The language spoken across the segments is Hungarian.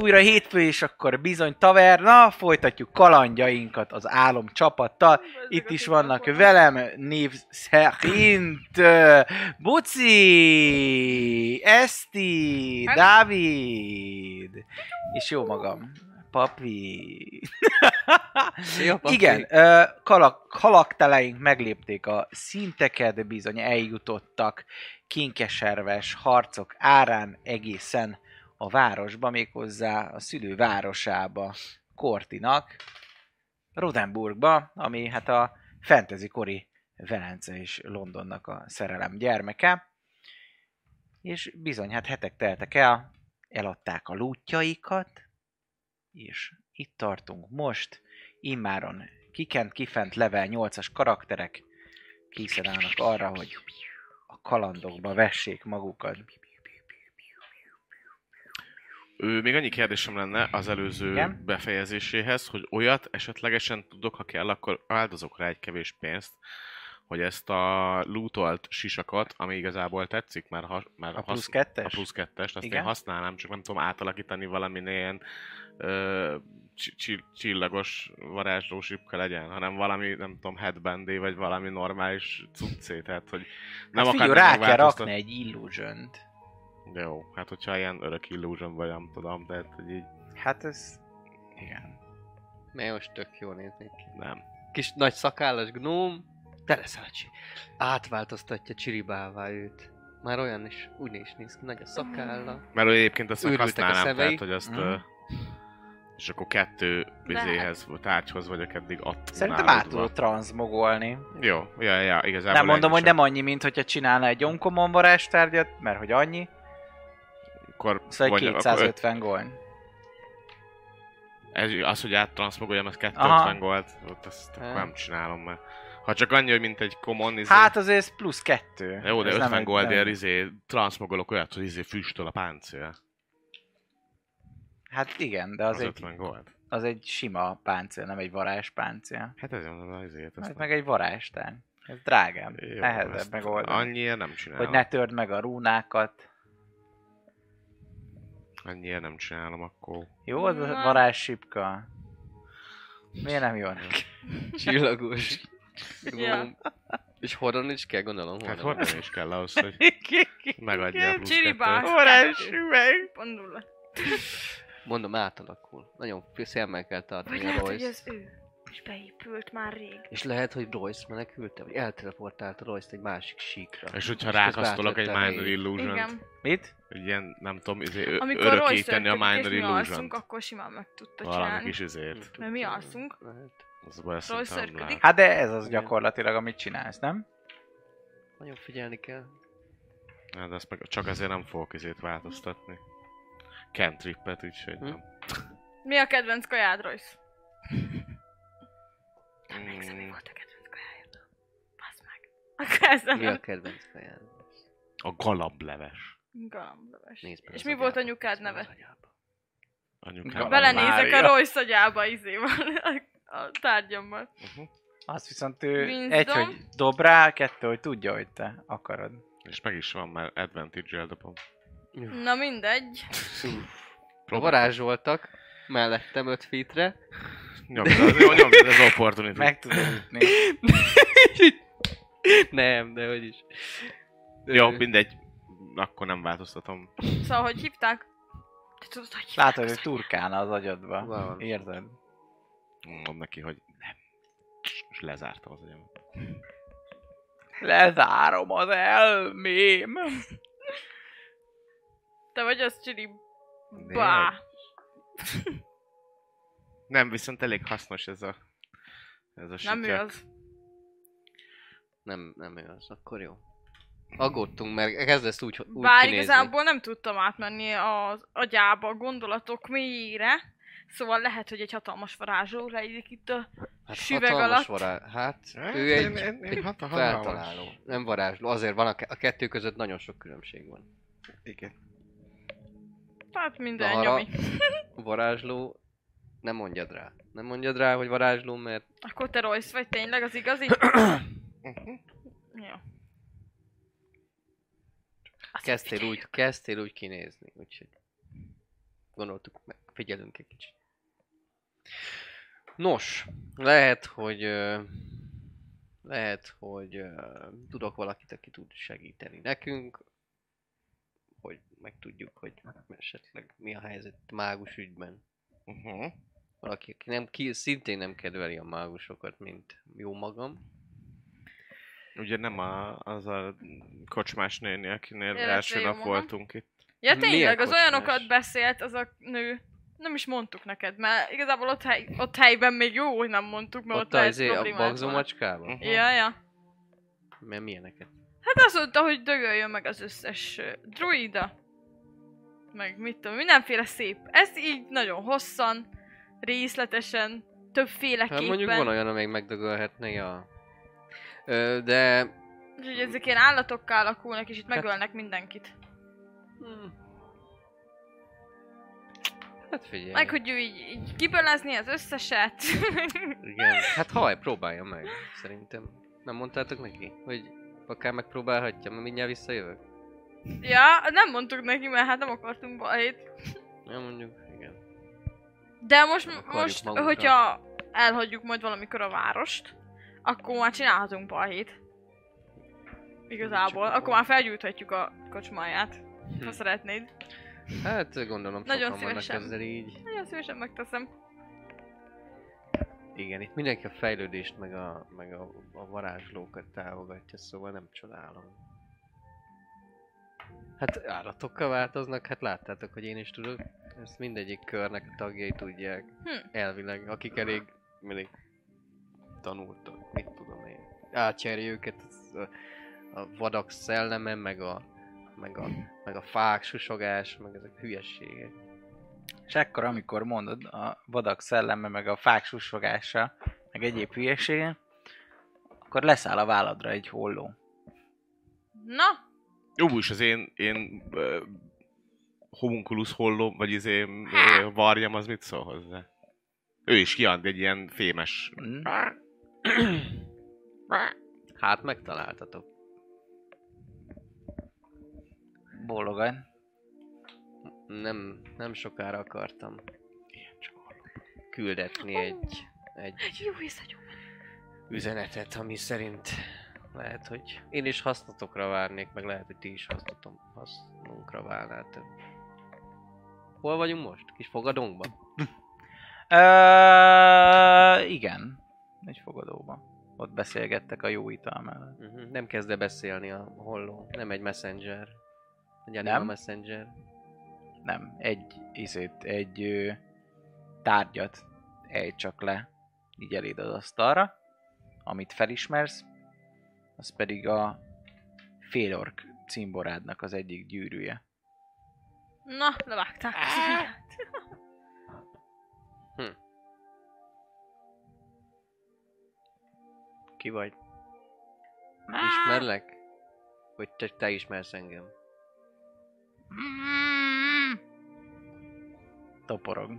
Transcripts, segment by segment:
Újra hétfő, és akkor bizony taverna, folytatjuk kalandjainkat az álom csapattal. Itt is vannak velem név szerint Buci, Eszti, Dávid, és jó magam, Papi. Igen, kalak, kalakteleink meglépték a szinteket, bizony eljutottak kinkeserves harcok árán egészen a városba, méghozzá a szülő városába, Kortinak, Rodenburgba, ami hát a fantasy kori Velence és Londonnak a szerelem gyermeke. És bizony, hát hetek teltek el, eladták a lútjaikat, és itt tartunk most, immáron kikent, kifent level 8-as karakterek készen állnak arra, hogy a kalandokba vessék magukat. Ő, még annyi kérdésem lenne az előző Igen? befejezéséhez, hogy olyat esetlegesen tudok, ha kell, akkor áldozok rá egy kevés pénzt, hogy ezt a lootolt sisakot, ami igazából tetszik, mert, ha, mert A plusz hasz- kettes? a plusz kettest, azt Igen. én használnám, csak nem tudom átalakítani valamin ilyen ö, csillagos varázslósipka legyen, hanem valami, nem tudom, headbandé, vagy valami normális cuccé, tehát hogy nem hát figyelj, rá kell rakni egy illusion Jó, hát hogyha ilyen örök illusion vagy, nem tudom, tehát hogy így Hát ez... Igen. Mert most tök jól néznék ki. nem. Kis nagy szakállas gnóm, te leszel a csi. Átváltoztatja csiribává őt. Már olyan is, úgy is néz ki, nagy a szakálla. Mert egyébként azt meg Őrültek a használnám, szemei. tehát, hogy azt... Ö, És akkor kettő bizéhez, vagy tárgyhoz vagyok eddig ott. Szerintem át tudod transmogolni. Jó, ja, ja, igazából Nem mondom, hogy csak. nem annyi, mint hogyha csinálna egy onkomon varázstárgyat, mert hogy annyi. Akkor, Szóval vagy- egy akkor 250 gold. Ez, az, hogy áttransmogoljam, ez 250 Aha. gold, ott akkor Ha. nem csinálom, mert ha csak annyi, hogy mint egy common izé, Hát azért ez plusz kettő. Jó, de Ez 50 egy- goldért izé, transmogolok olyat, hogy izé füstöl a páncél. Hát igen, de az, Az, egy, 50 gold. az egy sima páncél, nem egy varázspáncél. Hát ez mondom, az izét. Ez Ezt meg egy varázstár. Ez drágább, Jó, ezt megoldani. Annyiért nem csinálom. Hogy ne törd meg a rúnákat. Annyiért nem csinálom akkor. Jó az a Na. varázssipka? Miért nem jó? Csillagos Ja. És horron is kell, gondolom. Hát horron. is kell ahhoz, hogy megadja a plusz kettőt. Varázsüveg! Pont nulla. Mondom, átalakul. Nagyon szemmel kell tartani Vagy a lehet, hogy ez ő. És beépült már rég. És lehet, hogy Royce menekült, vagy elteleportálta Royce-t egy másik síkra. És hogyha rákasztolok egy Minor illusion Igen. Mit? egy ilyen, nem tudom, izé, Amikor Royce örökíteni a Minor mi illusion alszunk, akkor simán meg tudta Valami csinálni. kis izét. Mert mi alszunk. Lehet. Az baj, Royce. Hát de ez az gyakorlatilag, amit csinálsz, nem? Nagyon figyelni kell. Hát de azt meg csak azért nem fogok izét változtatni. Cantrippet, úgyhogy Hm? nem. Mi a kedvenc kajád, Royce? Mm, volt a kedvenc kajád? Basz meg. Akkor ezzel Mi a nem. kedvenc kajád? a galambleves. Galambleves. Nézd bele És az mi volt agyába. anyukád Nézd bele neve? agyába. Anyukám. Belenézek Mária. a Royce agyába izéval, a, a tárgyammal. Uh-huh. Azt viszont ő Wisdom. egy, hogy dob rá, kettő, hogy tudja, hogy te akarod. És meg is van már advantage-el dobom. Na mindegy. Varázsoltak mellettem 5 feetre. Nyomd, az- nyomd az opportunity. Meg tudod ütni. Nem, de hogy is. Jó, mindegy. Akkor nem változtatom. Szóval, hogy hívták? Te tudod, hogy hívták? Látod, hogy turkálna az agyadba. Van. Érted? Mondom neki, hogy nem. És lezártam az agyam. Lezárom az elmém. Te vagy az Csiri. De- Bá. Nem, viszont elég hasznos ez a... Ez a Nem ő sikert. az. Nem, nem ő az, akkor jó. Aggódtunk, mert kezdesz úgy, úgy Bár kinézni. igazából nem tudtam átmenni az agyába a gondolatok mélyére. Szóval lehet, hogy egy hatalmas varázsló rejlik itt a... hát süveg hatalmas alatt. Vará... Hát, Hát, ő egy, én- én egy hatalmas. feltaláló. Nem varázsló. Azért van a, a kettő között nagyon sok különbség van. Igen. Hát minden Na, arra- nyomi. Varázsló, nem mondjad rá. Nem mondjad rá, hogy varázsló, mert Akkor te Royce vagy tényleg az igazi? Jó. kezdtél úgy, kezdtél úgy kinézni, úgyhogy gondoltuk, meg figyelünk egy kicsit. Nos, lehet, hogy lehet, hogy tudok valakit, aki tud segíteni nekünk, hogy megtudjuk, hogy esetleg mi a helyzet mágus ügyben. Uh-huh. Valaki, aki nem, ki, szintén nem kedveli a mágusokat, mint jó magam. Ugye nem a, az a kocsmás néni, akinél Illetve első nap magam. voltunk itt. Ja Milyen tényleg, az kocsmás? olyanokat beszélt az a nő. Nem is mondtuk neked, mert igazából ott, hely, ott helyben még jó, hogy nem mondtuk, mert ott, Ott a, lehet a problémák bagzó volna. macskában? Mhm. Ja, ja. Mert milyeneket? Hát azt mondta, hogy dögöljön meg az összes druida. Meg mit tudom, mindenféle szép. Ez így nagyon hosszan, részletesen, többféleképpen. Hát mondjuk van olyan, amelyik megdögölhetne, ja. Ö, de... Úgyhogy ezek ilyen állatokká alakulnak, és itt Hát- megölnek mindenkit. Hmm. Hát figyelj. Meg, hogy ő így, így kibölezni az összeset. Igen. Hát haj, próbálja meg, szerintem. Nem mondtátok neki, hogy akár megpróbálhatja, mert mindjárt visszajövök? ja, nem mondtuk neki, mert hát nem akartunk balhét. Nem mondjuk, igen. De most, akarjuk most magunkra. hogyha elhagyjuk majd valamikor a várost, akkor már csinálhatunk balhét. Igazából. Akkor már felgyújthatjuk a kocsmáját, ha Hm. szeretnéd. Hát gondolom Nagyon szívesen. ezzel így. Nagyon szívesen megteszem. Igen, itt mindenki a fejlődést meg a, meg a, a varázslókat támogatja, szóval nem csodálom. Hát állatokkal változnak, hát láttátok, hogy én is tudok. Ezt mindegyik körnek a tagjai tudják. Hm. Elvileg, akik elég, elég tanultak, mit tudom én. Átjárja őket az, a, a vadak szelleme, meg a, meg a, meg a fák susogás, meg ezek hülyességek. És ekkor, amikor mondod a vadak szelleme, meg a fák sussogása, meg egyéb hülyesége, akkor leszáll a válladra egy holló. Na, Jó, és az én, én uh, homunculus holló, vagy izé uh, varjam, az mit szól hozzá? Ő is kiad egy ilyen fémes... Hm? Hát megtaláltatok. Bólogat. Nem, nem sokára akartam küldetni egy, egy jó üzenetet, ami szerint lehet, hogy én is hasznotokra várnék, meg lehet, hogy ti is hasznotom, hasznunkra válnátok. Hol vagyunk most? Kis fogadónkban? Ö, igen. Egy fogadóban. Ott beszélgettek a jó ital mellett. Uh-huh. Nem kezd el beszélni a holló. Nem egy messenger. Egy Nem? messenger. Nem, egy izét, egy ö, tárgyat ejt csak le, így eléd az asztalra, amit felismersz, az pedig a félork cimborádnak az egyik gyűrűje. Na, levágták. az ujját. Ki vagy? Ismerlek? Vagy te, te ismersz engem? Toporog.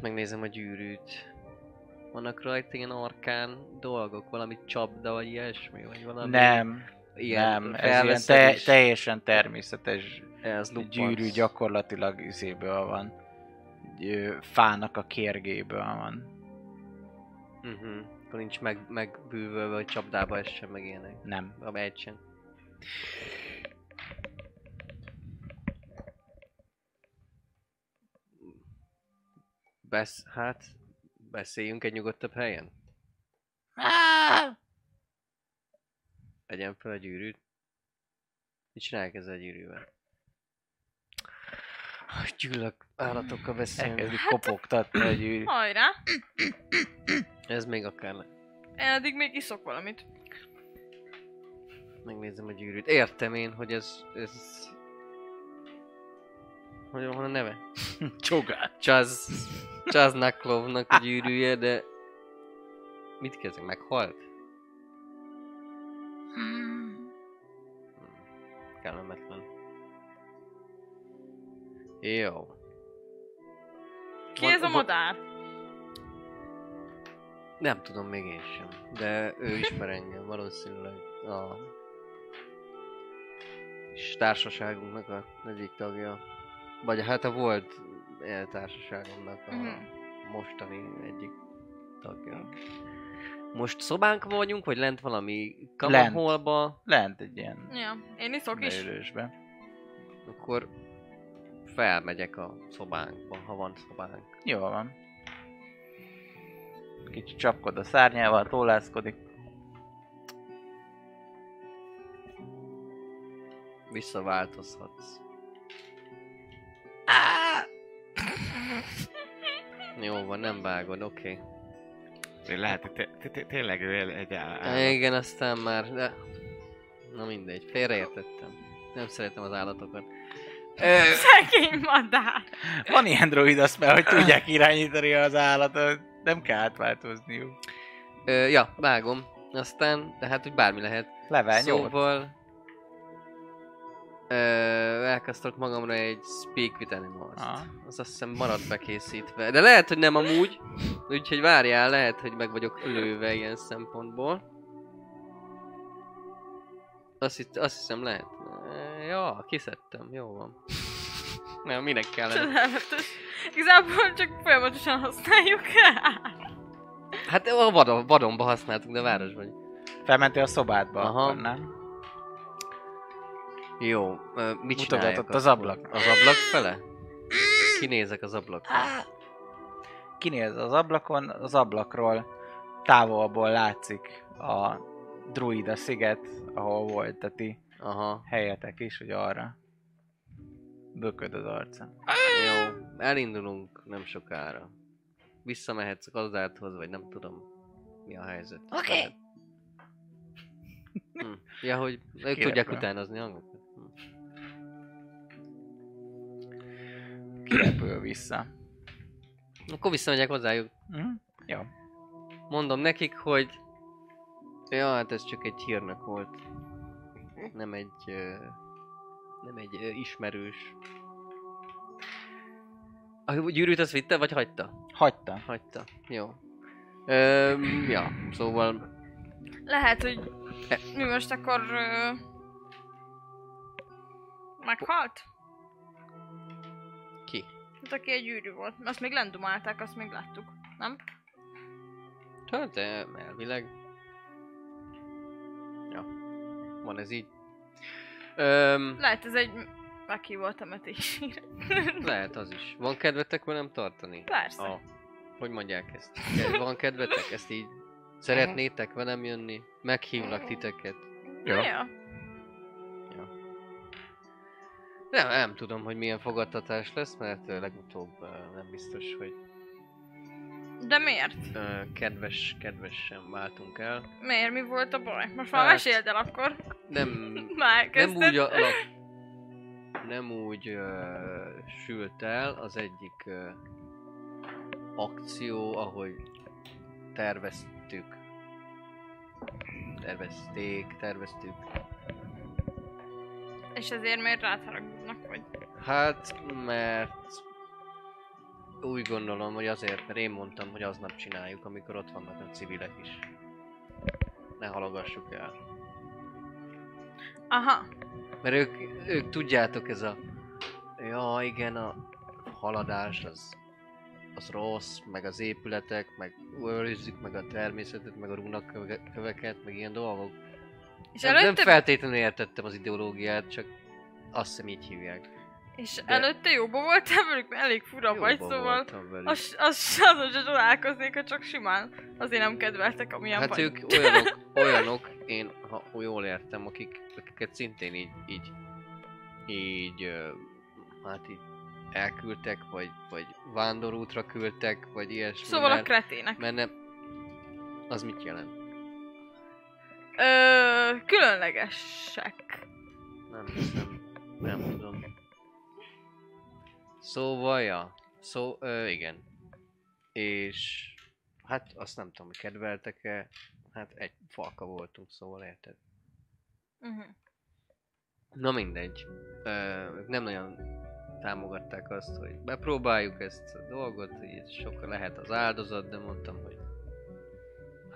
Megnézem a gyűrűt. Vannak rajta ilyen arkán dolgok, valami csapda, vagy ilyesmi, vagy valami... Nem, ilyen nem, ez ilyen te, teljesen természetes ez gyűrű gyakorlatilag izéből van. Fának a kérgéből van. Uh-huh. Akkor nincs meg, megbűvölve, hogy csapdába essen meg ilyenek. Nem. A egy sem. Besz, hát, beszéljünk egy nyugodtabb helyen? Vegyem fel a gyűrűt. Mit csinálják ezzel a gyűrűvel? Gyűlök állatokkal beszélni. Elkezdik kopogtatni a gyűrű. Hajrá! Ez még akár le. Én addig még iszok valamit. Megnézem a gyűrűt. Értem én, hogy ez... ez... Hogy van a neve? Csogát. Chaz... Chaz Naklovnak a gyűrűje, de... Mit kezdek? Meghalt? Hmm. Kellemetlen. Jó. Ki ez a madár? Nem tudom még én sem, de ő ismer engem valószínűleg a és társaságunknak a egyik tagja. Vagy hát a volt eh, társaságomnak a Mhm. mostani egyik tagja. Most szobánk vagyunk, vagy lent valami kamaholba, Lent egy ilyen Ja, én iszok is. leülősbe. akkor felmegyek a szobánkba, ha van szobánk. Jól van. Kicsit csapkod a szárnyával, tollászkodik. Visszaváltozhatsz. Jó van, nem vágod, oké. Okay. Lehet, tényleg ő egy állat. Igen, aztán már, de... Na mindegy, félreértettem. Nem szeretem az állatokat. Ö, Szegény madár! Van ilyen droid azt mert hogy tudják irányítani az állatot. Nem kell átváltozniuk. ö, ja, vágom. Aztán, de hát, hogy bármi lehet. Level 8. Szóval... Ö, elkezdtek magamra egy Speak with Animals-t. Aha. Az azt hiszem maradt bekészítve. De lehet, hogy nem amúgy. Úgyhogy várjál, lehet, hogy meg vagyok lőve ilyen szempontból. Azt, hitt, azt hiszem lehet. Ja, kiszedtem. Jó van. Nem, minek kellene. Csodálatos. Igazából csak folyamatosan használjuk. Hát a vadon, vadonba használtuk, de városban. Felmentél a szobádba, Aha. akkor nem? Jó, ö, mit Mutogatott az ablak. Az ablak fele? Kinézek az ablakra. Kinéz az ablakon, az ablakról távolból látszik a druida sziget, ahol volt a ti Aha, helyetek is, hogy arra bököd az arca. jó. Elindulunk nem sokára. Visszamehetsz a gazdáthoz, vagy nem tudom, mi a helyzet. Oké. Okay. Hm. Ja, hogy ők tudják utánozni hangokat. Kirepül vissza. Akkor visszamegyek hozzájuk. Hm? Jó. Mondom nekik, hogy... Ja, hát ez csak egy hírnök volt. Nem egy... Nem egy ismerős. A gyűrűt azt vitte, vagy hagyta? Hagyta. Hagyta. Jó. Öm, ja, szóval... Lehet, hogy mi most akkor... Ö... Meghalt? Hát aki egy gyűrű volt. Azt még lendumálták, azt még láttuk. Nem? Hát, de elvileg... Ja. Van ez így. Öm, Lehet ez egy meghívó temetésére. lehet az is. Van kedvetek velem tartani? Persze. A, hogy mondják ezt? Van kedvetek? Ezt így szeretnétek velem jönni? Meghívlak titeket? Jó. Ja. Nem, nem tudom, hogy milyen fogadtatás lesz, mert legutóbb nem biztos, hogy De miért? kedves, kedvesen váltunk el. Miért? Mi volt a baj? Most már Hát- meséld el akkor. Nem, Már nem úgy alak, nem úgy ö, sült el az egyik ö, akció, ahogy terveztük. Tervezték, terveztük. És ezért miért rád haragudnak, vagy? Hát, mert úgy gondolom, hogy azért, mert én mondtam, hogy aznap csináljuk, amikor ott vannak a civilek is. Ne halogassuk el. Aha. Mert ők, ők tudjátok ez a... Ja, igen, a haladás az, az rossz, meg az épületek, meg őrizzük meg a természetet, meg a rúnaköveket, meg ilyen dolgok. És Nem, nem előtte, feltétlenül értettem az ideológiát, csak azt hiszem így hívják. és de- előtte jóba voltál velük, mert elég fura vagy, szóval... voltam. Az, az, azon se csodálkoznék, ha csak simán azért nem kedveltek, amilyen Hát vagy. ők olyanok, olyanok, én ha jól értem, akik, akiket szintén így, így, így, hát így elküldtek, vagy, vagy vándorútra küldtek, vagy ilyesmi. Szóval a mert, kretének. mert nem, az mit jelent? Ö, különlegesek. Nem hiszem, nem tudom. Szóval, ja. Szó, ö, igen. És hát azt nem tudom, hogy kedveltek-e. Hát egy falka voltunk, szóval érted. Uh-huh. Na mindegy. Ö, nem nagyon támogatták azt, hogy bepróbáljuk ezt a dolgot, itt sokkal lehet az áldozat, de mondtam, hogy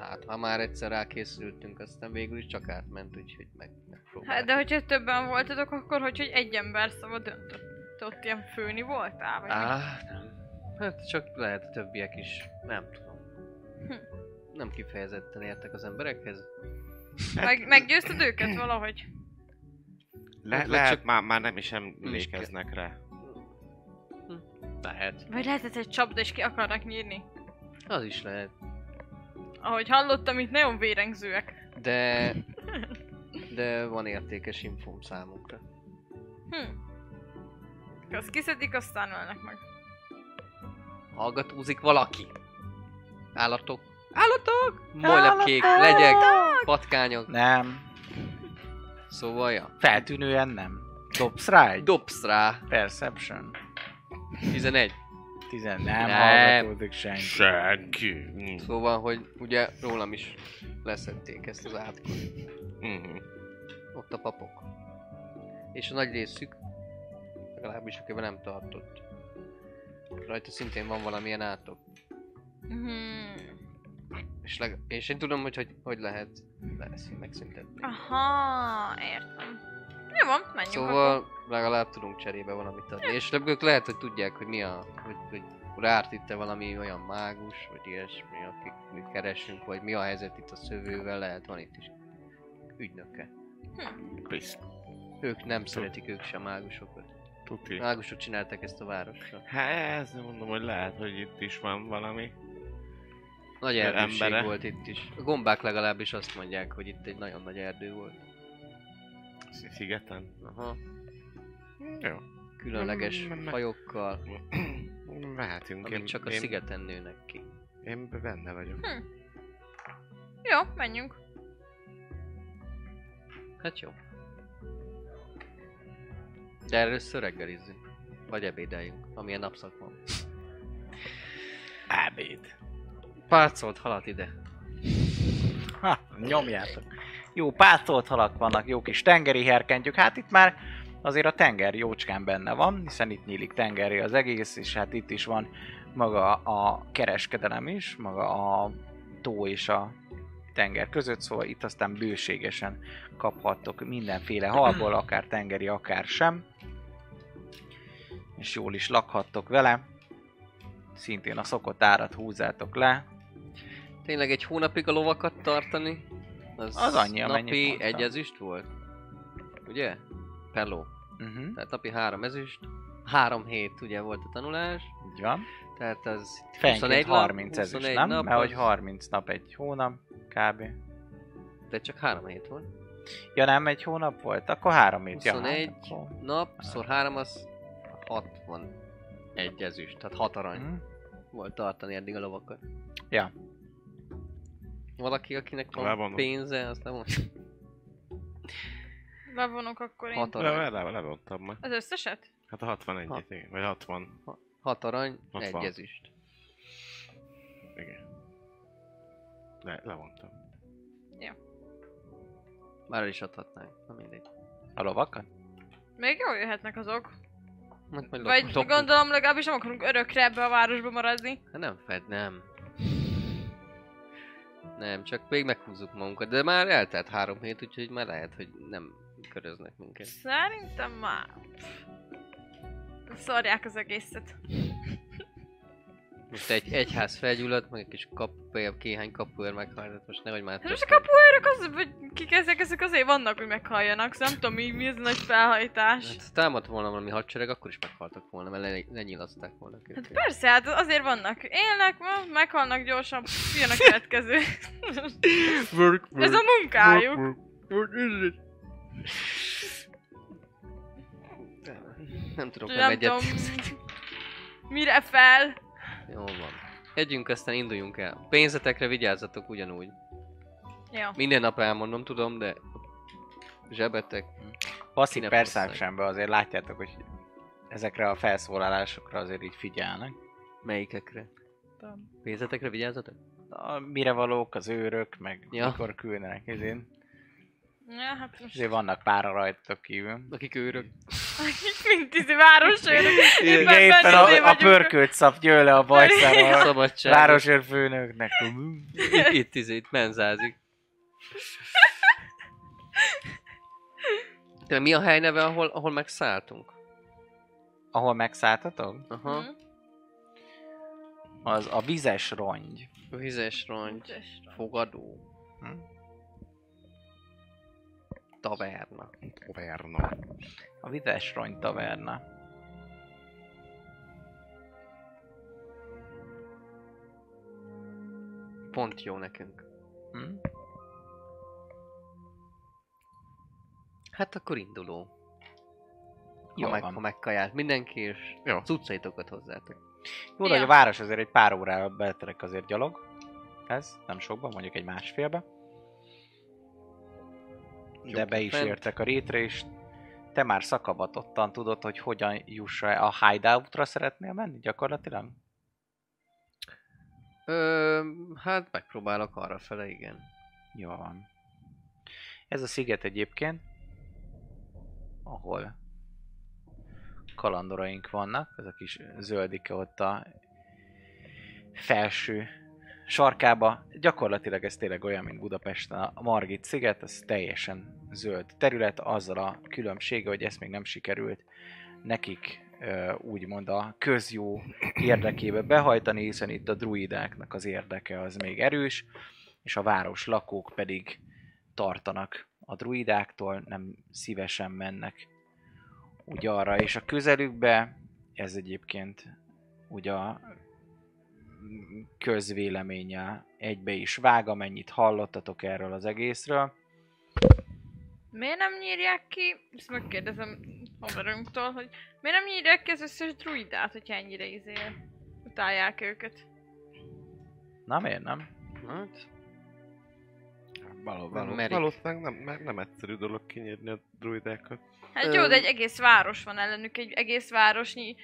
hát ha már egyszer rákészültünk, aztán végül is csak átment, úgyhogy meg, megpróbáltuk. Hát de hogyha többen voltatok, akkor hogy, hogy egy ember szava döntött? Te ott ilyen főni voltál? Vagy? Á, nem. Hát csak lehet a többiek is, nem tudom. Hm. Nem kifejezetten értek az emberekhez. Meg, meggyőzted őket valahogy? Le, Hát, lehet, csak- már, már nem is emlékeznek rá. Lehet. Vagy lehetett egy csapda és ki akarnak nyírni? Az is lehet. Ahogy hallottam, itt nagyon vérengzőek. De... De van értékes infóm számukra. Hm. Azt kiszedik, aztán ölnek meg. Hallgatózik valaki? Állatok? Állatok! Molylepkék, legyek, patkányok. Nem. Szóval, ja. Feltűnően nem. Dobsz rá egy? Dobsz rá. Perception. 11. Tizen nem, Nem. hallgatódik senki. Senki. Mm. Szóval, hogy ugye rólam is leszették ezt az átkot. Mhm. Ott a papok. És a nagy részük, legalábbis akivel nem tartott. Rajta szintén van valamilyen átok. Hmm. És, leg- és én tudom, hogy hogy, hogy lehet lesz, megszüntetni. Aha, értem. Jó van, menjünk Szóval akkor. legalább tudunk cserébe valamit adni. És ők lehet, hogy tudják, hogy mi a... Hogy, hogy rárt itt valami olyan mágus, vagy ilyesmi, akik mi keresünk, vagy mi a helyzet itt a szövővel, lehet van itt is ügynöke. Bizt. Ők nem szeretik ők sem mágusokat. Tuti. Mágusok csináltak ezt a városra. Hát, ezt mondom, hogy lehet, hogy itt is van valami. Nagy erdőség embere. volt itt is. A gombák legalábbis azt mondják, hogy itt egy nagyon nagy erdő volt. Sz- Szigeten. Aha. Jó. Különleges mm, mm. fajokkal, Mehetünk. amik Én, csak a én, szigeten nőnek ki. én benne vagyok. Jó, menjünk. Hát jó. De először reggelizzünk. Vagy ebédeljünk, amilyen napszak van. Ábéd. Párcolt halat ide. Ha, nyomjátok. Jó pátolt halak vannak, jó kis tengeri herkentjük. Hát itt már azért a tenger jócskán benne van, hiszen itt nyílik tengeri az egész, és hát itt is van maga a kereskedelem is, maga a tó és a tenger között, szóval itt aztán bőségesen kaphattok mindenféle halból, akár tengeri, akár sem. És jól is lakhattok vele. Szintén a szokott árat húzátok le, Tényleg egy hónapig a lovakat tartani? Az, Az annyi, amennyit napi mondtam. egy ezüst volt? Ugye? Per ló. Uh-huh. Tehát napi három ezüst. Három hét ugye volt a tanulás. Így van. Tehát az Fejenként nap, 30 ezüst, 21 nem? nap, Mert hogy az- 30 nap egy hónap, kb. De csak három hét volt. Ja nem, egy hónap volt? Akkor három hét. Ja, 21 hát akkor... nap, szor három az 60 egy ezüst, tehát hat arany Mhm. volt tartani eddig a lovakat. Ja. Valaki, akinek van Levonom. pénze, azt nem mond. Levonok akkor én. Hat Le, arany. le, levontam már. Az összeset? Hát a 61 Ha. igen. Vagy 60. Hat arany, Hat egy van. ezüst. Igen. Le, levontam. Már el is adhatnánk. Na mindegy. A lovakat? Még jól jöhetnek azok. Majd, majd Vagy lop- lopunk. gondolom legalábbis nem akarunk örökre ebbe a városba maradni. Hát nem fed, nem. Nem, csak még meghúzzuk magunkat. De már eltelt három hét, úgyhogy már lehet, hogy nem köröznek minket. Szerintem már... Szarják az egészet. Most egy egyház felgyulladt, meg egy kis kapu, kéhány kapuőr meghalt, hát most nehogy már... Hát most a kapuőrök az, hogy kik ezek, ezek azért vannak, hogy meghalljanak, szóval nem tudom mi, mi ez a nagy felhajtás. Hát, támadt volna valami hadsereg, akkor is meghaltak volna, mert le, lenyilazták volna Hát őket. persze, hát azért vannak. Élnek, meghalnak gyorsan, jön a következő. Work, Ez a munkájuk. work, work, work. Nem tudok nem Nem egyet. mire fel. Jó van. Együnk, aztán induljunk el. Pénzetekre vigyázzatok ugyanúgy. Jó. Minden nap elmondom, tudom, de zsebetek. Passzív Kinek perceptionben azért látjátok, hogy ezekre a felszólalásokra azért így figyelnek. Melyikekre? Pénzetekre vigyázzatok? A, mire valók az őrök, meg Ja. ja. mikor küldenek izén. Ja, hát most... Azért vannak pára rajtatok kívül. Akik őrök. Akik mint tízi városőrök. Éppen, éppen a, a pörkölt szap győl le a bajszára a Szabadság. városőrfőnöknek. itt izé, itt menzázik. De mi a hely neve, ahol, ahol megszálltunk? Ahol megszálltatok? Aha. Mhm. Az a vizes rongy. Vizes rongy, fogadó, Hm? Taverna. Taverna. A vizes rongy taverna. Pont jó nekünk. Hm? Hát akkor induló. Jó ha, meg, van. ha megkajált mindenki, és Jó. cuccaitokat hozzátok. Jó, Ja. hogy a város azért egy pár órára beleterek azért gyalog. Ez, nem sokban, mondjuk egy másfélbe. De be is fent. értek a rétre, és te már szakavatottan tudod, hogy hogyan juss a hideoutra szeretnél menni gyakorlatilag? Ö, hát megpróbálok arra fele, igen. Jó van. Ez a sziget egyébként, ahol kalandoraink vannak, ez a kis zöldike ott a felső sarkába. Gyakorlatilag ez tényleg olyan, mint Budapesten a Margit sziget, ez teljesen zöld terület, azzal a különbsége, hogy ezt még nem sikerült nekik úgymond a közjó érdekébe behajtani, hiszen itt a druidáknak az érdeke az még erős, és a város lakók pedig tartanak a druidáktól, nem szívesen mennek úgy arra, és a közelükbe ez egyébként ugye a közvéleménnyel egybe is vág, amennyit hallottatok erről az egészről. Miért nem nyírják ki, ezt megkérdezem haverunktól, hogy miért nem nyírják ki az összes druidát, hogyha ennyire izél, utálják őket. Na miért nem? Hát, Való, Nem való, merik. valószínűleg nem, nem, nem egyszerű dolog kinyírni a druidákat. Hát jó, de egy egész város van ellenük, egy egész városnyi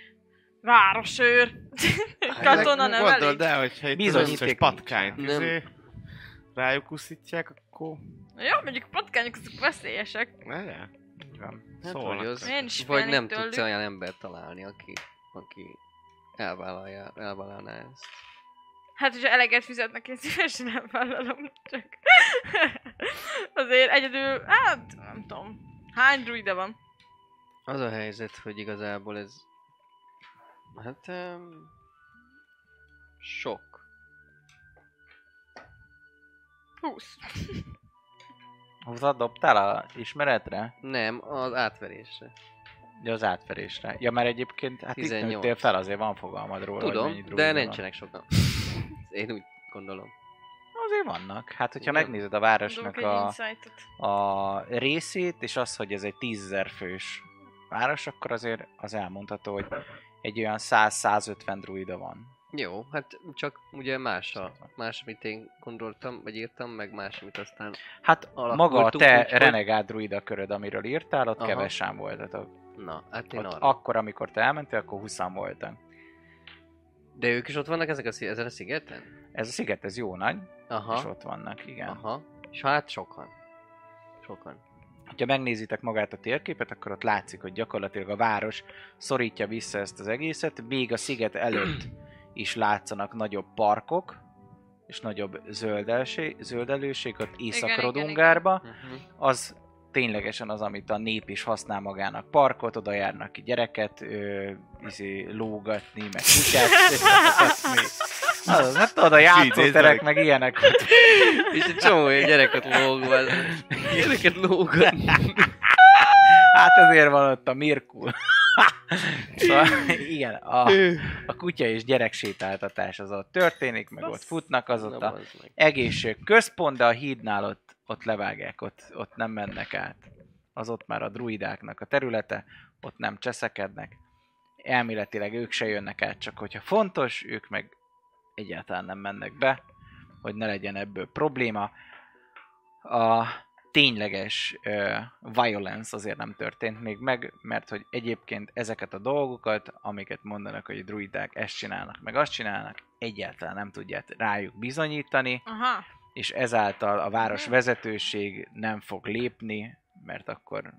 városőr. Katona nem Gondold elég. el, hogyha itt az Bizonyíték összes nincs. patkányt Nem. izé, rájuk uszítják, akkor... Jó, mondjuk a patkányok azok veszélyesek. Ne, ne. Van. hát vagy az, Én is vagy nem tőlük. tudsz olyan embert találni, aki, aki elvállalja, elvállalná ezt. Hát, hogyha eleget fizetnek, én szívesen elvállalom, csak... Azért egyedül, hát nem tudom. Hány druida van? Az a helyzet, hogy igazából ez... Hát... Um, sok. 20. Húzat dobtál a ismeretre? Nem, az átverésre. Ja, az átverésre. Ja, mert egyébként hát itt 18. nőttél fel, azért van fogalmad róla, hogy Tudom, mennyi de nincsenek sokan. Én úgy gondolom. Azért vannak. Hát, hogyha Igen. megnézed a városnak a, a részét, és az, hogy ez egy 10.000 fős város, akkor azért az elmondható, hogy egy olyan 100-150 druida van. Jó, hát csak ugye más, a, más, amit én gondoltam, vagy írtam, meg más, amit aztán... Hát maga a te úgyhogy- renegád druida köröd, amiről írtál, ott Aha. kevesen voltatok. Na, hát én Ott arra. akkor, amikor te elmentél, akkor 20 voltak. De ők is ott vannak ezek a, ezen a szigeten? Ez a sziget, ez jó nagy, Aha. és ott vannak, igen. Aha. És hát sokan. Sokan. Ha megnézitek magát a térképet, akkor ott látszik, hogy gyakorlatilag a város szorítja vissza ezt az egészet, még a sziget előtt is látszanak nagyobb parkok, és nagyobb zöldelség, zöldelőség ott Észak-Rodungárba. Uh-huh. Az ténylegesen az, amit a nép is használ magának. Parkot, oda járnak ki gyereket, ö, izé, lógatni, meg kutyát. Az, hát tudod, a játszóterek, meg ilyenek. És egy csomó gyereket lógva. Gyereket lógat. Hát ezért van ott a Mirkul. szóval igen, a, a kutya és gyerek sétáltatás az ott történik, meg ott futnak, az ott a egészség központ, de a hídnál ott, ott levágják, ott, ott nem mennek át. Az ott már a druidáknak a területe, ott nem cseszekednek. Elméletileg ők se jönnek át, csak hogyha fontos, ők meg egyáltalán nem mennek be, hogy ne legyen ebből probléma. A tényleges uh, violence azért nem történt még meg, mert hogy egyébként ezeket a dolgokat, amiket mondanak, hogy a druidák ezt csinálnak, meg azt csinálnak, egyáltalán nem tudják rájuk bizonyítani, Aha. és ezáltal a város vezetőség nem fog lépni, mert akkor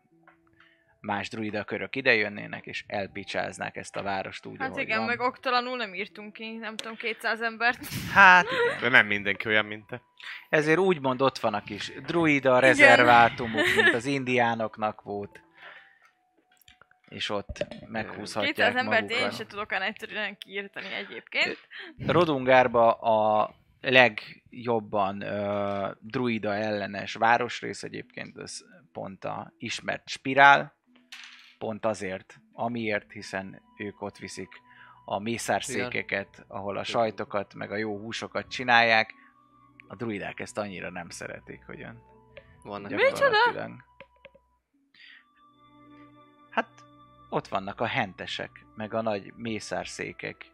más druida körök idejönnének, és elpicsáznák ezt a várost úgy, Hát igen, van. meg oktalanul nem írtunk ki, nem tudom, 200 embert. Hát igen. De nem mindenki olyan, mint te. Ezért úgymond ott van a kis druida rezervátumuk, mint az indiánoknak volt. És ott meghúzhatják 200 embert magukat. én se tudok olyan egyszerűen kiírtani egyébként. Rodungárba a legjobban uh, druida ellenes városrész egyébként az pont a ismert spirál, pont azért, amiért, hiszen ők ott viszik a mészárszékeket, ahol a sajtokat, meg a jó húsokat csinálják. A druidák ezt annyira nem szeretik, hogy ön Vannak gyakorlatilag. Hát ott vannak a hentesek, meg a nagy mészárszékek.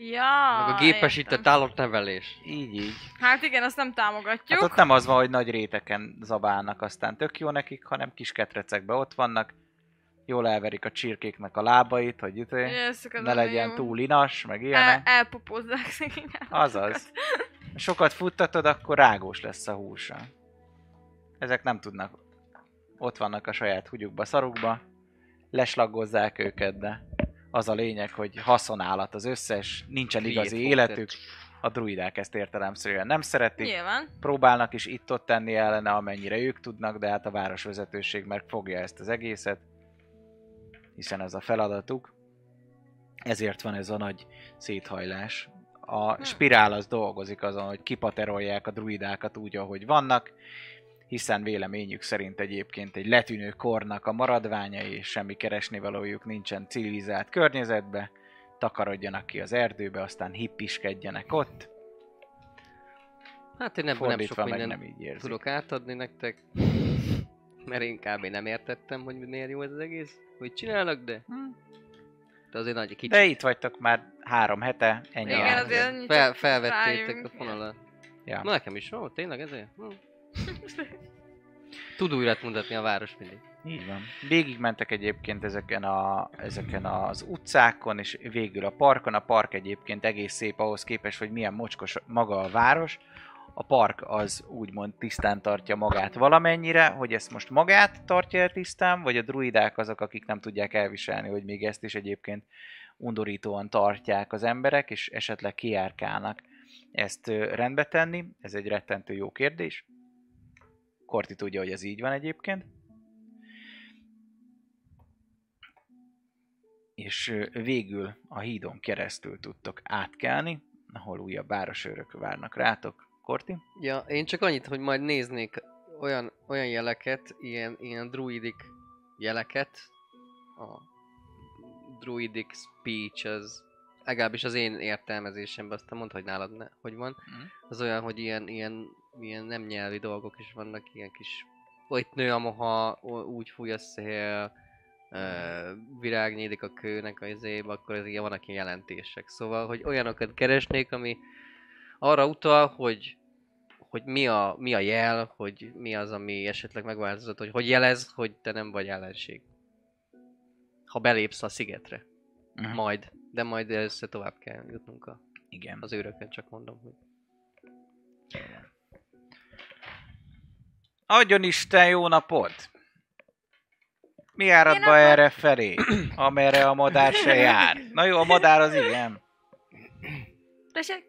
Ja, Meg a gépesített értem. állatnevelés. Így, így. Hát igen, azt nem támogatjuk. Hát ott nem az van, hogy nagy réteken zabálnak, aztán tök jó nekik, hanem kis ketrecekbe ott vannak, jól elverik a csirkéknek a lábait, hogy itt Ezek ne legyen túl inas, meg El, ilyenek. elpopozzák szegény Azaz. Sokat futtatod, akkor rágós lesz a húsa. Ezek nem tudnak. Ott vannak a saját húgyukba, szarukba. Leslaggozzák őket, de az a lényeg, hogy haszonállat az összes, nincsen igazi életük. A druidák ezt értelemszerűen nem szeretik. Nyilván. próbálnak is itt-ott tenni ellene, amennyire ők tudnak, de hát a városvezetőség megfogja ezt az egészet, hiszen ez a feladatuk. Ezért van ez a nagy széthajlás. A spirál az dolgozik azon, hogy kipaterolják a druidákat úgy, ahogy vannak, hiszen véleményük szerint egyébként egy letűnő kornak a maradványai, és semmi keresnivalójuk nincsen civilizált környezetbe, takarodjanak ki az erdőbe, aztán hippiskedjenek ott, Hát én ebből nem sok mindent nem így érzik. tudok átadni nektek. Mert én kb. nem értettem, hogy miért jó ez az egész. Hogy csinálnak, de... De azért nagy kicsit. De itt vagytok már három hete, ennyi. Igen, a- azért Fel, felvettétek a fonalat. Ja. Na nekem is, ó, tényleg ezért? Hm. Tud újra mutatni a város mindig. Így van. Végigmentek egyébként ezeken, a, ezeken az utcákon, és végül a parkon. A park egyébként egész szép ahhoz képest, hogy milyen mocskos maga a város. A park az úgymond tisztán tartja magát valamennyire, hogy ezt most magát tartja el tisztán, vagy a druidák azok, akik nem tudják elviselni, hogy még ezt is egyébként undorítóan tartják az emberek, és esetleg kiárkálnak ezt rendbe tenni. Ez egy rettentő jó kérdés. Korti tudja, hogy ez így van egyébként. és végül a hídon keresztül tudtok átkelni, ahol újabb városőrök várnak rátok. Korti? Ja, én csak annyit, hogy majd néznék olyan, olyan jeleket, ilyen, ilyen druidik jeleket. A druidic speech az legalábbis az én értelmezésemben, aztán mondd, hogy nálad ne, hogy van. Mhm. Az olyan, hogy ilyen, ilyen, ilyen nem nyelvi dolgok is vannak, ilyen kis... Itt nő a moha, úgy fúj a szél, virág nyílik a kőnek a izébe, akkor ez ilyen vannak ilyen jelentések. Szóval, hogy olyanokat keresnék, ami arra utal, hogy hogy mi a, mi a jel, hogy mi az, ami esetleg megváltozott, hogy hogy jelez, hogy te nem vagy ellenség. Ha belépsz a szigetre. Mhm. Majd. De majd össze tovább kell jutnunk a, Igen. az őrökön, csak mondom, hogy... Adjon Isten jó napot! Mi árad Jó be napot! erre felé, amerre a madár se jár? Na jó, a madár az igen. Tessék?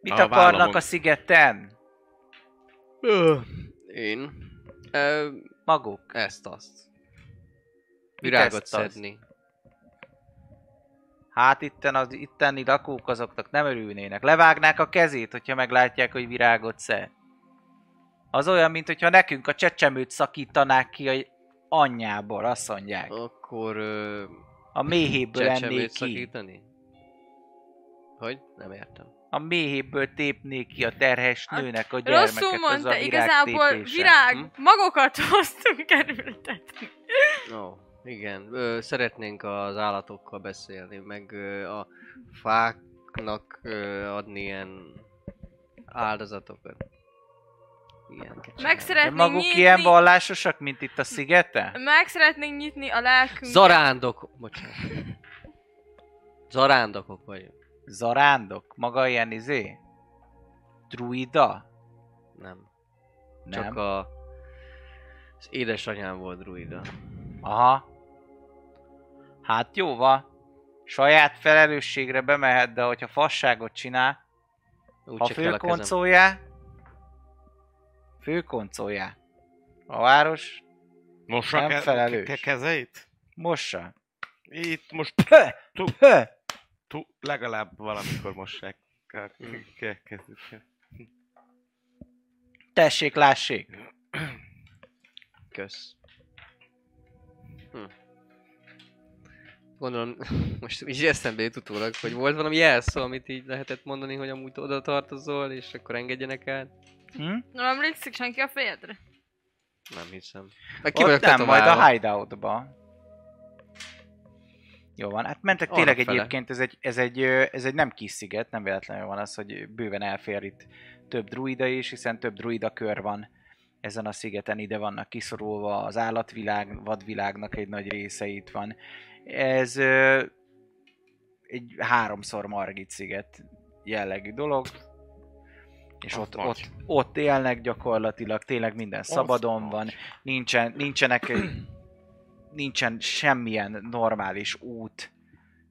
Mit A akarnak vállamok. a szigeten? Én? Ö, Maguk. ezt-azt. Virágot ezt azt? szedni. Hát itten az itteni lakók azoknak nem örülnének. Levágnák a kezét, hogyha meglátják, hogy virágot szed. Az olyan, mint hogyha nekünk a csecsemőt szakítanák ki a anyjából, azt mondják. Akkor... Ö, A méhéből ennék ki. szakítani? Hogy? Nem értem. A méhéből tépnék ki a terhes Hát, nőnek a gyermeket. Rosszul az mondta, a igazából virág, Hm? magokat hoztunk erőltetni. Ó, igen. Ö, szeretnénk az állatokkal beszélni, meg ö, a fáknak ö, adni ilyen áldozatokat. Ilyen Meg De szeretnénk maguk nyitni, ilyen vallásosak, mint itt a szigete? meg szeretnénk nyitni a lelkünket. Zarándok... Bocsánat. Zarándokok vagyunk. Zarándok? Maga ilyen izé? Druida? Nem. Nem. Csak a... Az édesanyám volt druida. Aha. Hát jó van. Saját felelősségre bemehet, de hogyha fasságot csinál, Úgy ha se kell a kezem. főkoncolja, főkoncolja. A város Mossa Nem ke- felelős. ke- kezeit? mossa. Itt most Pö! tú, Pö! tú, legalább valamikor mossák. Tessék, lássék. Kösz. Hm. Gondolom, most így eszembe jut utólag, hogy volt valami jelszó, amit így lehetett mondani, hogy amúgy oda tartozol, és akkor engedjenek el. Hm? Nem emlékszik senki a fejedre? Nem hiszem. Meg ki Ott vagyok nem, majd a hideoutba. Jó van, hát mentek Arra tényleg fele. egyébként, ez egy, ez, egy, ez egy nem kis sziget, nem véletlenül van az, hogy bőven elfér itt több druida is, hiszen több druida kör van ezen a szigeten, ide vannak kiszorulva az állatvilág, vadvilágnak egy nagy része itt van. Ez egy háromszor Margit sziget jellegű dolog, és ott, nagy. ott, ott élnek gyakorlatilag, tényleg minden szabadon van, nincsen, nincsenek, nincsen semmilyen normális út,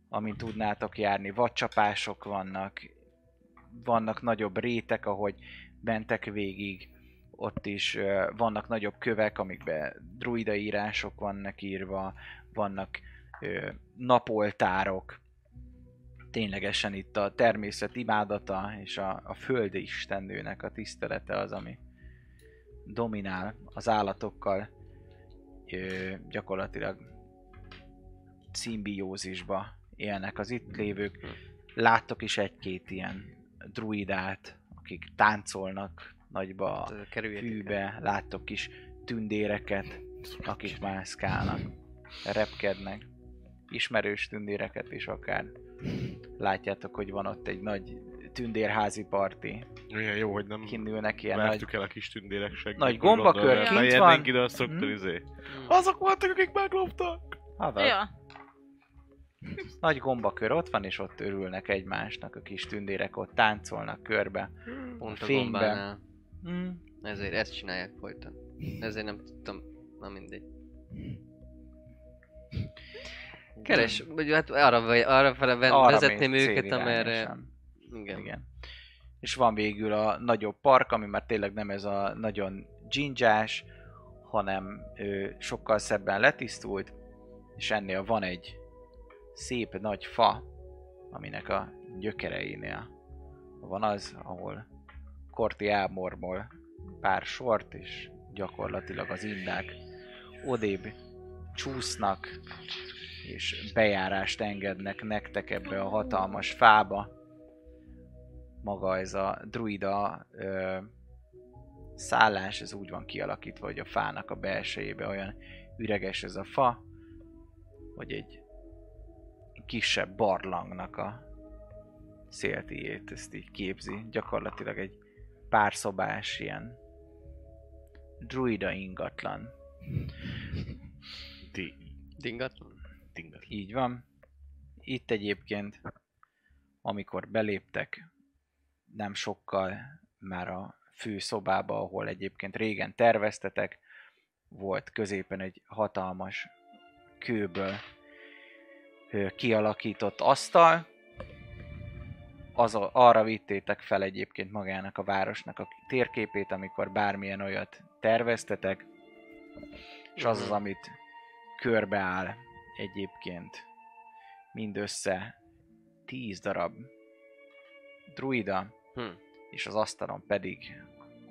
amin tudnátok járni. Vadcsapások vannak, vannak nagyobb rétek, ahogy mentek végig, ott is vannak nagyobb kövek, amikben druida írások vannak írva, vannak napoltárok, ténylegesen itt a természet imádata és a, a földi istennőnek a tisztelete az, ami dominál az állatokkal ö, gyakorlatilag szimbiózisba élnek az itt lévők. Láttok is egy-két ilyen druidát, akik táncolnak nagyba a Hát, fűbe, láttok is tündéreket, akik mászkálnak, repkednek, ismerős tündéreket is akár. Látjátok, hogy van ott egy nagy tündérházi parti, Milyen jó, hogy nem kinülnek ilyen nagy el a kis tündérek segít. nagy gombakör kint van. ide, azt szokta Hm? izé. Hm. Azok voltak, akik megloptak. Haver. Ja. Nagy gombakör ott van, és ott örülnek egymásnak, a kis tündérek ott táncolnak körbe. Pont a fényben. Mm. Ezért ezt csinálják folyton. Ezért nem tudtam. Na mindegy. Keres, vagy hát arra, arra fele vezetném őket, amerre... Igen. Igen. És van végül a nagyobb park, ami már tényleg nem ez a nagyon dzsindzsás, hanem ő, sokkal szebben letisztult, és ennél van egy szép nagy fa, aminek a gyökereinél van az, ahol Korti elmormol pár sort, és gyakorlatilag az indák odébb csúsznak, és bejárást engednek nektek ebbe a hatalmas fába. Maga ez a druida ö, szállás, ez úgy van kialakítva, hogy a fának a belsejébe olyan üreges ez a fa, hogy egy kisebb barlangnak a széltiét ezt így képzi. Gyakorlatilag egy pár szobás ilyen druida ingatlan. Ti. Dingatlan? Tingat. Így van. Itt egyébként, amikor beléptek, nem sokkal már a fő szobába, ahol egyébként régen terveztetek, volt középen egy hatalmas kőből kialakított asztal, az, arra vittétek fel egyébként magának a városnak a térképét, amikor bármilyen olyat terveztetek, és az az, Mhm. amit körbeáll egyébként mindössze 10 darab druida, Hm. és az asztalon pedig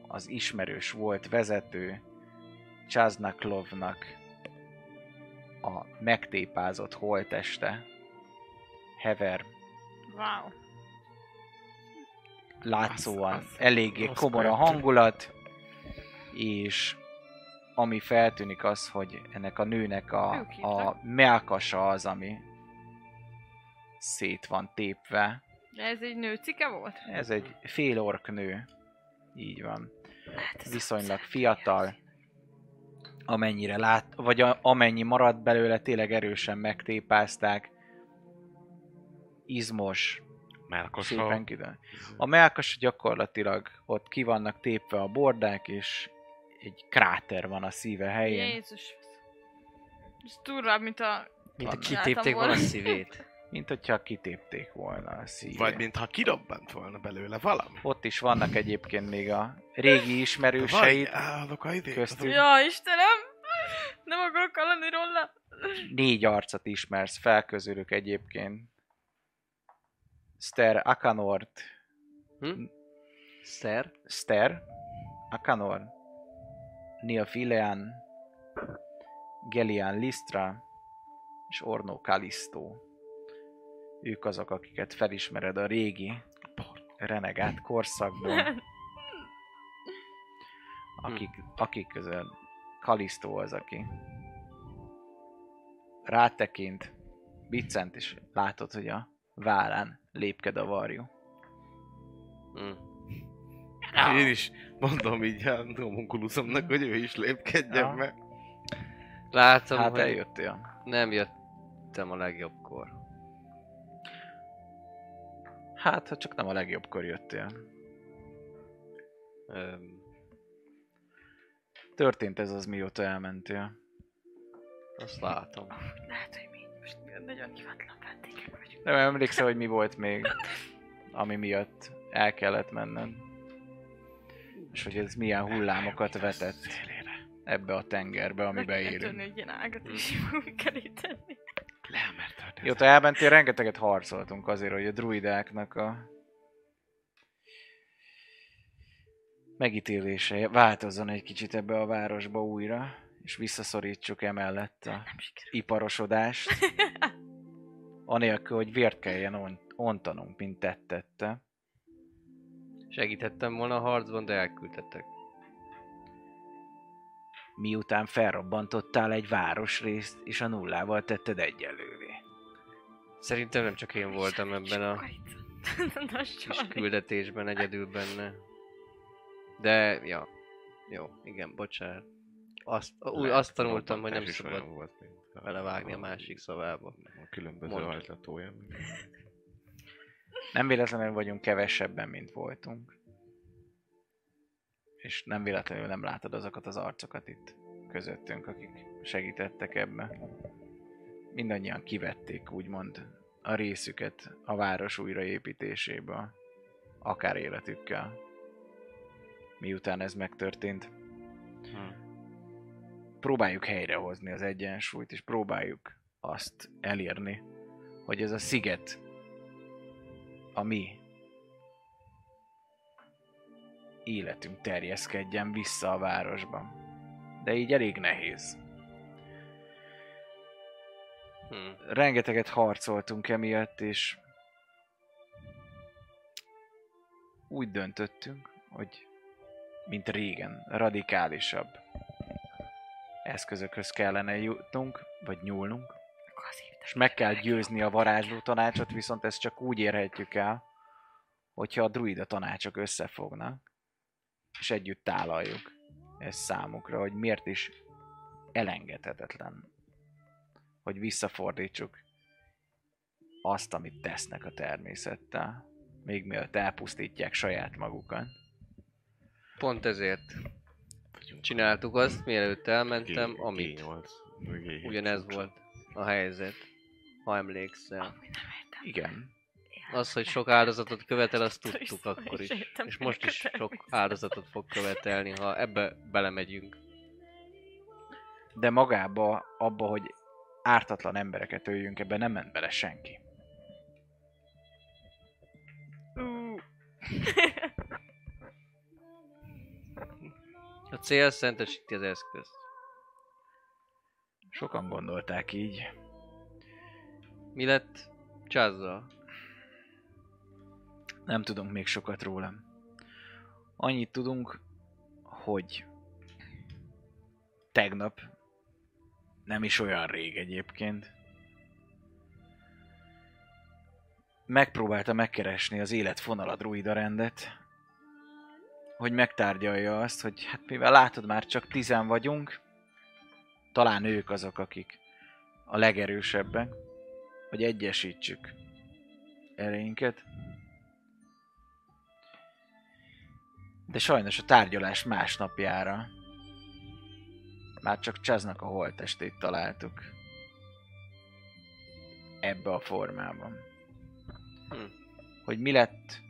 az ismerős volt vezető Csáznaklovnak a megtépázott holteste, Hever Wow. látszóan Az- az- eléggé az komor a hangulat, és ami feltűnik az, hogy ennek a nőnek a, a melkasa az, ami szét van tépve. Ez egy nőcike volt? Ez egy fél ork nő. Így van. Hát ez Viszonylag fiatal. Amennyire lát, vagy a, amennyi maradt belőle, tényleg erősen megtépázták. Izmos, Melkosról. szépen kidő. A melkas gyakorlatilag ott ki vannak tépve a bordák, és egy kráter van a szíve helyén. Jézus. Ez durvább, mint a... Mint a kitépték volna a szívét. Mint hogyha kitépték volna a szívét. Vagy mintha kirobbant volna belőle valami. Ott is vannak egyébként még a régi ismerőseid. Állok a idén. köztük. Ja, Istenem! Nem akarok hallani róla. Négy arcot ismersz fel közülük egyébként. Ster Akanort, Hm? Szer? Ster, Akanor, Nilfilean, Gelian Listra és Orno Kalisto. Ők azok, akiket felismered a régi renegát korszakból. Akik, akik közül Kalisto az, aki rátekint, biccent, és látod, hogy a vállán lépked a varjú. Hm. Én is mondom így a homunculusomnak, hogy ő is lépkedjen Ja. be. Látom, Hát hogy eljöttél. nem jöttem a legjobbkor. Hát, ha csak nem a legjobbkor jöttél. Öm, Történt ez az, mióta elmentél. azt látom. Lehet, hogy mi most nagyon hivatlan vendégek vagyunk. Nem emlékszel, hogy mi volt még, ami miatt el kellett menned. És hogy ez milyen hullámokat vetett ebbe a tengerbe, amiben élünk. egy ilyen ágat is fogunk elé tenni. Mióta elmentél, rengeteget harcoltunk azért, hogy a druidáknak a megítélése változzon egy kicsit ebbe a városba újra, és visszaszorítsuk emellett a Nem iparosodást, anélkül, hogy vért kelljen on- ontanunk, mint tettette. Segítettem volna a harcban, de elküldtetek. Miután felrobbantottál egy városrészt, és a nullával tetted egyelővé. Szerintem nem csak én voltam ebben a kis küldetésben egyedül benne. De, ja. Jó, igen, bocsánat. Azt, úgy, azt tanultam, hogy nem is szabad olyan volt, belevágni a másik szavába. A különböző Mondd. ajtlatója. Nem véletlenül vagyunk kevesebben, mint voltunk. És nem véletlenül nem látod azokat az arcokat itt közöttünk, akik segítettek ebbe. Mindannyian kivették, úgymond, a részüket a város újraépítéséből, akár életükkel. Miután ez megtörtént. Próbáljuk helyrehozni az egyensúlyt, és próbáljuk azt elérni, hogy ez a sziget a mi életünk terjeszkedjen vissza a városban. De így elég nehéz. Hm. Rengeteget harcoltunk emiatt, és úgy döntöttünk, hogy mint régen, radikálisabb eszközökhöz kellene jutnunk, vagy nyúlnunk, és meg kell győzni a varázsló tanácsot, viszont ezt csak úgy érhetjük el, hogyha a druida tanácsok összefognak, és együtt tálaljuk ezt számukra, hogy miért is elengedhetetlen, hogy visszafordítsuk azt, amit tesznek a természettel, még mielőtt elpusztítják saját magukat. Pont ezért csináltuk azt, mielőtt elmentem, amit G8. vagy G7 ugyanez volt a helyzet, ha emlékszel. Amúgy nem értem. Igen, az, hogy sok áldozatot követel, azt tudtuk akkor és is. És most is sok áldozatot fog követelni, ha ebbe belemegyünk. De magába, abba, hogy ártatlan embereket öljünk, ebben nem ment bele senki. A cél szentesíti az eszközt. Sokan gondolták így. Mi lett Csázzal? Nem tudunk még sokat róla. Annyit tudunk, hogy tegnap, nem is olyan rég egyébként, megpróbálta megkeresni az életfonal a druida rendet, hogy megtárgyalja azt, hogy hát mivel látod már csak tizen vagyunk, talán ők azok, akik a legerősebbek, hogy egyesítsük ereinket. De sajnos a tárgyalás másnapjára már csak Csaznak a holttestét találtuk. Ebbe a formában. Hm. Hogy mi lett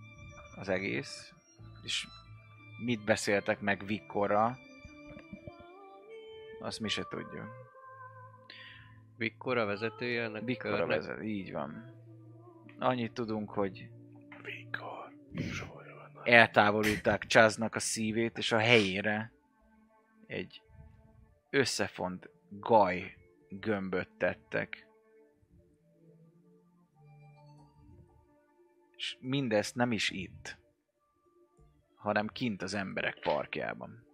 az egész, és mit beszéltek meg Vikkorral, azt mi se tudjuk. Vikkor a vezetője ennek a Vikor a körnek? vezet, így van. Annyit tudunk, hogy van. eltávolították Chaznak a szívét, és a helyére egy összefont gaj gömböt tettek. És mindezt nem is itt, hanem kint az emberek parkjában.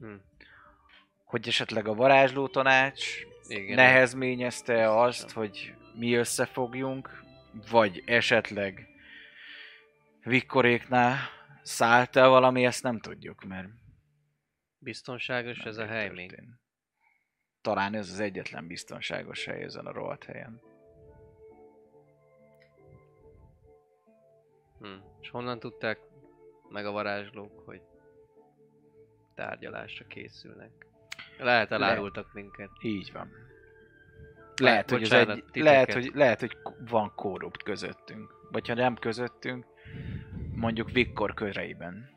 Hm. Hogy esetleg a varázsló tanács Igen. nehezményezte azt, hogy mi összefogjunk, vagy esetleg Vikkoréknál szállt el valami, ezt nem tudjuk, mert Biztonságos ez a hely még? Talán ez az egyetlen biztonságos hely ezen a rohadt helyen. Hm. És honnan tudták meg a varázslók, hogy tárgyalásra készülnek? Lehet elárultak minket. Így van. Lehet, hogy, bocsánat, egy, titeket. lehet, hogy, lehet, hogy van korrupt közöttünk. Vagy ha nem közöttünk, mondjuk Vikkor köreiben.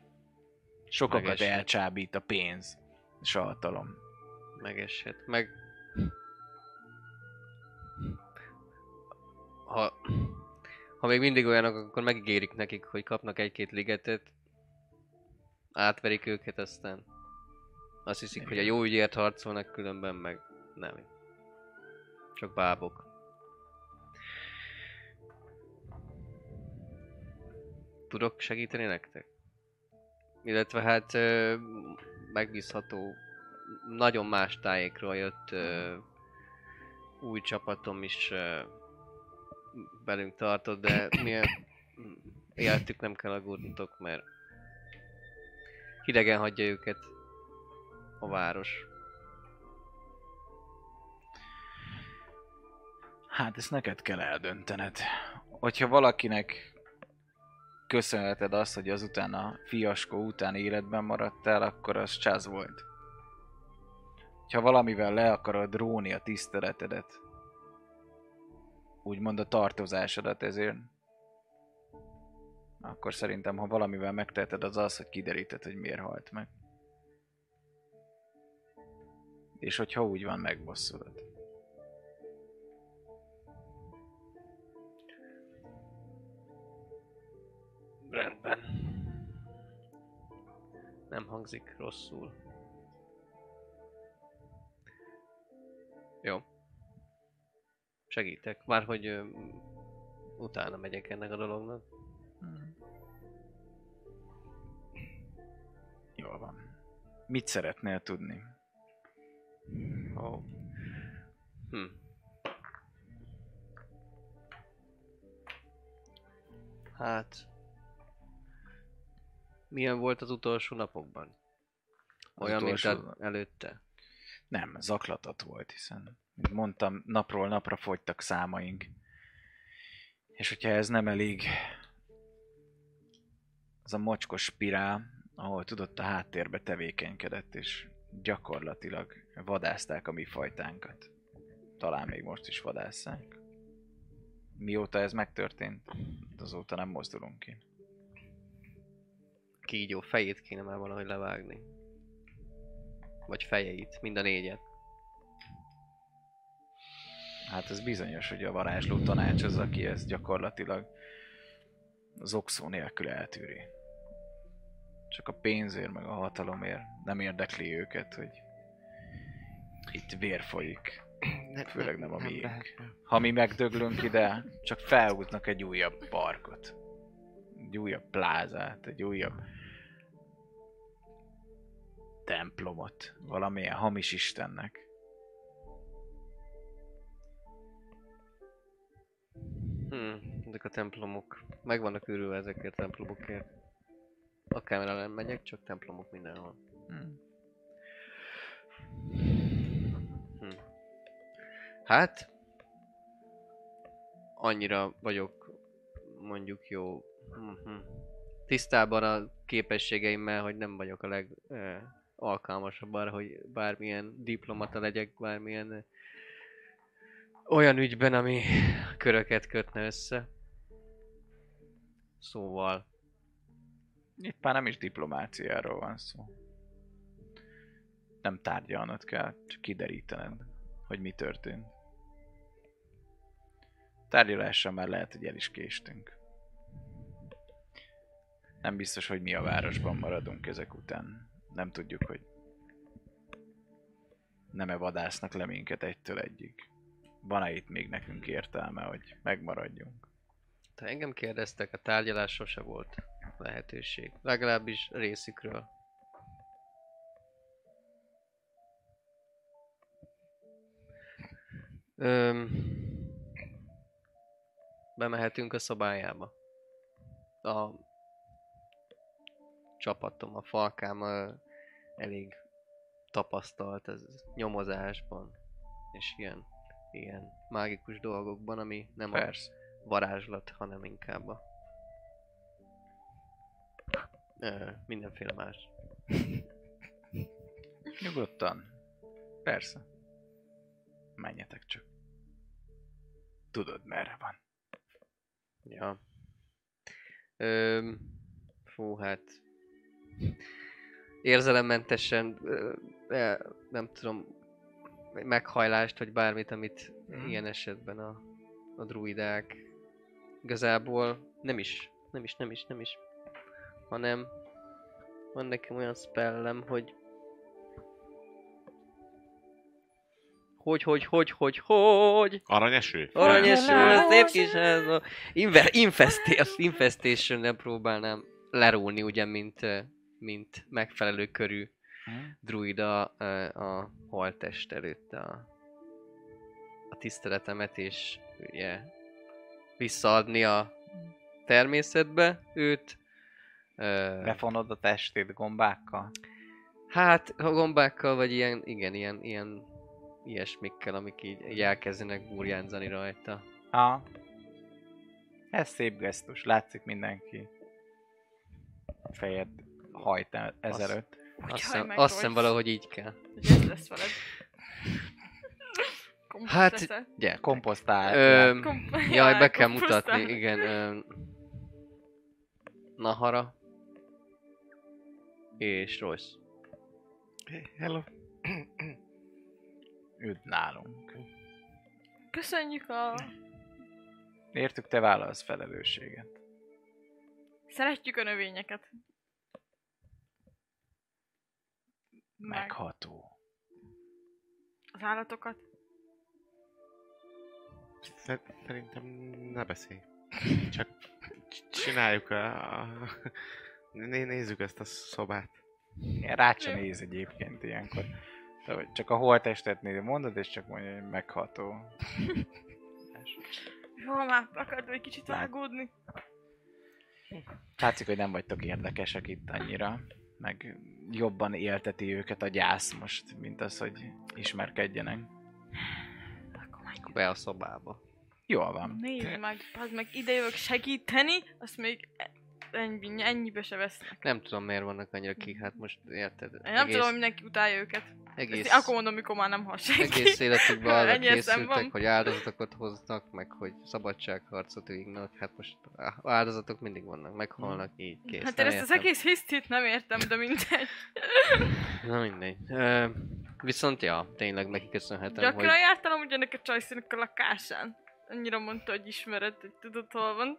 Sokakat Megesett. elcsábít a pénz és a hatalom. Megeshet. Meg... Ha... Ha még mindig olyanok, akkor megígérik nekik, hogy kapnak egy-két ligetet, átverik őket, aztán azt hiszik, hogy a jó ügyért harcolnak, különben meg nem. Csak bábok. Tudok segíteni nektek? Illetve hát ö, megbízható, nagyon más tájékról jött ö, új csapatom is ö, velünk tartott, de mi életük nem kell aggódnotok, mert hidegen hagyja őket a város. Hát ezt neked kell eldöntened. Hogyha valakinek köszönheted azt, hogy azután a fiaskó után életben maradtál, akkor az csáz volt. Ha valamivel le akarod róni a tiszteletedet, úgymond a tartozásodat ezért, akkor szerintem, ha valamivel megteheted, az az, hogy kideríted, hogy miért halt meg. És hogyha úgy van, megbosszulod. Rendben. Nem hangzik rosszul. Jó. Segítek. Már hogy ö, utána megyek ennek a dolognak. Jól van. Mit szeretnél tudni? Oh. Hm. Hát... Milyen volt az utolsó napokban? Olyan, mint utolsó- a- előtte? Nem, zaklatott volt, hiszen, mint mondtam, napról napra fogytak számaink. És hogyha ez nem elég, az a mocskos spirál, ahol tudott a háttérbe tevékenykedett, és gyakorlatilag vadázták a mi fajtánkat. Talán még most is vadásszák. Mióta ez megtörtént, azóta nem mozdulunk ki. Kígyó fejét kéne már valahogy levágni. Vagy fejeit, mind a négyet. Hát ez bizonyos, hogy a varázsló tanács az, aki ezt gyakorlatilag az okszó nélkül eltűri. Csak a pénzért, meg a hatalomért nem érdekli őket, hogy itt vér folyik. Főleg nem a miénk. Ha mi megdöglünk ide, csak felhúznak egy újabb parkot. Egy újabb plázát, egy újabb templomot. Valamilyen hamis istennek. Hmm, ezek a templomok. Meg vannak őrülve ezekért a templomokért. Akármire nem megyek, csak templomok mindenhol. Hm. Hm. Hát, annyira vagyok mondjuk jó mhm, tisztában a képességeimmel, hogy nem vagyok a leg eh, alkalmasabb arra, hogy bármilyen diplomata legyek, bármilyen eh, olyan ügyben, ami köröket kötne össze. Szóval, Itt már nem is diplomáciáról van szó. Nem tárgyalnod kell, csak kiderítened, hogy mi történt. Tárgyalással már lehet, hogy el is késtünk. Nem biztos, hogy mi a városban maradunk ezek után. Nem tudjuk, hogy nem-e vadásznak le minket egytől egyig. Van-e itt még nekünk értelme, hogy megmaradjunk? ha engem kérdeztek, a tárgyalás sose volt lehetőség. Legalábbis részükről. Öm, bemehetünk a szobájába. A csapatom, a falkám ö, elég tapasztalt ez nyomozásban, és ilyen, ilyen mágikus dolgokban, ami nem a Persze. varázslat, hanem inkább a ö, mindenféle más. Nyugodtan. Persze. Menjetek csak. Tudod, merre van. Ja. Ö, fú, hát érzelemmentesen ö, nem tudom meghajlást, vagy bármit, amit Mhm. ilyen esetben a, a druidák igazából nem is, nem is, nem is, nem is, hanem van nekem olyan spellem, hogy hogy, hogy, hogy, hogy, hogy, Aranyeső? Aranyeső, szép kis ez a... Inver, infestation, infestation próbálnám lerúlni, ugye, mint, mint megfelelő körű druida ö, a holttest előtt a, a tiszteletemet, és ugye visszaadni a természetbe őt. Ö, Befonod a testét gombákkal? Hát, ha gombákkal, vagy ilyen, igen, ilyen, ilyen ilyesmikkel, amik így, így elkezdenek burjánzani rajta. Ha. Ez szép gesztus, látszik mindenki. Fejed hajt el ezelőtt. Azt hiszem, meg, azt hiszem valahogy így kell. Ez lesz veled. Komposzt Hát, leszel. Gyere. Komposztál. Kom- jaj, be kell mutatni, igen. Öm, Nahara. És Royce. Hello. Üdv nálunk. Köszönjük a... Értük, te vállalsz felelősséget. Szeretjük a növényeket. Meg Megható. az állatokat. Szer- Szerintem ne beszélj. Csak csináljuk a... Né- nézzük ezt a szobát. Ilyen Rád se néz egyébként ilyenkor. Csak a holttestet nézi, mondod, és csak mondja, hogy megható. Jó, már akarod egy kicsit Lát- vágódni. Látszik, hogy nem vagytok érdekesek itt annyira. Meg jobban élteti őket a gyász most, mint az, hogy ismerkedjenek. Be a szobába. Jól van. nézd meg, az meg ide jövök segíteni, azt még ennyi, ennyibe se vesznek. Nem tudom miért vannak annyira kik, hát most érted. Én nem tudom, hogy mindenki utálja őket. egész, Ezt akkor mondom, mikor már nem hal senki. egész életükben arra készültek, hogy áldozatokat hoznak, meg hogy szabadságharcot vívnak. Hát most áldozatok mindig vannak, meghalnak így, kész. Hát én ezt az egész hisztit nem értem, de mindegy. Na mindegy. Ö, viszont ja, tényleg neki köszönhetem, Gyakran hogy jártam amúgy ennek a csajszínek a lakásán. Annyira mondta, hogy ismered, hogy tudod hol van.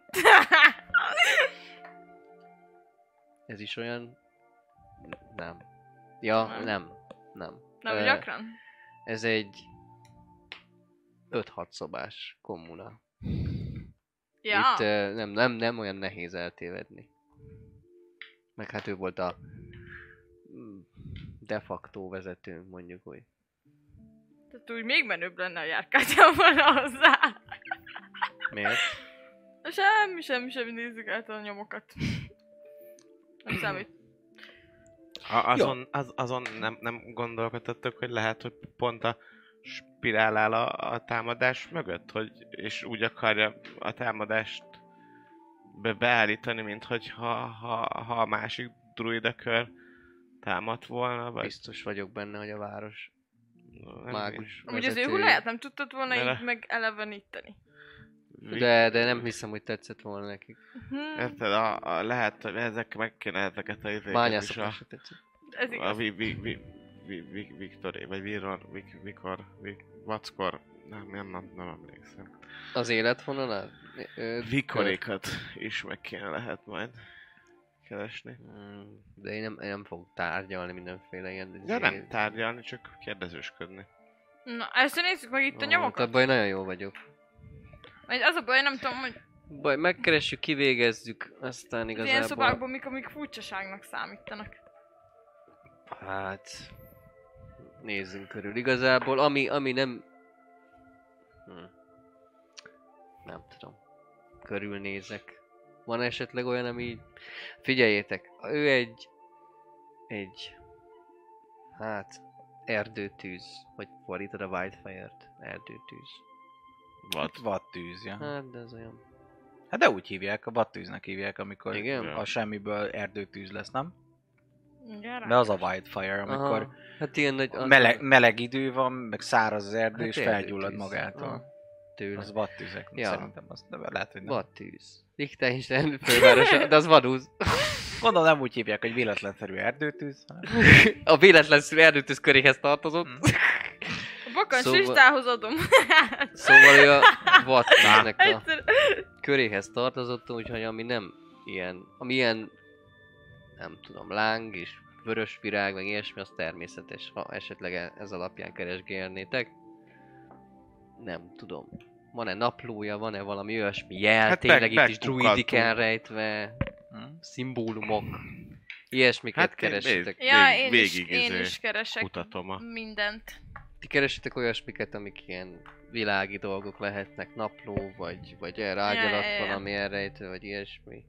ez is olyan... Nem. Ja, Nem. nem. Nem. nem, Ö, gyakran? Ez egy 5-6 szobás kommuna. Ja. Itt nem, nem, nem olyan nehéz eltévedni. Meg hát ő volt a mm, de facto vezetőnk, mondjuk úgy. Tehát úgy még menőbb lenne, ha járkáltam volna hozzá. Miért? Semmi, semmi, semmi, nézzük át a nyomokat. Nem számít. A, azon, az, azon nem, nem gondolkodtatok, hogy lehet, hogy pont a spirál áll a, a támadás mögött, hogy, és úgy akarja a támadást be, beállítani, mint hogy ha, ha, ha a másik druidakör támadt volna, vagy... Biztos vagyok benne, hogy a város mágus Amúgy az ő hulláját nem tudtad volna így meg eleveníteni. De, de nem hiszem, hogy tetszett volna nekik. Hm, Érted, a, a, lehet, hogy ezek meg kéne ezeket a izéket is Bányászok a, tetszett. ez a igaz. vi, vi, vi, vi, vi, Viktoré, vagy Viron, Vik, Vikor, Vik, Vackor, nem, nem, nem, nem emlékszem. Az életvonalát? Vikorékat is meg kéne lehet majd keresni. Mm, De én nem, én nem fogok tárgyalni mindenféle ilyen... De nem tárgyalni, csak kérdezősködni. Na, ezt nézzük meg itt a Ó, nyomokat. Abban én nagyon jó vagyok. Mert az a baj, nem tudom, hogy Baj, megkeressük, kivégezzük, aztán az ilyen igazából... szobákban mik, amik furcsaságnak számítanak. Hát... Nézzünk körül. Igazából, ami, ami nem... Hm. Nem tudom. Körülnézek. Van esetleg olyan, ami... Figyeljétek, ő egy... Egy... Hát... Erdőtűz. Hogy fordítod a Wildfire-t? Erdőtűz. Vad. Vattűz, ja. Hát, de ez olyan... Hát de úgy hívják, a vattűznek hívják, amikor Igen? a semmiből erdőtűz lesz, nem? Igen, De az a wildfire, amikor Aha. Hát ilyen nagy... az- meleg, meleg idő van, meg száraz az erdő, Hát és felgyullad magától. Aha. Tőle. Az vattűzek, Ja. szerintem. Azt, de lehet, hogy nem. Vattűz. Liechtenstein fővárosa, de az vadúz. Gondolom nem úgy hívják, hogy véletlenszerű erdőtűz, hanem A véletlenszerű erdőtűz köréhez tartozott. Mm. A bakan Szóval- Kristához adom. Szóval ő a vattűznek a Egyszer... köréhez tartozott, úgyhogy ami nem ilyen, ami ilyen, nem tudom, láng és vörös virág, meg ilyesmi, az természetes, ha esetleg e- ez alapján keresgélnétek. Nem tudom. Van-e naplója, van-e valami olyasmi jel, Hát tényleg meg- itt is megpukkadtunk. druidik elrejtve, Hm? szimbólumok, ilyesmiket Hát én- keresitek. Ja, én is, végig én izé is keresek Kutatom a... mindent. Ti keresitek olyasmiket, amik ilyen világi dolgok lehetnek, napló, vagy, vagy erre Ja, ágyalat ja, ja. valami elrejtő, vagy ilyesmi.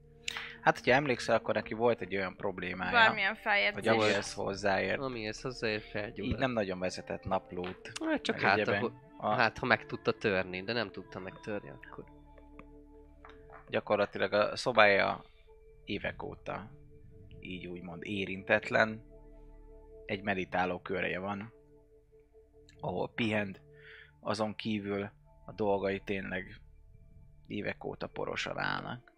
Hát, hogyha emlékszel, akkor neki volt egy olyan problémája, hogy feljegyzés. amihez hozzáért. Amihez hozzáér felgyullad. Így nem nagyon vezetett naplót. Hát csak hát, A, hát, ha meg tudta törni, de nem tudta megtörni, akkor... Gyakorlatilag a szobája évek óta így úgymond érintetlen. Egy meditáló köreje van, ahol pihent, azon kívül a dolgai tényleg évek óta porosan állnak.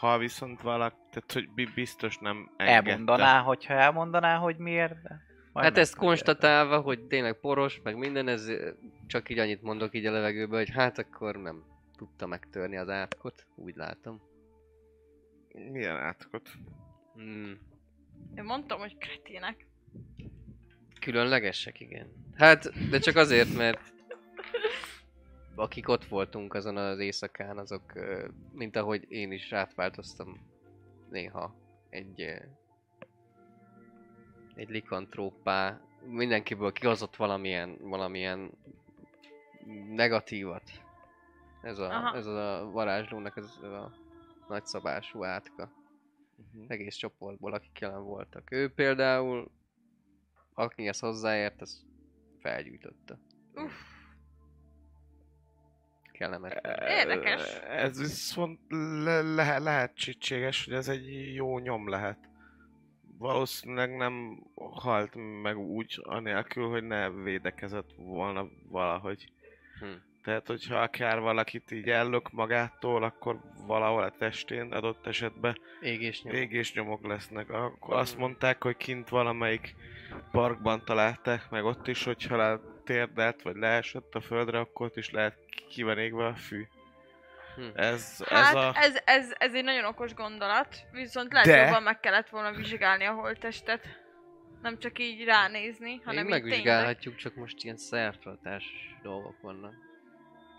Ha viszont valaki, tehát hogy bi- biztos nem engedte. Elmondaná, hogyha elmondaná, hogy miért, de... majd Hát ezt konstatálva, hogy tényleg poros, meg minden, ez csak így annyit mondok így a levegőbe, hogy hát akkor nem tudta megtörni az átkot, úgy látom. Milyen átkot? Hmm. Én mondtam, hogy kretének. Különlegesek, igen. Hát, de csak azért, mert akik ott voltunk azon az éjszakán, azok, mint ahogy én is átváltoztam néha egy egy likantróppá, mindenkiből kihozott valamilyen, valamilyen negatívat. Ez a, Aha. ez a varázslónak ez a nagyszabású átka. Egész csoportból, akik jelen voltak. Ő például, aki ezt hozzáért, az felgyújtotta. Uff. kellemetlen. Érdekes. Ez viszont le, le, lehetséges, hogy ez egy jó nyom lehet. Valószínűleg nem halt meg úgy, anélkül, hogy ne védekezett volna valahogy. Hm. Tehát, hogyha akár valakit így ellök magától, akkor valahol a testén adott esetben Égés nyom. égésnyomok lesznek. Akkor azt mondták, hogy kint valamelyik parkban találták meg ott is, hogyha le térdelt, vagy leesett a földre, akkor ott is lehet ki van égve a fű. Hm. Ez, Hát ez a... ez, ez, ez egy nagyon okos gondolat, viszont lehet De- jobban meg kellett volna vizsgálni a holttestet. Nem csak így ránézni, Még hanem így tényleg. megvizsgálhatjuk, csak most ilyen szertartás dolgok vannak.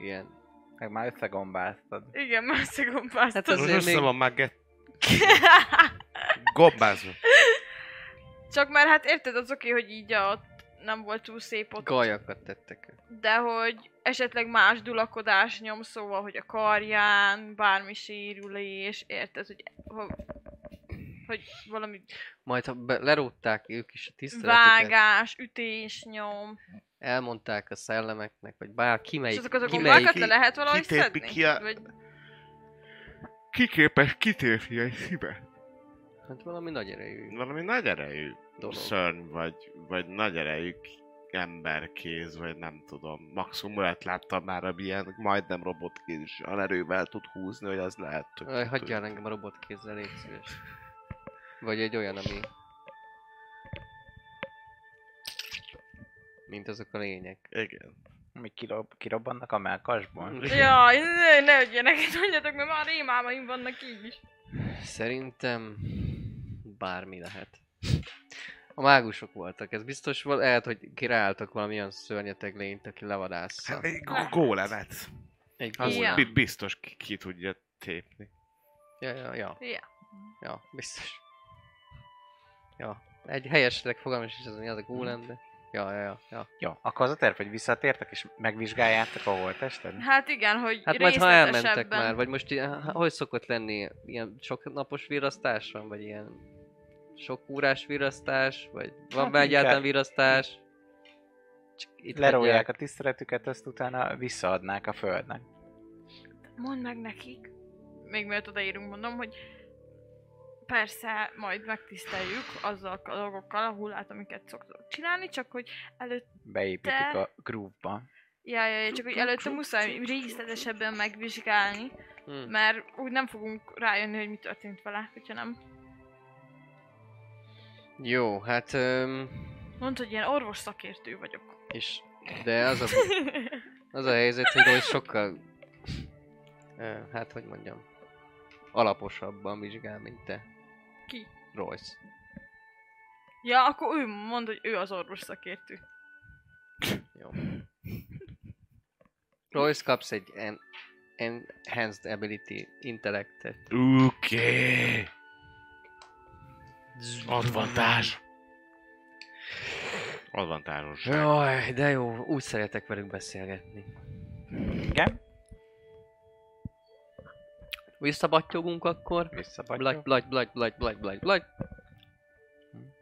Ilyen. Meg már összegombáztad. Igen, már szigombáztam. Hát Most azért össze még- van már get... gombázva. Csak mert hát érted, az oké, hogy így ott nem volt túl szép ott, Gajakat tettek. de hogy esetleg más dulakodás nyom, szóval, hogy a karján bármi sérülés, érted, hogy, hogy, hogy valami Majd ha be, lerótták ők is a tiszteletüket, vágás, ütés nyom, elmondták a szellemeknek, vagy bár ki és melyik, azokat a ki gombákat le lehet valahogy szedni? ki a- Vagy Ki képes kitépni egy szíve? hát valami nagy erejű Valami nagy erejű dolog. szörny, vagy, vagy nagy erejű emberkéz, vagy nem tudom. Maximum olyat láttam már, ami ilyen majdnem robotkéz is olyan erővel tud húzni, hogy az lehet, hogy... Aj, hagyjál engem a robotkézzel, légy szíves. Vagy egy olyan, ami... Mint azok a lények. Igen. Mi kirob, kirobbannak a melkasból? Jaj, ne, ne ilyeneket mondjatok, mert már rémámaim vannak így is. Szerintem bármi lehet. A mágusok voltak, ez biztos volt, lehet, hogy királltak valamilyen szörnyeteg lényt, aki levadásza. Hát egy go- gólemet. Egy Az biztos ki, ki tudja tépni. Ja, ja, ja, Ja. ja, biztos. Ja, egy helyesleg fogalmas is az, hogy az a gólem, de... Ja, ja, ja, ja. Jó, akkor az a terv, hogy visszatértek és megvizsgáljátok a holttested? Hát igen, hogy Hát majd ha elmentek már, vagy most ilyen, hogy szokott lenni? Ilyen sok napos virasztás van, vagy ilyen sok órás virasztás, vagy van Hát egyáltalán virasztás? Csak itt Lerolják hagyják. a tiszteletüket, azt utána visszaadnák a földnek. Mondd meg nekik, még mielőtt odaírunk, mondom, hogy persze majd megtiszteljük azzal a dolgokkal, a hullát, amiket szoktok csinálni, csak hogy előtt, Beépítik a groove-ba. ja, ja, ja, csak hogy előtte muszáj részletesebben megvizsgálni, Hm. mert úgy nem fogunk rájönni, hogy mi történt vele, hogyha nem. Jó, hát... Öm, Mondd, hogy ilyen orvos szakértő vagyok. és, de az a, az a helyzet, hogy sokkal... hát, hogy mondjam... Alaposabban vizsgál, mint te. Ki? Royce. Ja, akkor ő mond, hogy ő az orvos szakértő. Jó. Royce kapsz egy en, enhanced ability intellektet. Oké. Okay. Advantás. Jaj, de jó, úgy szeretek velük beszélgetni. Igen? Visszabattyogunk akkor. Blagy, Visszabagyok. blagy, blagy, blagy, blagy, blagy, blagy.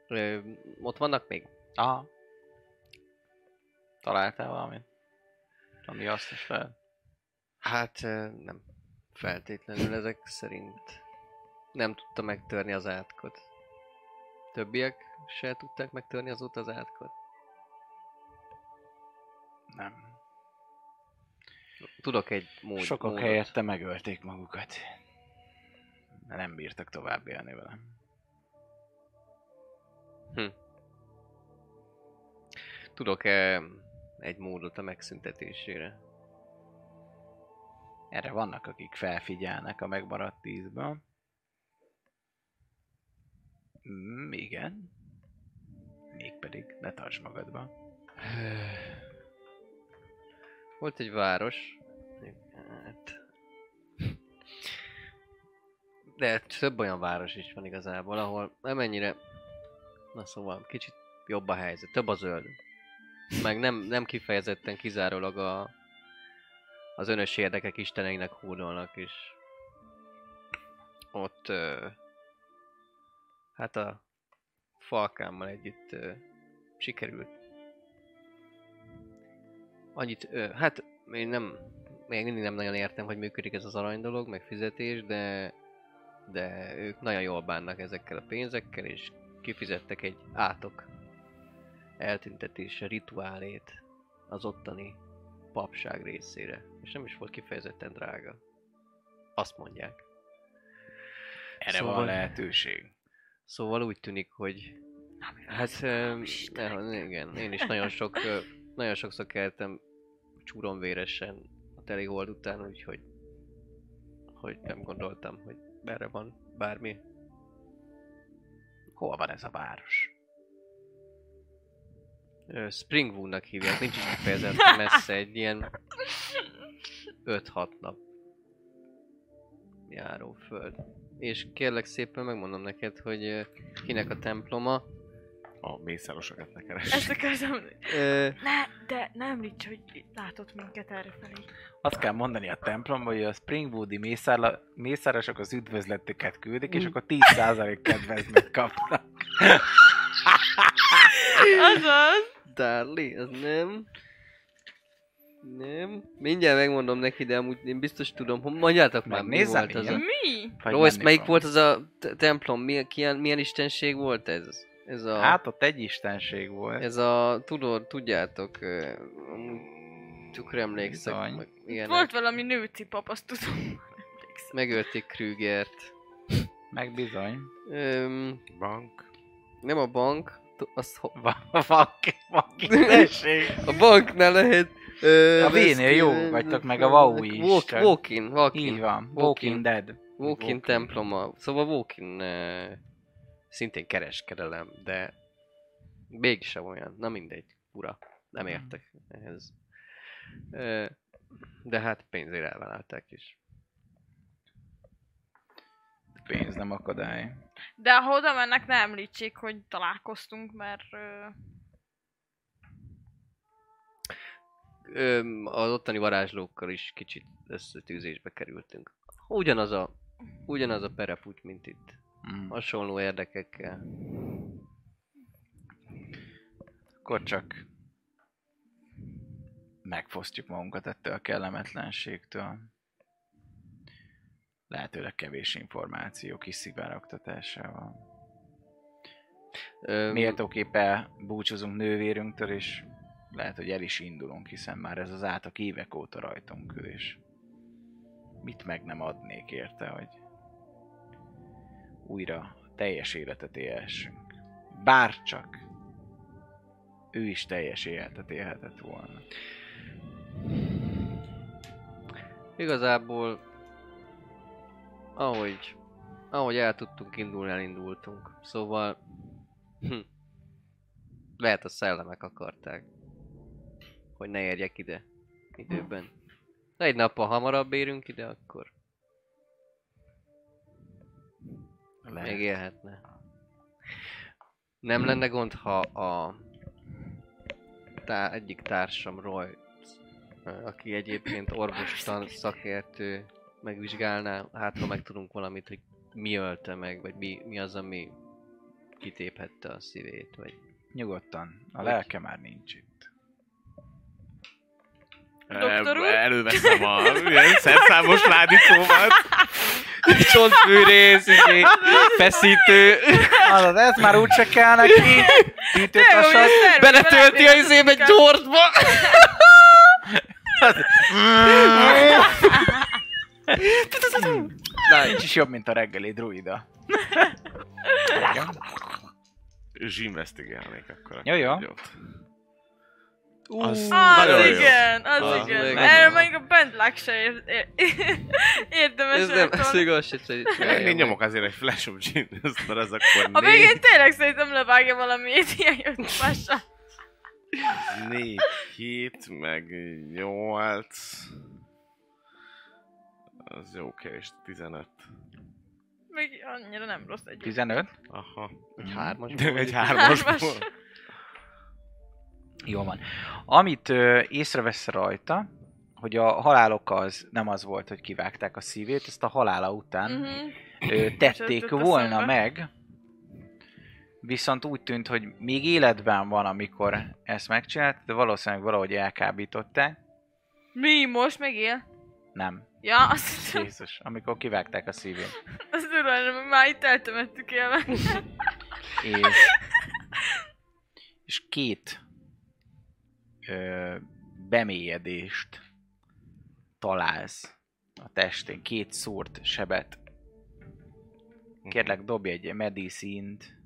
Ö, ott vannak még? Aha. Találtál valamit? Ami azt is fel. Hát nem feltétlenül ezek szerint. Nem tudta megtörni az átkot. Többiek se tudták megtörni azóta az átkot. Nem. Tudok egy mód, Sokak módot. helyette megölték magukat. De nem bírtak tovább élni vele. Tudok-e egy módot a megszüntetésére? Erre vannak, akik felfigyelnek a megmaradt tízből. Mm, igen. Mégpedig ne tarts magadba. Volt egy város. Hát... De több olyan város is van igazából, ahol nem ennyire... Na szóval, kicsit jobb a helyzet, több a zöld. Meg nem, nem kifejezetten kizárólag a, az önös érdekek isteneinek hódolnak is. Ott... Ö, hát a falkámmal együtt ö, sikerült annyit, hát én nem még mindig nem nagyon értem, hogy működik ez az arany dolog, meg fizetés, de, de ők nagyon jól bánnak ezekkel a pénzekkel, és kifizettek egy átok eltüntetése rituálét az ottani papság részére. És nem is volt kifejezetten drága. Azt mondják. Erre Szóval- van lehetőség. Szóval úgy tűnik, hogy... Hát, öm, ne, igen, én is nagyon sok, nagyon sokszor keltem csúronvéresen a teli hold után, úgyhogy hogy nem gondoltam, hogy erre van bármi. Hol van ez a város? Springwoodnak hívják, nincs is kifejezetten messze, egy ilyen 5-6 nap járó föld. És kérlek szépen megmondom neked, hogy kinek a temploma. A mészárosokat ne keres. Ezt akartam... Ö, Ne, de ne említs, hogy látott minket errefelé. Azt kell mondani a templomban, hogy a Springwoodi mészárla, mészárosok az üdvözletüket küldik, és akkor 10% kedvezményt kapnak. Azaz! Darli, az nem. Nem. Mindjárt megmondom neki, de amúgy én biztos tudom, hogy mondjátok már, mi volt az a... Mi? Menni melyik volt az a te- templom? Milyen, milyen, milyen istenség volt ez? Ez a... Hát ott egy istenség volt. Ez a, tudod, tudjátok, tökre emlékszek, meg ilyenek. Volt valami nőci pap, azt tudom. Megölték Krügert. Meg bizony. Öm, Bank. nem a bank, t- az ho- Van, van istenség. a banknál lehet... Ö, A V-nél jó vagytok, meg a Wow is. Walkin, Walkin. Így van. Walking. Walking Dead. Walkin temploma. Szóval Walkin uh, szintén kereskedelem, de mégsem olyan. Na mindegy, ura. Nem Mhm. értek ehhez. Ö, de hát pénzért elvállalták is. Pénz nem akadály. De ha oda mennek, ne említsék, hogy találkoztunk, mert... Ö... Az ottani varázslókkal is kicsit összetűzésbe kerültünk. Ugyanaz a, ugyanaz a perepút, mint itt. Mm. Hasonló érdekekkel. Akkor csak megfosztjuk magunkat ettől a kellemetlenségtől. Lehetőleg kevés információ kiszivárogtatásával. Ö, Méltóképpen búcsúzunk nővérünktől, és lehet, hogy el is indulunk, hiszen már ez az átok évek óta rajtunk ül, és mit meg nem adnék érte, hogy újra teljes életet élhessünk. Bár csak ő is teljes életet élhetett volna. Igazából, ahogy, ahogy el tudtunk indulni, elindultunk. Szóval, hm, lehet a szellemek akarták, hogy ne érjek ide időben. Ha egy nappal hamarabb érünk ide, akkor Lehet. még élhetne. Nem lenne gond, ha a tá- egyik társam Roy, aki egyébként orvostan szakértő, megvizsgálná, hát ha meg tudunk valamit, hogy mi ölte meg, vagy mi, mi az, ami kitéphette a szívét, vagy... Nyugodtan, a lelke már nincs itt. Doktor úr? Előveszem a szerszámos ládítómat. Csontfűrész, izé, feszítő, Hallod, ez már úgyse kell neki. Tűtőtasat. beletölti a izébe gyorsba! Na, Nincs is jobb, mint a reggeli druida. Zsinvesztigálnék akkor. Jó, jó. Jót. Az Az jó. igen, az, Az igen. meg- Erről még a Bentlák se ér, ér, érdemes ez nem, ez igaz, se Én nyomok azért egy flash of gin, mert ez akkor A végén tényleg szerintem levágja valamiért ilyen jött másra. négy, hét, meg nyolc. Az jó kevés, 15. Még annyira nem rossz egy. 15. Aha. Egy hármas. De egy Hármas. hármas. Jó van. Amit ö, észrevesz rajta, hogy a halálok az nem az volt, hogy kivágták a szívét, ezt a halála után Mhm. ö, tették volna meg, viszont úgy tűnt, hogy még életben van, amikor ezt megcsinált, de valószínűleg valahogy elkábították. Mi most megél? Nem. Ja, azt Jézus, amikor kivágták a szívét. azt tudom, már itt eltemettük élve. És, és két ö, bemélyedést találsz a testén, két szórt sebet. Kérlek, dobj egy medicine-t.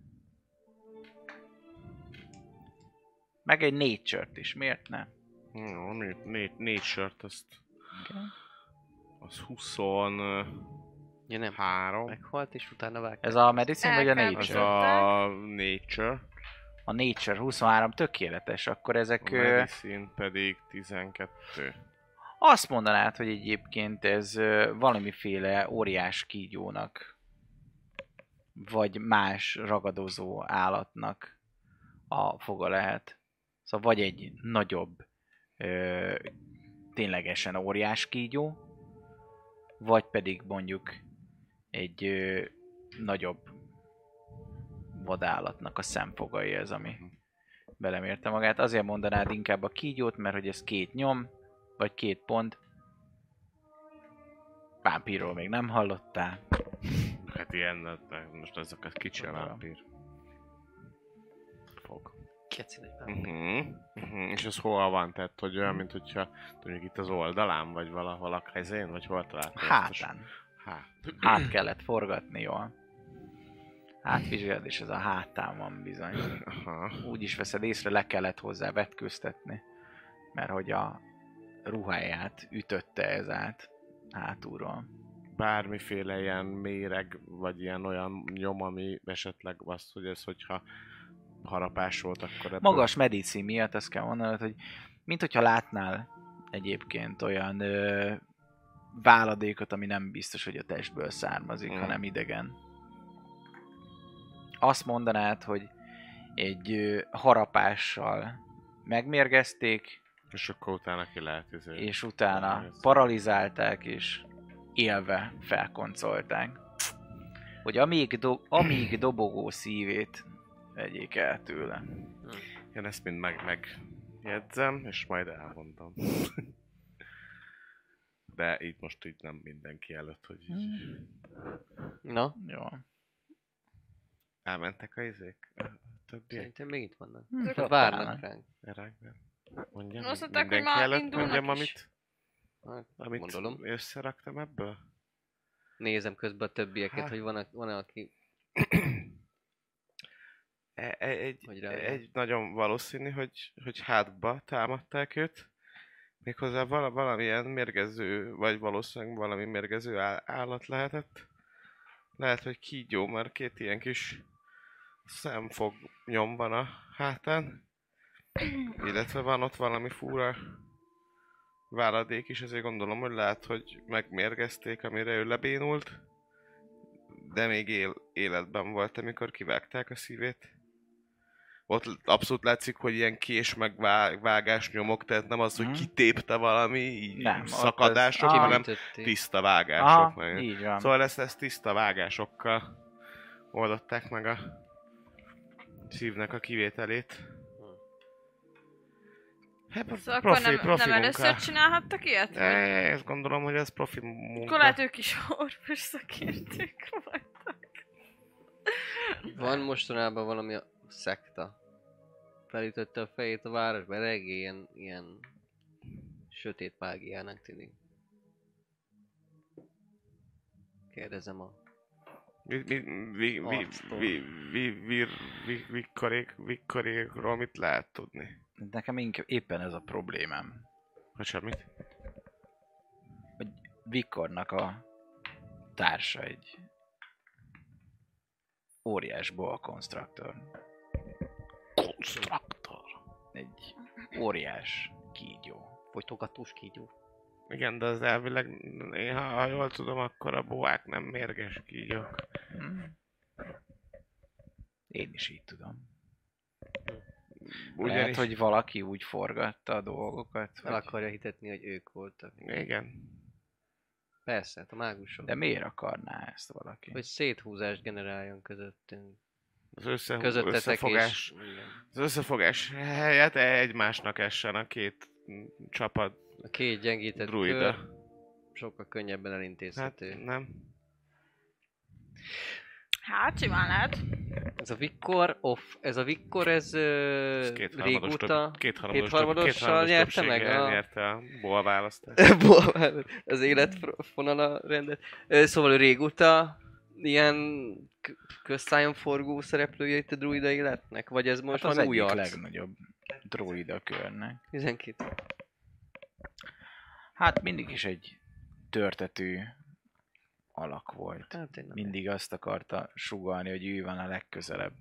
Meg egy nature-t is, miért ne? Jó, négy, négy, négy sört, azt... Okay. Az 23... Ja nem, meghalt és utána vágták. Ez a medicine vagy a nature? a Nature. A nature 23 tökéletes, akkor A ezek... ö, Medicine pedig 12. Azt mondanád, hogy egyébként ez valamiféle óriás kígyónak, vagy más ragadozó állatnak a foga lehet. Szóval vagy egy nagyobb, ö, ténylegesen óriás kígyó, vagy pedig mondjuk egy ö, nagyobb vadállatnak a szemfogai ez, ami belemérte magát. Azért mondanád inkább a kígyót, mert hogy ez két nyom, vagy két pont. Vámpírról még nem hallottál. Hát ilyen, de most ezeket kicsi a vámpír. Fog. Keci egy. Uh-huh. Uh-huh. És ez hol van? Tehát, hogy olyan, mint hogyha mondjuk itt az oldalán, vagy valahol a kezén, vagy hol találtad? a Hátán. Hát. Hát kellett forgatni jól. Átvizsgálod, és ez a hátán van bizony. Aha. Úgy is veszed észre, le kellett hozzá vetköztetni. Mert hogy a ruháját ütötte ez át hátulról. Bármiféle ilyen méreg, vagy ilyen olyan nyom, ami esetleg azt, hogy ez, hogyha harapás volt, akkor ebből... Magas medicin miatt ezt kell mondanod, hogy mint hogyha látnál egyébként olyan ö, váladékot, ami nem biztos, hogy a testből származik, mm. hanem idegen. Azt mondanád, hogy egy harapással megmérgezték, És akkor utána ki lehet izé. és utána Ez- paralizálták, és élve felkoncolták. Hogy amíg, do- amíg dobogó szívét vegyék el tőle. Én ezt mind meg, megjegyzem, és majd elmondom. De így most így nem mindenki előtt, hogy így Na, Jó. Elmentek a izék? A Többiek? szerintem még itt vannak. Hm, Csak várnak állnak. ránk. Erákban? Mondjam, Azt mondták, hogy már előtt mondjam, is. amit, Hát, amit Gondolom. összeraktam ebből? Nézem közben a többieket, Hát. hogy van, van-e, aki... E- e- Egy, Hogy egy nagyon valószínű, hogy, hogy hátba támadták őt. Méghozzá vala, valamilyen mérgező, vagy valószínűleg valami mérgező á- állat lehetett. Lehet, hogy kígyó, mert két ilyen kis szemfog nyom van a hátán. Illetve van ott valami fura váladék is, ezért gondolom, hogy lehet, hogy megmérgezték, amire ő lebénult. De még él, életben volt, amikor kivágták a szívét. Ott abszolút látszik, hogy ilyen kés meg vá- vágás nyomok, tehát nem az, hogy Mhm. kitépte valami így Nem, szakadások, Ah. hanem Kiütötték. tiszta vágások. Aha, meg. így van. Szóval ezt, ezt tiszta vágásokkal oldották meg a szívnek a kivételét. Hát, Szóval akkor nem, nem először munka. csinálhattak ilyet? E, ezt gondolom, hogy ez profi Akkor munka. lehet ők is orvos szakértők voltak. Van mostanában valami a szekta. Felütötte a fejét a városban, reggé ilyen, ilyen sötét mágiának tűnik. Kérdezem a... Mi, mi, vi, vi, Arctól. vi, vi, vi, vi, vikkorék, vikkorékról mit lehet tudni? Nekem inkább éppen ez a problémám. Hogy semmit? Vikornak a társa egy óriás boa konstruktor. Konstruktor. Egy óriás kígyó. Folytogatós kígyó. Igen, de az elvileg, én, ha, ha jól tudom, akkor a boák nem mérges kígyók. Hm. Én is így tudom. Ugyanis, Lehet, hogy valaki úgy forgatta a dolgokat, El hogy... akarja hitetni, hogy ők voltak. Igen. Persze, hát a mágusok. De miért akarná ezt valaki? Hogy széthúzást generáljon közöttünk. Az össze, összefogás, és... Az összefogás helyett egymásnak essen a két csapat A két gyengített druida. kör, sokkal könnyebben Hát elintézhető. nem. Hát, simán lehet. Ez a Vikkor, off, ez a Vikkor, ez, ö, Ez régóta... kétharmadossal kétharmados nyerte meg a- nyerte a bol választást. az életfonala rendet. Szóval ő régóta ilyen közszájon forgó szereplője itt a druida életnek? Vagy ez most Hát az van új egyik arc? legnagyobb droida körnek. 12. Hát mindig is egy törtető alak volt. Hát Mindig azt akarta sugalni, hogy ő van a legközelebb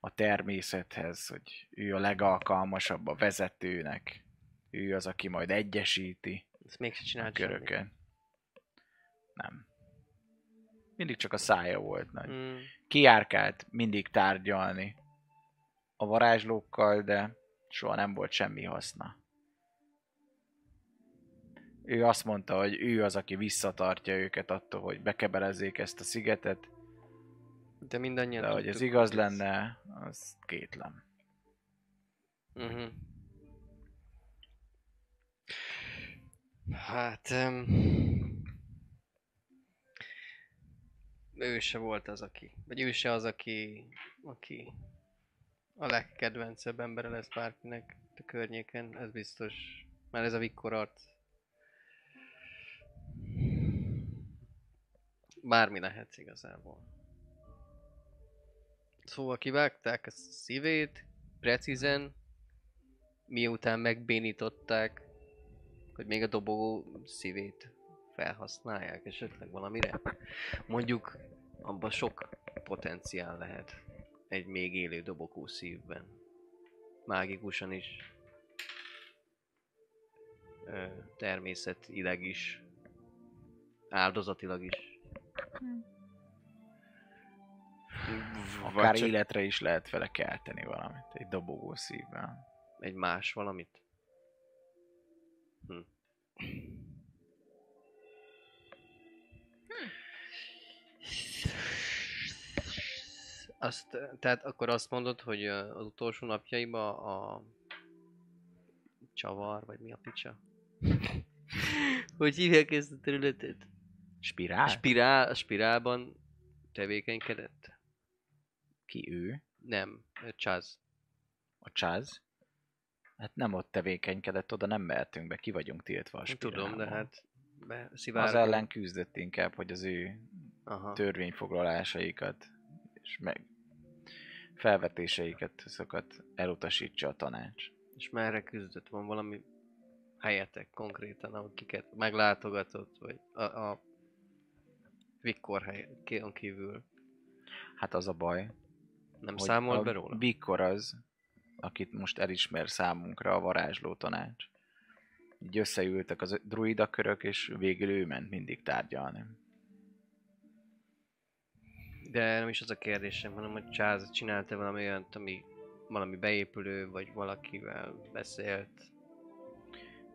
a természethez, hogy ő a legalkalmasabb a vezetőnek. Ő az, aki majd egyesíti Ezt mégse a köröket. Nem. Mindig csak a szája volt nagy. Mm. Kiárkált mindig tárgyalni a varázslókkal, de soha nem volt semmi haszna. Ő azt mondta, hogy ő az, aki visszatartja őket attól, hogy bekebelezzék ezt a szigetet, De mindannyian de hogy ez igaz ez- lenne, az kétlem. Mhm. Hát... Um, ő se volt az, aki... Vagy ő se az, aki... Aki a legkedvencebb embere lesz bárkinek a környéken, ez biztos. Mert ez a Vikkor arc. Bármi lehet igazából. Szóval kivágták a szívét, precízen, miután megbénították, hogy még a dobogó szívét felhasználják esetleg valamire. Mondjuk abban sok potenciál lehet egy még élő dobogó szívben. Mágikusan is, természetileg is, áldozatilag is. Akár csak- életre is lehet vele kelteni valamit, egy dobogó szívvel. Egy más valamit. Hm. Azt, tehát akkor azt mondod, hogy az utolsó napjaiban a csavar, vagy mi a picsa? hogy hívják ezt a területet? Spirál? Spirál, spirálban tevékenykedett? Ki ő? Nem, Chaz. A Chaz? Hát nem ott tevékenykedett, oda nem mehetünk be, ki vagyunk tiltva a Tudom, de hát be, Az szivárgó. ellen küzdött inkább, hogy az ő Aha. törvényfoglalásaikat és meg felvetéseiket azokat elutasítsa a tanács. És merre küzdött? Van valami helyetek konkrétan, ahol kiket meglátogatott, vagy a, a Vikkor hely, ki- kívül Hát az a baj, nem a be róla? Vikor az, akit most elismer számunkra a varázsló tanács. Így összeültek az druidakörök, és végül ő ment mindig tárgyalni. De nem is az a kérdésem, hanem hogy Charles csinálta valami olyant, ami valami beépülő, vagy valakivel beszélt.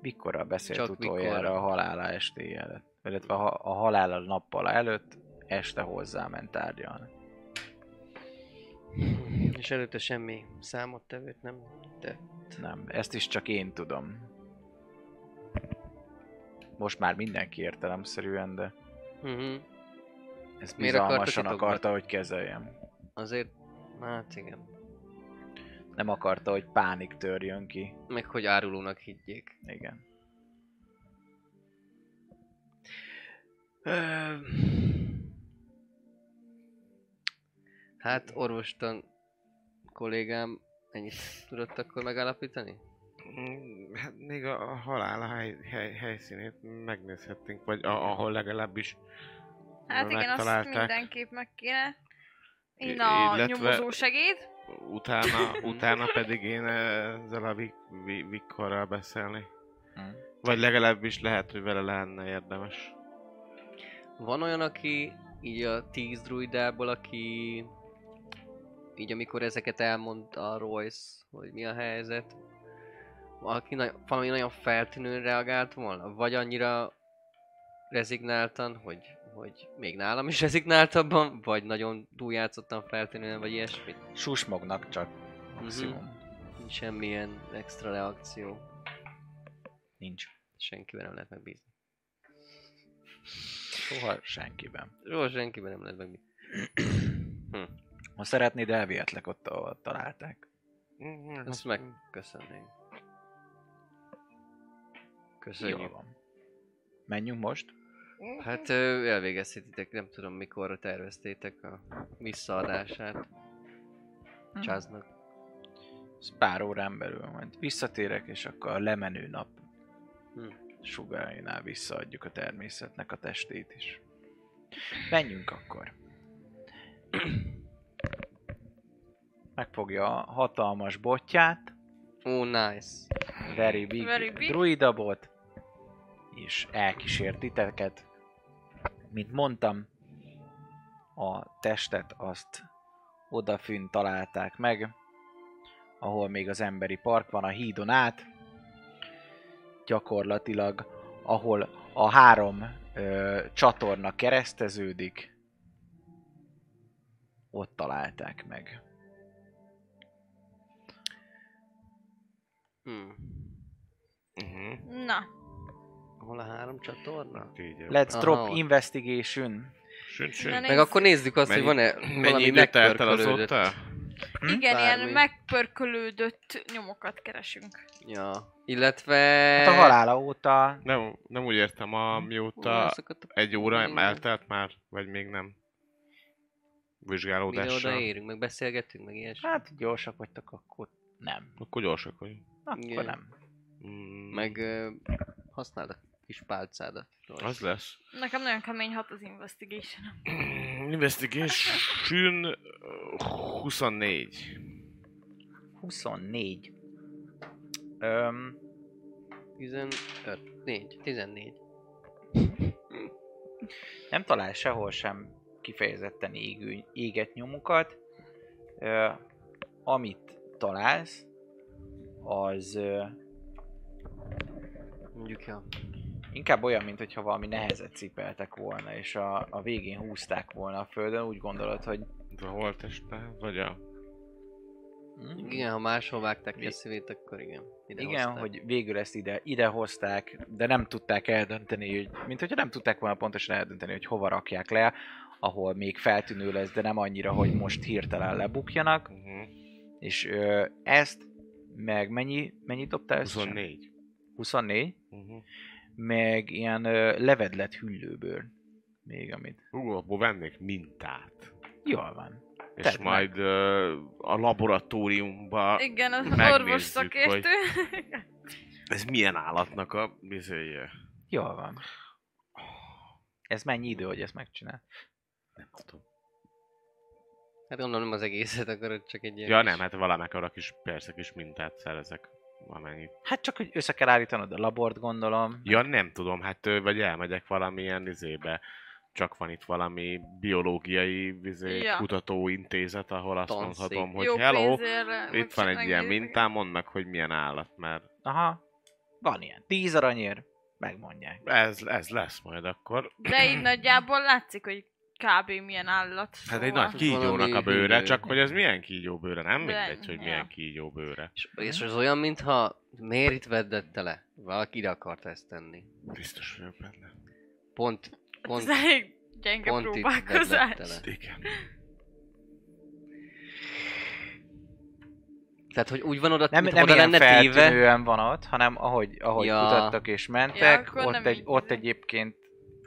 Vikorral beszélt Csak utoljára Vikkorral. a halála esté előtt. Illetve a, a halála nappal előtt, este hozzáment tárgyalni. És előtte semmi számottevőt nem tett. Nem, ezt is csak én tudom. Most már mindenki értelemszerűen, de Uh-huh. ezt Miért akarta bizalmasan akarta, hogy kezeljem. Azért, hát igen. Nem akarta, hogy pánik törjön ki. Meg hogy árulónak higgyék. Igen. Hát orvostan kollégám ennyit tudott akkor megállapítani? Mm, Hát még a a halál hely, hely, helyszínét megnézhettünk, vagy a, ahol legalábbis Hát igen, azt mindenképp meg kéne. Én I- a nyomozó segéd. Utána, utána pedig én ezzel a Vik- Vi- Vikkorral beszélni. Hm. Vagy legalábbis lehet, hogy vele lenne érdemes. Van olyan, aki így a tíz druidából, aki így amikor ezeket elmondta a Royce, hogy mi a helyzet, aki nagy, valami nagyon feltűnően reagált volna, vagy annyira rezignáltan, hogy, hogy még nálam is rezignáltabban, vagy nagyon túljátszottan feltűnően, vagy ilyesmit. Susmognak csak maximum. Nincs semmilyen extra reakció. Nincs. Senkivel nem lehet megbízni. Soha senkiben. Róla senkiben nem lehet meg. Ha szeretnéd, elvihetlek ott, ahol találták. Azt megköszönnénk. Köszönjük. Jól van. Menjünk most? Hát elvégezhetitek, nem tudom mikorra terveztétek a visszaadását. Csáznak. Ez pár órán belül majd visszatérek, és akkor a lemenő nap Hm. Sugárainál visszaadjuk a természetnek a testét is. Menjünk akkor. Megfogja a hatalmas botját, Oh, nice. Very Big, Very big. druidabot, és elkísért titeket. Mint mondtam, a testet azt odafűn találták meg, ahol még az emberi park van a hídon át, gyakorlatilag, ahol a három ö, csatorna kereszteződik, ott találták meg. Hm. Uh-huh. Na, Hol a három csatorna? Így. Let's Aha, drop ott. investigation. Sőt, Na, sőt. Meg akkor nézzük azt, hogy van-e Mennyi valami idő telt el megpörkölődött. Azóta? igen, ilyen Bármi. megpörkölődött nyomokat keresünk. Ja. Illetve... Hát a halála óta Nem, nem úgy értem, a, Hol mióta azokat a- egy óra eltelt már, vagy még nem? Mire Vizsgálódással. odaérünk, meg beszélgetünk, meg ilyesmi. Hát, gyorsak vagytok, akkor nem. Akkor gyorsak vagyunk. Akkor Igen. nem. Mm, Meg ö, használd a kis pálcádat. Az lesz. Nekem nagyon kemény hat az investigation Investigation uh, 24. 24. Öm, 15, 4, 14. nem talál sehol sem kifejezetten égő, éget nyomukat. Ö, amit találsz, az ö, Mondjuk, ja. Inkább olyan, mint hogyha valami nehezet cipeltek volna, és a, a végén húzták volna a földön, úgy gondolod, hogy De a holteste, vagy a... hm, Igen, ha máshol vágták ki a szívét, akkor igen. Ide Igen, hozták. hogy végül ezt ide, ide hozták, de nem tudták eldönteni, hogy, mint hogyha nem tudták volna pontosan eldönteni, hogy hova rakják le, ahol még feltűnő lesz, de nem annyira, hogy most hirtelen lebukjanak, Uh-huh. és ö, ezt, meg mennyi, mennyit dobtál összesen? 24. 24, Uh-huh. Meg ilyen ö, levedlet hüllőből még, amit Hú, abból vennék mintát. jól van. És Tedd majd uh, a laboratóriumba Igen, az megnézzük, orvos szakértő. ez milyen állatnak a bizéje. Jól van. Ez mennyi idő, hogy ezt megcsinál? Nem tudom. Hát gondolom az egészet, akkor csak egy ilyen Ja kis- nem, hát valamekkora kis, persze kis mintát szerezek. Amennyit. Hát csak, hogy össze kell állítanod a labort, gondolom. Ja nem tudom, hát vagy elmegyek valamilyen izébe. Csak van itt valami biológiai izé, Ja. kutatóintézet, ahol azt Tanszék. mondhatom, hogy Jó hello, pénzért, itt meg van egy ilyen mintám, mondd meg, hogy milyen állat, mert Aha, van ilyen. 10 aranyér, megmondják. ez, ez lesz majd akkor. De így nagyjából látszik, hogy kb. milyen állat. Hát egy szóval- nagy kígyónak a bőre, csak hogy ez milyen kígyó bőre, nem De- mindegy, hogy ja. milyen kígyó bőre. És, és az olyan, mintha miért itt veddette le? Valaki ide akart ezt tenni. Biztos vagyok benne. Pont, Ez pont, elég gyenge pont itt próbálkozás. le. Igen. Tehát, hogy úgy van oda, Nem, nem oda lenne téve. feltűnően van ott, hanem ahogy, ahogy Ja. kutattak és mentek, Ja, ott, nem egy, így ott egyébként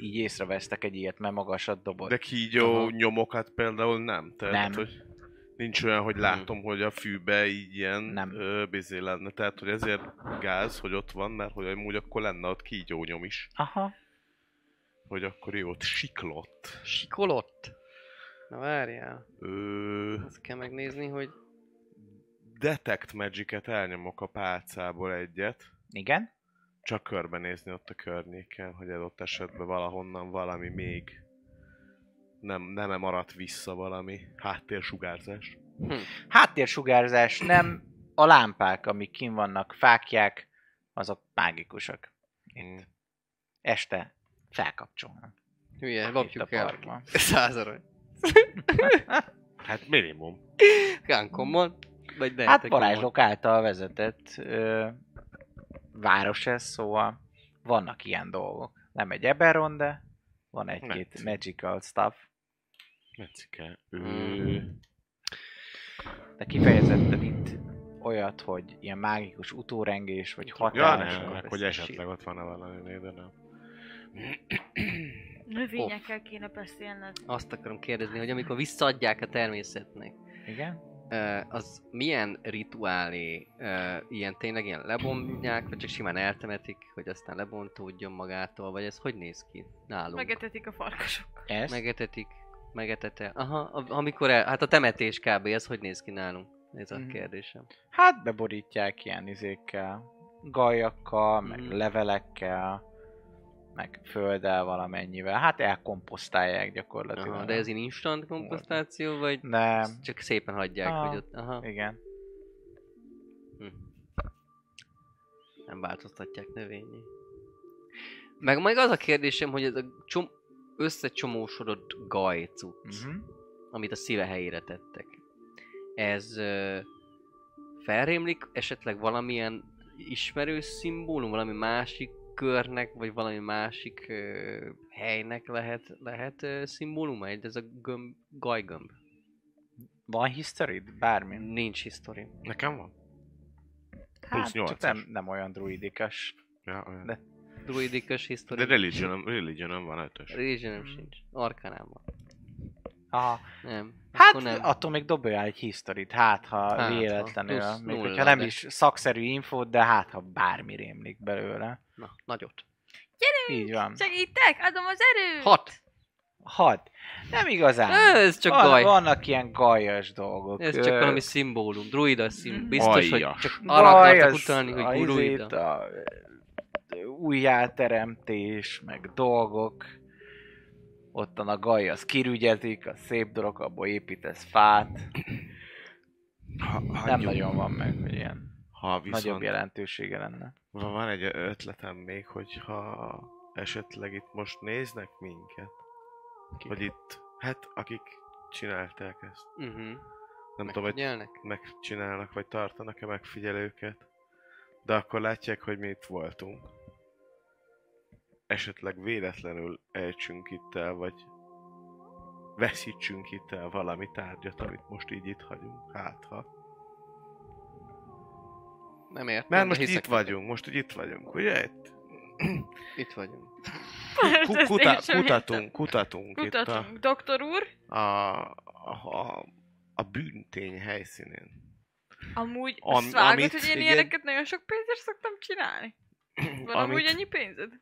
így észrevesztek egy ilyet, mert magasat dobott. De kígyó Aha. nyomokat például nem. Tehát, Nem. Hogy nincs olyan, hogy látom, hogy a fűbe így ilyen Nem. Ö, bizé lenne. Tehát, hogy ezért gáz, hogy ott van, mert hogy amúgy akkor lenne ott kígyó nyom is. Aha. Hogy akkor jó, ott siklott. Sikolott. Na várjál. Ö, Azt kell megnézni, hogy detect magic elnyomok a pálcából egyet. Igen? Csak körbenézni ott a környéken, hogy adott esetben valahonnan valami még nem, nem maradt vissza valami háttérsugárzás. Háttérsugárzás nem, a lámpák, amik kin vannak, fákják, azok mágikusak. Mm. Este felkapcsolnak. hülye, Itt lopjuk el. Száz arany. Hát minimum. Uncommon. Vagy Hát varázslók által vezetett ö, város ez, szóval vannak ilyen dolgok. Nem egy Eberron, de van egy-két magical stuff, Mecike. Mm. Ő... de kifejezetten itt olyat, hogy ilyen mágikus utórengés, vagy Ja, hatás. nem, meg hogy esetleg ott van-e valami, de nem. Növényekkel kéne beszélned. Azt akarom kérdezni, hogy amikor visszaadják a természetnek, Igen? Az milyen rituálé, ilyen tényleg ilyen lebontják, vagy csak simán eltemetik, hogy aztán lebontódjon magától, vagy ez hogy néz ki nálunk? Megetetik a farkasok. Ez? Megetetik, megetete. Aha, amikor el, hát a temetés kb. ez hogy néz ki nálunk? Ez a Mhm. kérdésem. Hát beborítják ilyen izékkel, gajakkal, meg Mhm. levelekkel, meg földdel valamennyivel. Hát elkomposztálják gyakorlatilag. Aha, de ez ilyen instant komposztáció, vagy Nem, csak szépen hagyják, Ah. hogy ott, aha, igen. hm. nem változtatják növényi. Meg meg az a kérdésem, hogy ez a csom- összecsomósodott gaj cucc, Uh-huh. amit a szíve helyére tettek. Ez ö, felrémlik esetleg valamilyen ismerős szimbólum, valami másik körnek, vagy valami másik ö, helynek lehet, lehet ö, szimbóluma? Egy- Ez a gömb, gajgömb. Van history Bármi? Nincs history. Nekem van? Hát, Plusz csak 8 nem, nem olyan druidikas. Ja, olyan. De- Druidikus history. De religionom, religionom van ötös. Religionom sincs. Arkánám van. Aha. Nem. Hát nem. attól még dobja egy historyt, hát ha Hát, ha. véletlenül, Plusz még nulla, hogyha nem de- is szakszerű infót, de hát ha bármi rémlik belőle. Na, nagyot. Így van. Segítek, adom az erőt! Hat! Hat. Nem igazán. Ez csak Van, gaj. Vannak ilyen gajas dolgok. Ez csak valami szimbólum, druida szim. Mm. Biztos, hogy Aljas. csak arra akartak utalni, hogy druida. a újjáteremtés, meg dolgok. Ottan a gaj, az kirügyezik, a szép dolog, abból építesz fát. Ha, Nem hagyjuk. nagyon van meg, hogy ilyen Ha viszont nagyobb jelentősége lenne. van van egy ötletem még, hogy ha esetleg itt most néznek minket, Kik? hogy itt, hát akik csinálták ezt, Uh-huh. nem tudom, hogy megcsinálnak, vagy tartanak-e megfigyelőket, de akkor látják, hogy mi itt voltunk. Esetleg véletlenül ejtsünk itt el, vagy veszítsünk itt el valami tárgyat, amit most így itt hagyunk, hát ha. Nem értem, Mert most itt vagyunk, most úgy itt vagyunk, ugye? Itt, Itt vagyunk. kuta, sem kutatunk, kutatunk, Kutatunk, doktor úr. itt a, a, a, a bűntény helyszínén. Amúgy Am- azt vágod, amit- hogy én igen. ilyeneket nagyon sok pénzért szoktam csinálni? Van amúgy Amit- ennyi pénzed?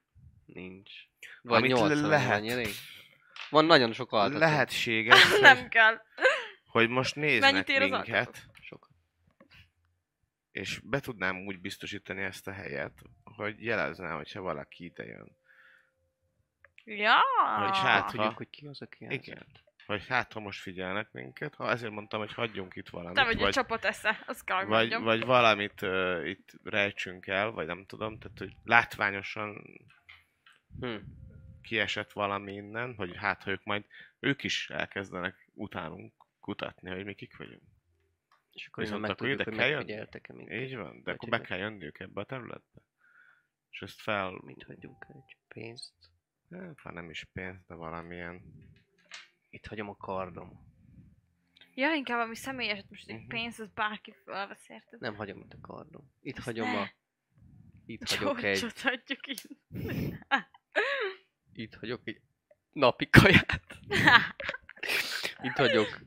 Nincs. Vagy Amit 80 lehet. elég? Van nagyon sok altató. Lehetséges, Nem hogy, kell. hogy most néznek Mennyit ér az minket? Sok. és be tudnám úgy biztosítani ezt a helyet, hogy jeleznám, hogyha valaki ide jön. Ja. Hogy Hát hát, tudjuk, hogy ki az, aki igen. elzert. Vagy hát, ha most figyelnek minket, ha ezért mondtam, hogy hagyjunk itt valamit, Te vagy a vagy, csapat esze, azt kell, hogy vagy, mondjam. vagy valamit uh, itt rejtsünk el, vagy nem tudom, tehát hogy látványosan Hm. kiesett valami innen, hogy hát, ha ők majd, ők is elkezdenek utánunk kutatni, hogy mi kik vagyunk. És akkor Viszont akkor tudjuk, ide hogy kell jönni? megfigyeltek-e minket. Így van, de Vagy akkor be kell jönniük ebbe a területbe. És ezt fel, Mit hagyjunk egy pénzt? hát, ha nem is pénz, de valamilyen Itt hagyom a kardom. Ja, inkább valami személyes, most egy Mhm. pénz, az bárki felvesz, érted? Nem hagyom itt a kardom. Itt Ezt hagyom ne. a... Itt hagyok egy... Hagyjuk így. Itt hagyok egy napi kaját. Itt hagyok...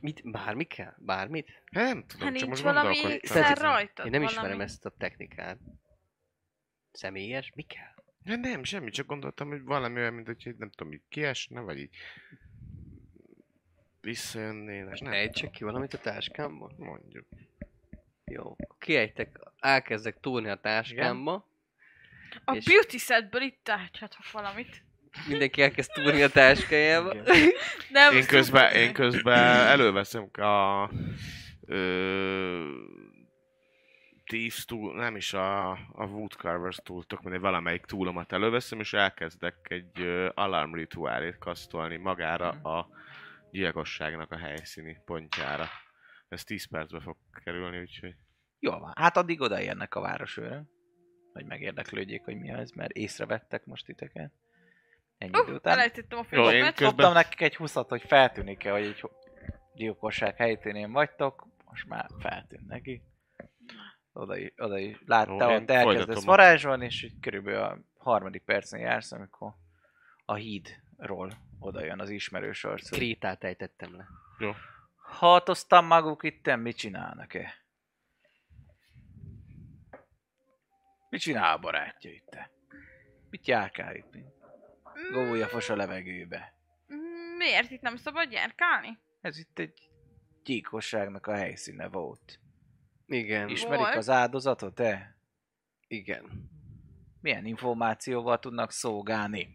Mit? Bármi kell? Bármit? Nem tudom, Ha csak nincs most valami szer rajtad. Én nem valami... ismerem ezt a technikát. Személyes? Mi kell? Ja, nem, semmi, csak gondoltam, hogy valami olyan, mint hogy nem tudom, így kiesne, vagy így visszajönnének. Nem, ejtsek ki valamit a táskámból? mondjuk. Jó. Kiejtek, elkezdek túlni a táskámba. A és- beauty setből itt tárgyhatok valamit. Mindenki elkezd túlni a táskájába. Nem, Én közben, én közben előveszem a ö, Thieves tool, nem is a, a Woodcarvers tooltok, mindegy valamelyik túlomat előveszem, és elkezdek egy ö, alarm rituálét kasztolni magára a gyilkosságnak a helyszíni pontjára. Ez 10 percbe fog kerülni, úgyhogy... Jó van. Hát addig odaérnek a városőre. Hogy megérdeklődjék, hogy mi az, mert észrevettek most titeket. Ennyi idő Uh, után. elejtettem a Jó, én filmet. közben- Dobtam nekik egy 20 hogy feltűnik-e, hogy egy gyilkosság helyténén vagytok. Most már feltűnt neki. Oda, is- oda is látta, Jó, hogy én elkezdesz varázsolni, és így körülbelül a harmadik percen jársz, amikor a hídról oda jön az ismerős arc. Krétát ejtettem le. Hatoztam maguk itt, mit csinálnak-e? Mit csinál a barátja itt? Mit járkál itt? Gólja fos a levegőbe. Mm, Miért itt nem szabad járkálni? Ez itt egy gyilkosságnak a helyszíne volt. Igen, Ismerik Volt. az áldozatot, te? igen. Milyen információval tudnak szolgálni?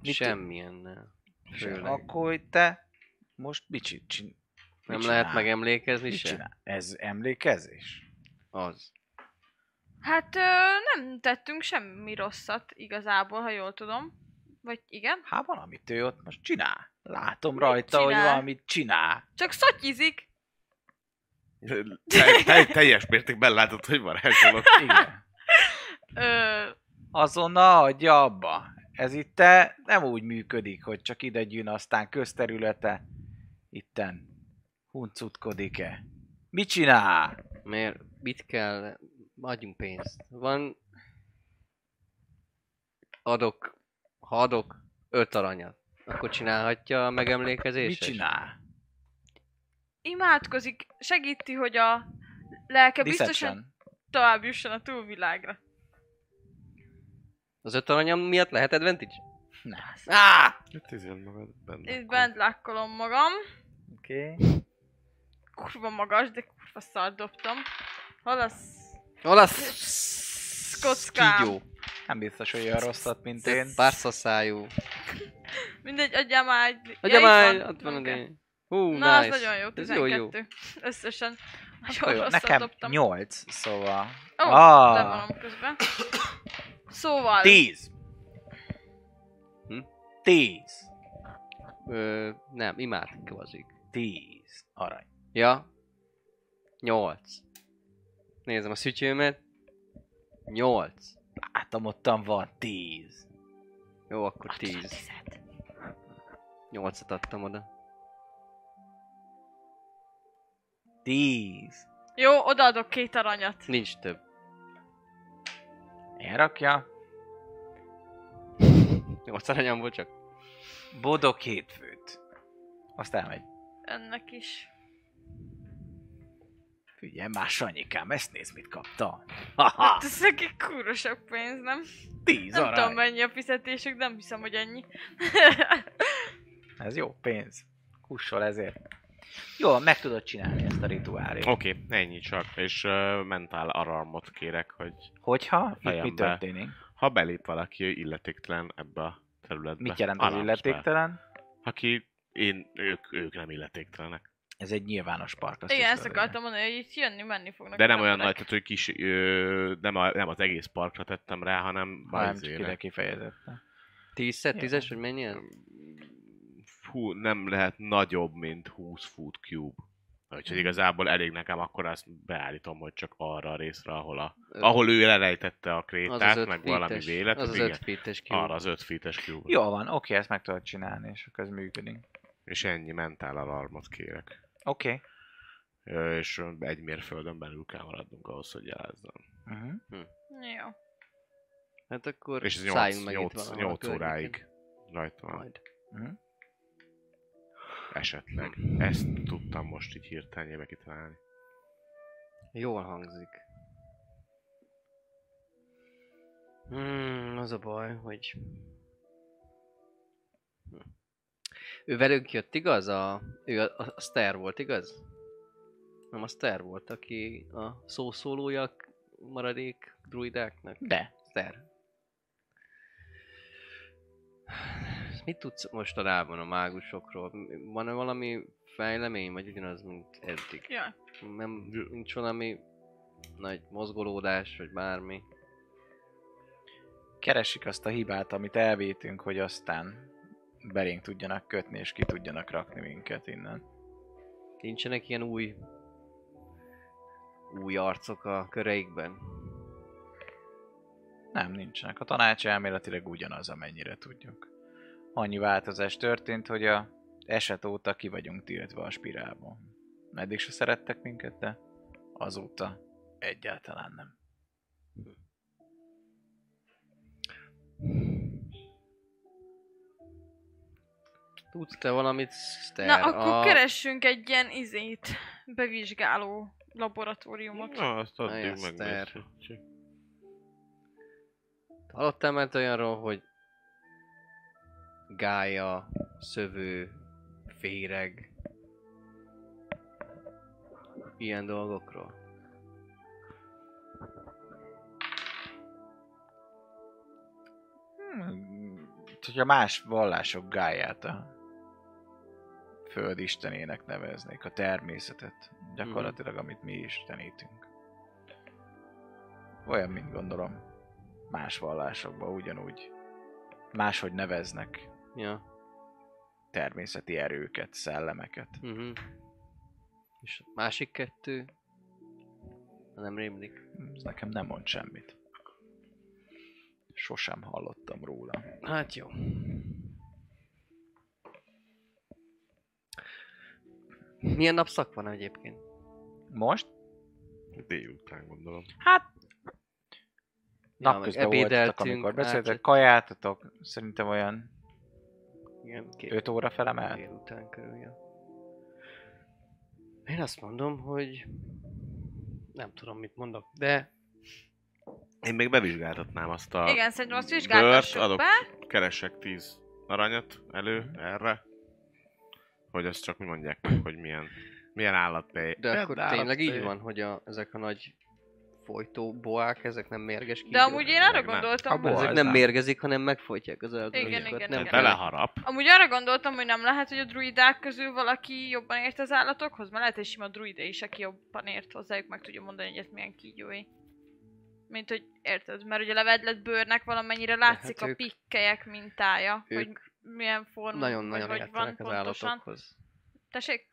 Mit Semmilyen. Sem. Főleg. Akkor te most mit csin- csin- Nem lehet csinál? megemlékezni Mit se? csinál? Ez emlékezés? Az. Hát ö, nem tettünk semmi rosszat igazából, ha jól tudom. Vagy igen? Hát valamit ő ott most csinál. Látom rajta, hogy csinál? valamit csinál. Csak szotyizik. Te, te, teljes mértékben látod, hogy varázsolok. Igen. Ö, Azonnal adja abba. Ez itt te nem úgy működik, hogy csak ide gyűn, aztán közterülete itten huncutkodik-e. Mit csinál? Mert mit kell, adjunk pénzt. Van, adok, ha adok öt aranyat, akkor csinálhatja a megemlékezést? Mit csinál? imádkozik, segíti, hogy a lelke biztosan tovább jusson a túlvilágra. Az öt aranyam miatt lehet advantage? Na, Á! Mit izél magad benne? Itt bent lakkolom magam. oké. Okay. Kurva magas, de kurva szar dobtam. Hol az? Hol az? Kockám. Kígyó. Nem biztos, hogy olyan rosszat, mint én. Párszaszájú. Mindegy, adjál már egy... Itt már, ott van a. Hú, Na, nice. az nagyon jó, Ez 12. jó, jó. Összesen. Nagyon jó, nekem dobtam. 8, szóval... Ó, oh, Ah. levonom közben. Szóval... 10! Hm? 10! Ö, nem, imádkozik. 10 arany. Ja. Nyolc. Nézem a szütyőmet. Nyolc. Látom, ottan van 10. Jó, akkor tíz. Nyolcat adtam oda. 10. Jó, odaadok két aranyat. Nincs több. Elrakja. Nyolc aranyam volt csak. Bodog hétfőt. Azt elmegy. Ennek is. Figyelj már, Sanyikám, ezt nézd, mit kaptam. Haha, Ez neki kurva sok pénz, nem? 10 Nem tudom mennyi a fizetésük, de nem hiszem, hogy ennyi. Ez jó pénz. Kussol ezért. Jó, meg tudod csinálni ezt a rituálét. Oké, okay, ennyi csak. És uh, mentál alarmot kérek, hogy Hogyha? Itt mi Fejembe. történik? ha belép valaki illetéktelen ebbe a területbe. Mit jelent az illetéktelen? Aki én, ők, ők nem illetéktelenek. Ez egy nyilvános park. azt Igen, ezt akartam mondani, hogy itt jönni, menni fognak. De az nem olyan nagy, tehát hogy kis, ö, nem, a, nem az egész parkra tettem rá, hanem Ha nem csak ide kifejezetten. Tízszer, tízes, vagy mennyi ez? Fú, nem lehet nagyobb, mint 20 foot cube. Úgyhogy igazából elég nekem, akkor azt beállítom, hogy csak arra a részre, ahol, a, ahol ő elejtette a az krétát, öt meg valami vélet. Az az igen, öt feet-es cube. arra az 5 feet-es cube. Jó van, oké, ezt meg tudod csinálni, és akkor ez működik. És ennyi mentál alarmot kérek. Oké. Ö, És egy mérföldön belül kell maradnunk ahhoz, hogy jelezzem. Uh-huh. Jó. Hát akkor És ez szálljunk 8, meg 8, itt valahol a 8 környéken. óráig rajta van. Majd. Uh-huh. Esetleg. Ezt tudtam most így hirtelenjébe kitalálni. Jól hangzik. Hmm, az a baj, hogy... Hm. Ő velünk jött, igaz? A, ő a, a Ster volt, igaz? Nem a Ster volt, aki a szószólója a maradék druidáknak? De. Ster. Mit tudsz mostanában a mágusokról? Van-e valami fejlemény, vagy ugyanaz, mint eddig? Jaj. Nem, nincs valami nagy mozgolódás, vagy bármi. Keresik azt a hibát, amit elvétünk, hogy aztán belénk tudjanak kötni, és ki tudjanak rakni minket innen. Nincsenek ilyen új új arcok a köreikben? Nem, nincsenek. A tanács elméletileg ugyanaz, amennyire tudjuk. Annyi változás történt, hogy a eset óta ki vagyunk tiltva a spirálból. Eddig se szerettek minket, de azóta egyáltalán nem. Tudsz te valamit, Ster? Na, akkor a... keressünk egy ilyen izét, bevizsgáló laboratóriumot. Na, azt addig megnézhetjük. Hallottál már te olyanról, hogy gája, szövő, féreg, ilyen dolgokról? Hmm, hogyha más vallások gáját a föld istenének neveznék, a természetet, gyakorlatilag amit mi istenítünk. Olyan, mint gondolom, más vallásokban ugyanúgy máshogy neveznek Ja. természeti erőket, szellemeket. Uh-huh. És a másik kettő? Nem rémlik. Ez nekem nem mond semmit. Sosem hallottam róla. Hát jó. Milyen napszak van egyébként? Most? Délután gondolom. Hát Ja, napközben voltatok, ebédeltünk, amikor beszéltek, át- kajátatok, szerintem olyan Igen, két 5 óra felemelt. délután körül, ja. Én azt mondom, hogy nem tudom, mit mondok, de Én még bevizsgáltatnám azt a Igen, szerintem azt bört, vizsgáltassuk adok, be. keresek 10 aranyat elő erre, hogy azt csak mi mondják meg, hogy milyen, milyen állatpej. De akkor állatpej. tényleg így van, hogy a, ezek a nagy folytó boák, ezek nem mérges De kígyók? amúgy én arra nem. gondoltam, A hogy... Ezek ez nem nem. mérgezik, hanem megfojtják az állatokat. Igen, igen, nem igen. Beleharap. Amúgy arra gondoltam, hogy nem lehet, hogy a druidák közül valaki jobban ért az állatokhoz, mert lehet, hogy sima druide is, aki jobban ért hozzájuk, meg tudja mondani, hogy ez milyen kígyói. Mint hogy érted, mert ugye a levedlet bőrnek valamennyire látszik hát a ők- pikkelyek mintája, hogy ők milyen forma, Nagyon-nagyon vagy hogy van értenek az pontosan. állatokhoz. Tessék?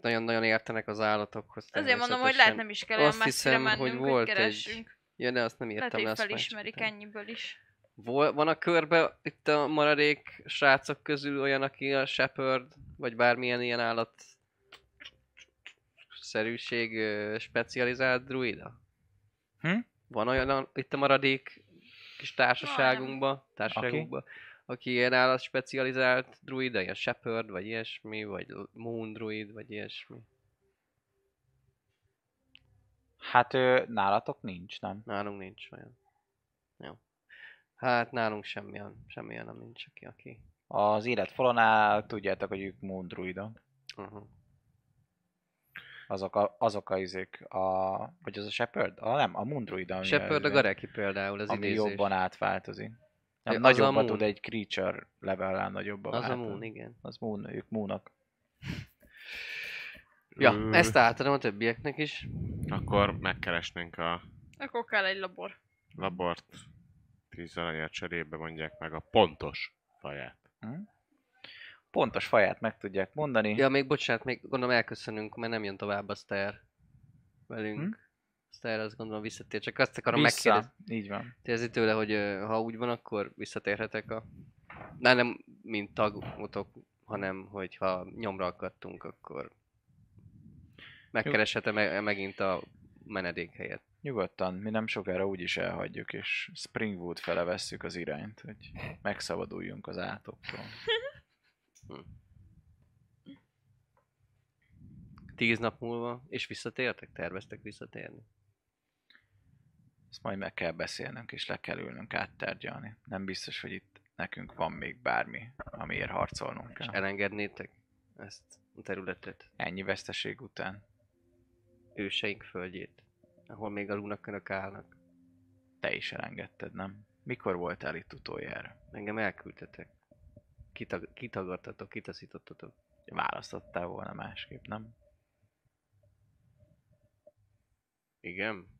Nagyon-nagyon értenek az állatokhoz. Azért mondom, hogy lehet nem is kell olyan messzire hiszem, hogy mennünk, hogy, volt egy- keressünk. Ja, de azt nem Lehet, értem hogy le, azt felismerik ennyiből is. Vol, van a körbe itt a maradék srácok közül olyan, aki a shepherd, vagy bármilyen ilyen állat szerűség specializált druida? Hm? Van olyan a, itt a maradék kis társaságunkban, társaságunkban, aki ilyen állat specializált druida, ilyen shepherd, vagy ilyesmi, vagy moon druid, vagy ilyesmi. Hát ö, nálatok nincs, nem? Nálunk nincs olyan. Jó. Hát nálunk semmilyen, semmilyen nem nincs, aki, aki. Az életfalonál tudjátok, hogy ők Moondruidok. Uh-huh. Azok a, azok a izék, a, vagy az a Shepard? A, nem, a Moondruid, ami, Shepard a Gareki például, az ami idézés. jobban átváltozik. Nem, a Moon. tud egy creature level nagyobba Az a. Moon, igen. Az Moon, ők Moonok. Ja, Ö, ezt átadom a többieknek is. Akkor megkeresnénk a Akkor kell egy labor. labort. 10 aranyat cserébe mondják meg a pontos faját. Pontos faját meg tudják mondani. Ja, még bocsánat, még gondolom elköszönünk, mert nem jön tovább a Stair velünk. Hm? Hm? Stair azt gondolom visszatér, csak azt akarom Vissza. megkérdezni Így van. kérdezni tőle, hogy ha úgy van, akkor visszatérhetek a... Na, nem mint tagotok, hanem hogy ha nyomra akadtunk, akkor megkereshetem me- megint a menedékhelyet. Nyugodtan, mi nem sokára úgyis elhagyjuk, és Springwood fele vesszük az irányt, hogy megszabaduljunk az átoktól. Tíz nap múlva, és visszatértek? Terveztek visszatérni? Ezt majd meg kell beszélnünk, és le kell ülnünk áttárgyalni. Nem biztos, hogy itt nekünk van még bármi, amiért harcolnunk És kell. elengednétek ezt a területet, Ennyi veszteség után. őseink földjét, ahol még a lunakönök állnak. Te is elengedted, nem? Mikor voltál itt utoljára? Engem elküldtetek. Kitag- kitagadtatok, kitaszítottatok. Választottál volna másképp, nem? Igen?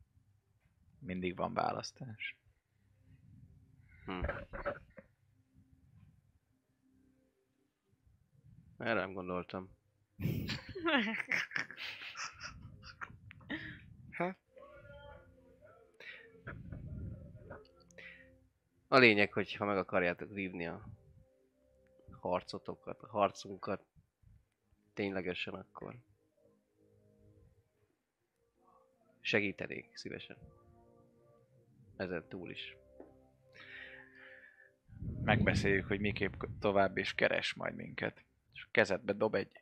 Mindig van választás. Hm. Erre nem gondoltam. A lényeg, hogy ha meg akarjátok vívni a harcotokat, a harcunkat, ténylegesen akkor segítenék szívesen. Ezen túl is. Megbeszéljük, hogy miképp tovább, és keres majd minket. És kezedbe dob egy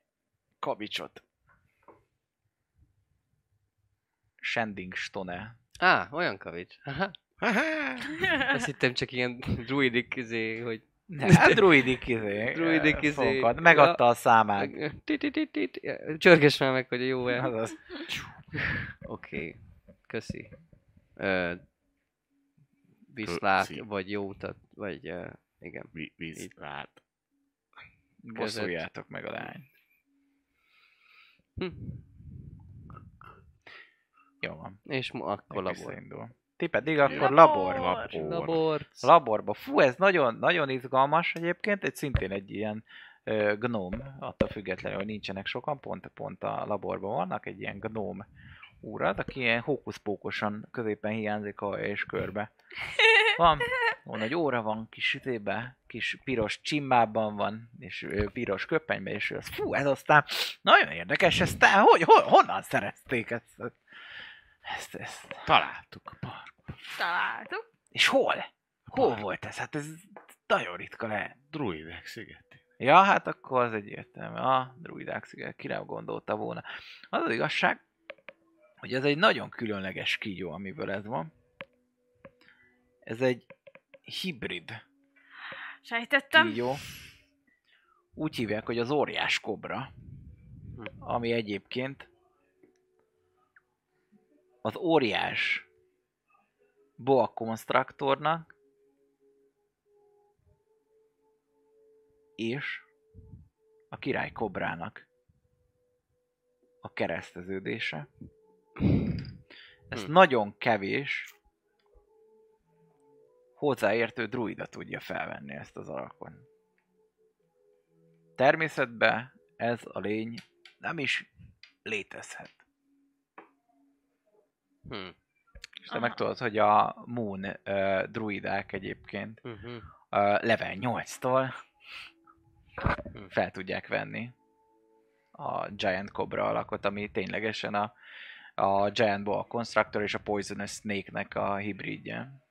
kavicsot. Sending Stone. Á, olyan kavics. Aha. Azt hittem csak ilyen druidik izé, hogy Hát druidik izé. Druidik izé. Fogad. Megadta a számát. Csörges már meg, hogy jó-e. Oké, köszi. Ö, viszlát, Köszi. vagy jó utat, vagy uh, igen. Vi- hát. Bosszuljátok meg a lányt. Hm. Jó van. És ma akkor Labor. Ti pedig akkor Labor. labor. Labor. Labor. Laborba. Fú, ez nagyon, nagyon izgalmas egyébként, egy szintén egy ilyen ö, gnóm, attól függetlenül, hogy nincsenek sokan, pont, pont a laborban vannak, egy ilyen gnóm úrad, aki ilyen hókuszpókosan középen hiányzik a és körbe. Van, van egy óra van, kis sütébe, kis piros csimbában van, és piros köpenybe, és ő az, fú, ez aztán nagyon érdekes, ezt te, hogy, hol, honnan szerezték ezt? Ezt, ezt. Találtuk a. Találtuk. És hol? Hol volt ez? Hát ez nagyon ritka lehet. Druidek szigetén. Ja, hát akkor az egyértelmű. A druidák sziget, ki nem gondolta volna. Az az igazság, hogy ez egy nagyon különleges kígyó, amiből ez van. Ez egy hibrid Sejtettem. kígyó. Úgy hívják, hogy az óriás kobra. Ami egyébként az óriás boa konstruktornak és a király kobrának a kereszteződése. Ezt Hm. nagyon kevés hozzáértő druida tudja felvenni ezt az alakot. Természetben ez a lény nem is létezhet. Hm. És te meg tudod, hogy a Moon uh, druidák egyébként Uh-huh. uh, level 8-tól fel tudják venni a Giant Cobra alakot, ami ténylegesen a, a Giant Boa Constructor és a Poisonous Snake-nek a hibridje.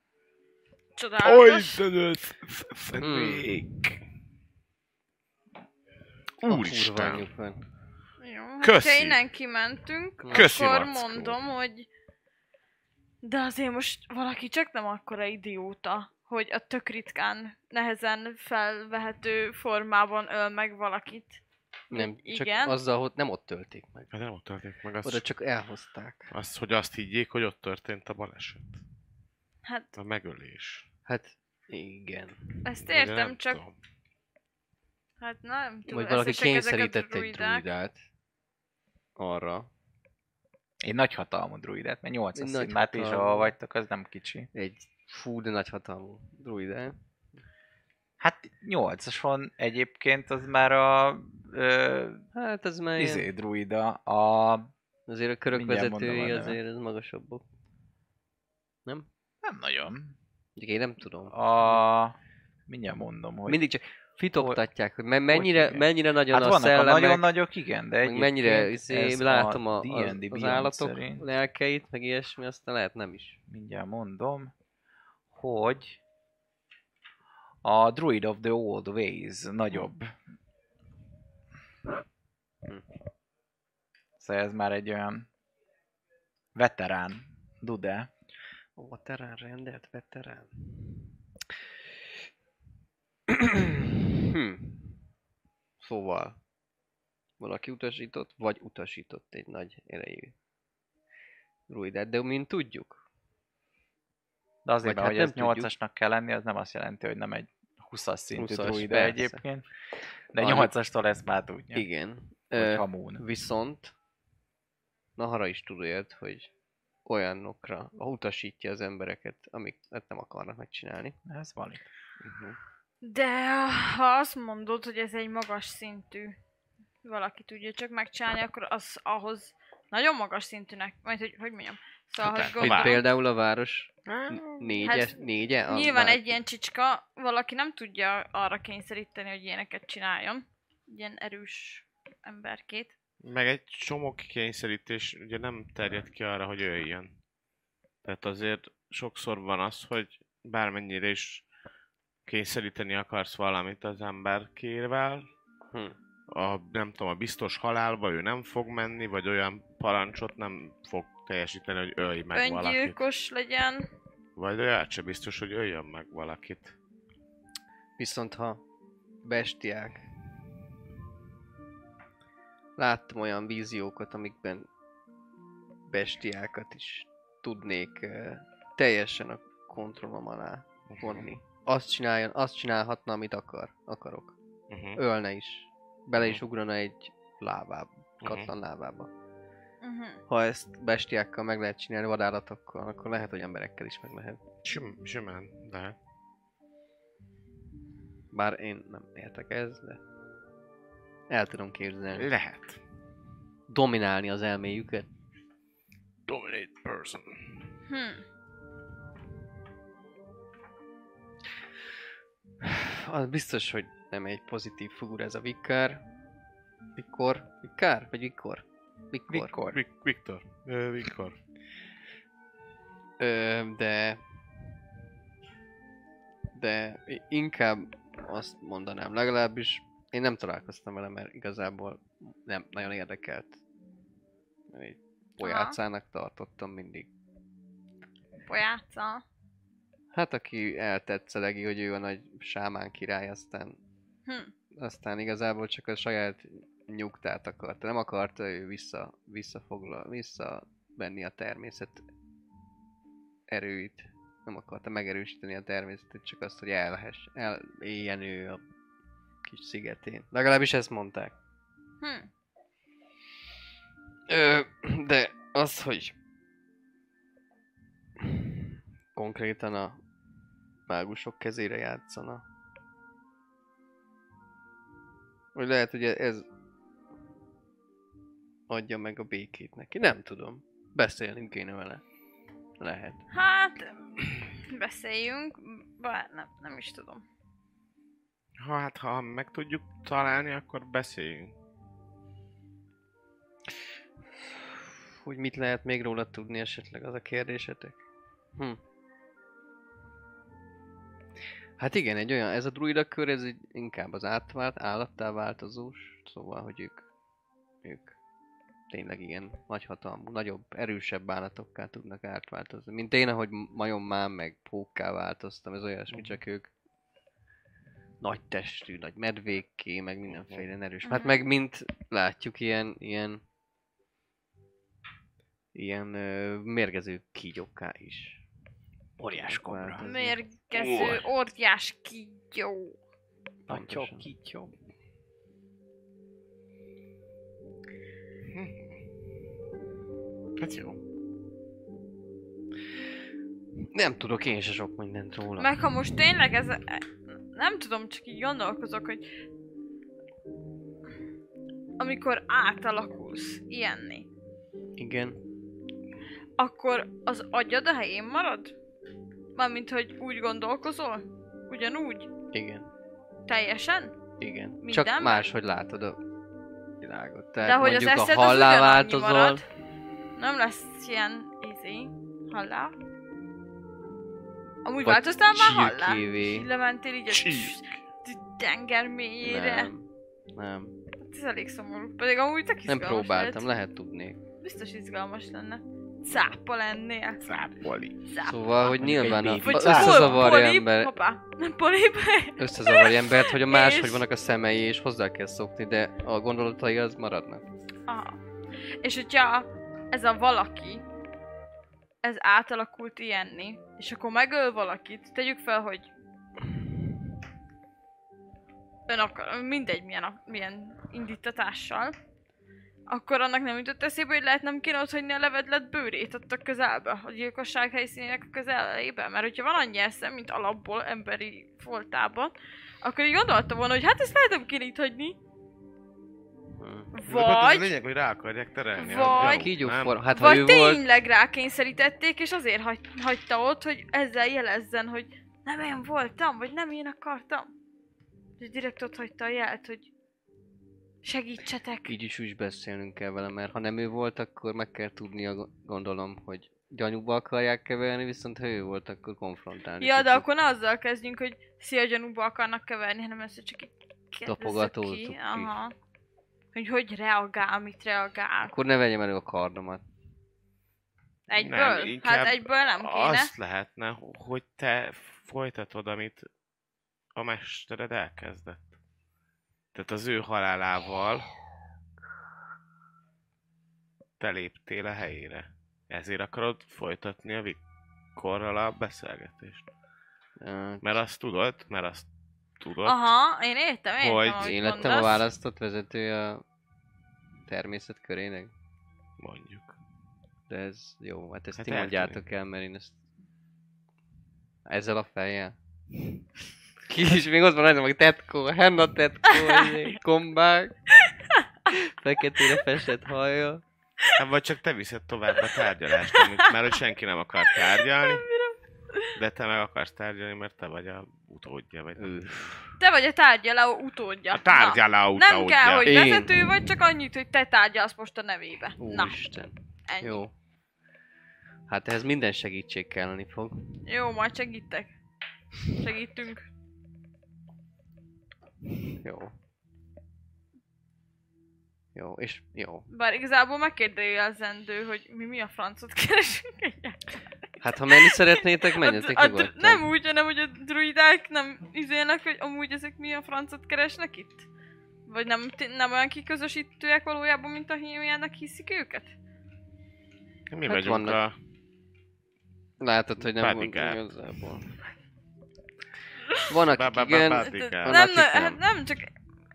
Csodálatos. Snake! Kurva Úristen! Jó, hát Köszi. ha innen kimentünk, Köszi, akkor Mackó. mondom, hogy... De azért most valaki csak nem akkora idióta, hogy a tök ritkán, nehezen felvehető formában öl meg valakit. Nem, csak Igen. azzal, hogy nem ott tölték meg. Hát nem ott történt meg az, Oda csak elhozták. az, hogy azt higgyék, hogy ott történt a baleset. Hát A megölés. Hát igen. ezt Vagy értem, nem csak tudom. hát nem tudom. Vagy valaki ezek- ezek a kényszerített egy druidát arra. Egy nagy hatalmú druidát, mert 8 Egy szín nagy már ti is, ahol vagytok, az nem kicsi. Egy fú, de nagy hatalmú druidát. Hát 8-ason egyébként az már a ö, Hát ez már izé ilyen, druida, a azért a körök vezetői azért ez magasabbak. Nem? nem nagyon. Mondjuk én nem tudom. A mindjárt mondom, hogy Mindig csak fitoktatják, hogy me- mennyire, hívják? mennyire nagyon hát a szellemek, nagyon nagyok, igen, de meg mennyire izé, látom a, a az, az állatok szerint, lelkeit, meg ilyesmi, aztán lehet nem is. mindjárt mondom, hogy a Druid of the Old Ways nagyobb. Hm. Szóval ez már egy olyan veterán dude. Veterán rendelt, veterán. hm. Szóval, valaki utasított, vagy utasított egy nagy erejű druidát, de mint tudjuk, De azért, mert hát hogy ez tudjuk. 8-asnak kell lenni, az nem azt jelenti, hogy nem egy 20-as szintű 20-as, druida persze. egyébként. De Annyi- 8-astól ezt már tudja. igen. Hogy Ö, hamún. Viszont Nahara is tudja, hogy olyanokra utasítja az embereket, amiket nem akarnak megcsinálni. Ez valid. Uh-huh. De ha azt mondod, hogy ez egy magas szintű valaki tudja csak megcsinálni, akkor az ahhoz nagyon magas szintűnek, majd hogy, hogy mondjam. Szóval, hogy Hát, például a város négye, Hát, négye? Az nyilván már- egy ilyen csicska, valaki nem tudja arra kényszeríteni, hogy ilyeneket csináljon. Ilyen erős emberkét. Meg egy csomó kényszerítés ugye nem terjed ki arra, hogy öljön. Tehát azért sokszor van az, hogy bármennyire is kényszeríteni akarsz valamit az emberkével, Hm. a, nem tudom, a biztos halálba ő nem fog menni, vagy olyan parancsot nem fog teljesíteni, hogy ölj meg valakit. Öngyilkos legyen. Vagy olyat se biztos, hogy öljön meg valakit. Viszont ha bestiák. Láttam olyan víziókat, amikben bestiákat is tudnék uh, teljesen a kontrollom alá vonni. Azt csináljon, azt csinálhatna, amit akar, akarok. Uh-huh. Ölne is. Bele is ugrana egy lábába, katlan lábába. Uh-huh. Ha ezt bestiákkal meg lehet csinálni, vadállatokkal, akkor lehet, hogy emberekkel is meg lehet. Sim, simán, de Bár én nem értek ez, de el tudom képzelni. lehet. Dominálni az elméjüket. Dominate person. Hm. Az biztos, hogy nem egy pozitív figura ez a Vikkár. Vikor? Vikkár? Vagy Vikor? Vik- Viktor. Ö, Viktor. Ö, de... De inkább azt mondanám, legalábbis én nem találkoztam vele, mert igazából nem nagyon érdekelt. Egy pojácának tartottam mindig. Pojáca. Hát aki eltetszelegi, hogy ő a nagy sámán király, aztán Hm. aztán igazából csak a saját nyugtát akarta. Nem akarta ő vissza, visszafoglal, visszavenni a természet erőit. Nem akarta megerősíteni a természetet, csak azt, hogy elhess, eléljen ő a kis szigetén. Legalábbis ezt mondták. Hm. Ö, de az, hogy konkrétan a mágusok kezére játszana. Vagy lehet, hogy ez adja meg a békét neki. Nem tudom. Beszélnünk kéne vele. Lehet. Hát, beszéljünk, bár nem, nem is tudom. Hát, ha meg tudjuk találni, akkor beszéljünk. Hogy mit lehet még róla tudni esetleg, az a kérdésetek? Hm. Hát igen, egy olyan, ez a druida kör, ez egy, inkább az átvált, állattá változós, szóval, hogy ők, ők tényleg igen nagyhatalmú, nagyobb, erősebb állatokká tudnak átváltozni. Mint én, ahogy majommá meg pókká változtam, ez olyasmi, csak ők nagy testű, nagy medvékké, meg mindenféle erős. Hát Mhm. meg mint látjuk, ilyen, ilyen ilyen ö, mérgező kígyókká is. Óriás kobra. Mérgező, óriás kígyó. Pontosan. Patyok, kityom. Hát jó. Nem tudok én se sok mindent róla. Meg ha most tényleg ez... Nem tudom, csak így gondolkozok, hogy... Amikor átalakulsz ilyenni, Igen. akkor az agyad a helyén marad? Mármint, hogy úgy gondolkozol? Ugyanúgy? Igen. Teljesen? Igen. Csak Mindenben? máshogy látod a világot. Tehát De hogy az a hallá változol. marad. Nem lesz ilyen, izé, hallá. Amúgy Vagy változtál már hallá? Így lementél így a tenger mélyére. Nem. Nem. Hát ez elég szomorú. Pedig amúgy tök Nem próbáltam, lehet. lehet tudni. Biztos izgalmas lenne. Cápa lennél. Cápa. Szóval, hogy nyilván a, összezavarja ember, polip. összezavarja embert, hogy a máshogy És- vannak a szemei, és hozzá kell szokni, de a gondolatai az maradnak. Aha. És hogyha ez a valaki, ez átalakult ilyenni, és akkor megöl valakit, tegyük fel, hogy ön akar, mindegy milyen, milyen indítatással, akkor annak nem jutott eszébe, hogy lehet nem kéne ott hagyni a levedlet bőrét ott a közelbe, a gyilkosság helyszínének a közelébe, mert hogyha van annyi eszem, mint alapból emberi foltában, akkor így gondolta volna, hogy hát ezt lehet nem kéne itt hagyni. Pont ez a Vagy, lényeg, hogy rá akarják terelni. Vagy- Kígyó nem? forma. Hát ha vagy volt, tényleg rákényszerítették, és azért hagy, hagyta ott, hogy ezzel jelezzen, hogy nem én voltam, vagy nem én akartam. És direkt ott hagyta a jelt, hogy segítsetek. így is úgy beszélnünk kell vele, mert ha nem ő volt, akkor meg kell tudnia, go- gondolom, hogy gyanúba akarják keverni, viszont ha ő volt, akkor konfrontálni. Ja, de akkor ne azzal kezdjünk, hogy szia gyanúba akarnak keverni, hanem ezt csak így kérdezzük Tapogatózzuk ki. ki. Aha. Hogy hogy reagál, mit reagál. Akkor ne vegyem elő a kardomat. Egyből? Nem, hát egyből nem kéne. Azt lehetne, hogy te folytatod, amit a mestered elkezdett. Tehát az ő halálával te léptél a helyére. Ezért akarod folytatni a Vikkorral a beszélgetést. Ö, Mert azt tudod, mert azt tudod, Aha, én értem, értem, Hogy amit Én lettem a választott vezetője a természet körének, mondjuk. de ez jó, hát ezt Hát ti mondjátok el, mert én ezt ezzel a fejjel. Ki is még ott van rajtam, hogy tetkó, henna tetkó, izé, kombák, feketére festett haja. Hát vagy csak te viszed tovább a tárgyalást, amit, mert hogy senki nem akar tárgyalni, de te meg akarsz tárgyalni, mert te vagy a utódja, vagy. Ő. Te vagy a tárgyaló utódja. A tárgyaló Na, Nem utódja. kell, hogy Én. vezető vagy, csak annyit, hogy te tárgyalsz most a nevébe. Na, Úristen. ennyi. Jó. Jó. Hát ehhez minden segítség kelleni fog. Jó, majd segítek. Segítünk. Jó. Jó, és jó. Bár igazából megkérdőjelezendő, hogy mi mi a francot keresünk egyáltalán. Hát ha menni szeretnétek, menjetek A- a-. Nem úgy, hanem hogy a druidák nem izélnek, hogy amúgy ezek mi a francot keresnek itt? Vagy nem, nem olyan kiközösítőek valójában, mint a hímjának hiszik őket? Mi Hát vagyunk vannak- a... Látod, hogy nem volt igazából. Van, Ba- akik ba- ba- igen, Bodyguard. Nem, nem, hát nem. nem,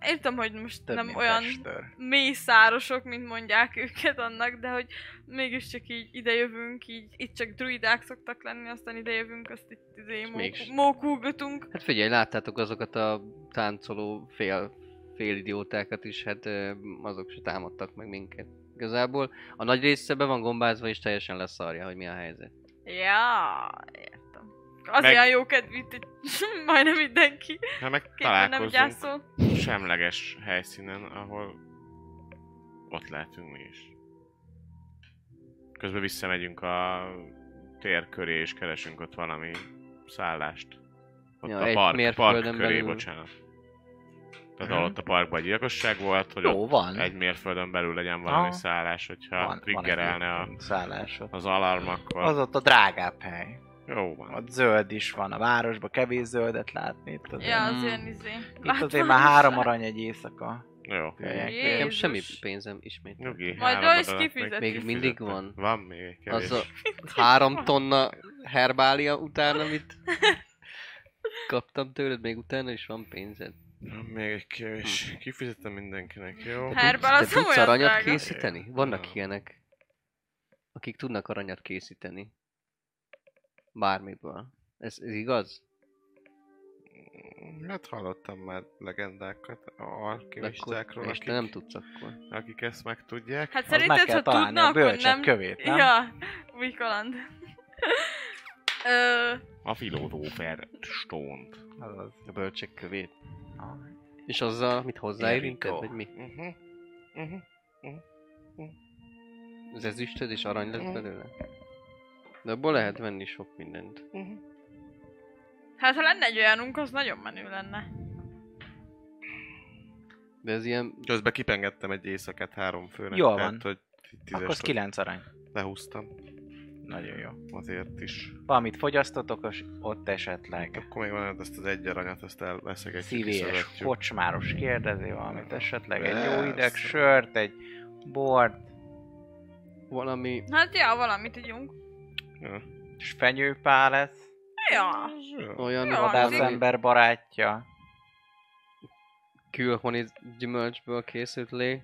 értem, hogy most Több, nem olyan testőr. mészárosok, mint mondják őket annak, de hogy mégiscsak így idejövünk, így itt csak druidák szoktak lenni, aztán idejövünk, azt itt izé Mégis. mók- mókulgatunk. Hát figyelj, láttátok azokat a táncoló fél, fél idiótákat is, hát azok se támadtak meg minket. Igazából a nagy része be van gombázva és teljesen leszarja, hogy mi a helyzet. Ja, értem. Az Meg- olyan jó kedv, itt egy- majdnem mindenki. Ha meg nem gyászol. semleges helyszínen, ahol ott lehetünk mi is. Közben visszamegyünk a tér köré és keresünk ott valami szállást. Ott Ja, a egy park, park köré, belül. bocsánat. Tehát ahol ott a parkban gyilkosság volt, hogy Jó, ott van. egy mérföldön belül legyen valami Aha. szállás, hogyha Van, van triggerelne a, egy szállás ott. az alarm, akkor Az ott a drágább hely. Jó van. Ott zöld is van, a városban kevés zöldet látni. Itt azért, Ja, az ilyen izé. itt azért már három arany egy éjszaka. Jó. Nekem semmi pénzem ismét. Nyugi, Majd Royce adat kifizet. Még mindig van. Van még egy kevés. Az a három tonna herbália után, amit kaptam tőled, még utána is van pénzed. Van még egy kevés. Kifizetem mindenkinek, jó? Herbál Te az tudsz aranyat drága. készíteni? Vannak ilyenek, akik tudnak aranyat készíteni. Bármiből. Ez, ez igaz? Hát hallottam már legendákat a alkimistákról, és akik, te nem tudsz akkor. akik ezt. Hát meg szerinted, kell ha találni tudna, a akkor nem... kövét, nem? Ja, új kaland. Ö, A filozófer stone-t. Azaz. A bölcsek kövét. Ah. És azzal, mit hozzáérinted, vagy mi? Uh-huh. Uh-huh. Az ezüstöd és arany Mhm. lesz belőle? De abból lehet venni sok mindent. Uh-huh. hát ha lenne egy olyanunk, az nagyon menő lenne. De ez ilyen... Közben kipengettem egy éjszakát három főnek. Jól tehát, van. hogy Akkor az 9 arany. lehúztam. Nagyon jó. Azért is. Valamit fogyasztotok, és ott esetleg Akkor még van ezt az egy aranyat, azt elveszek egy szívélyes kocsmáros kérdezi valamit, esetleg egy jó Persze. ideg sört, egy bort, Valami... Hát ja, valamit tudjunk. Ja. és fenyőpál lesz, Ja. Olyan valami vadászember barátja. külhoni gyümölcsből készült lé.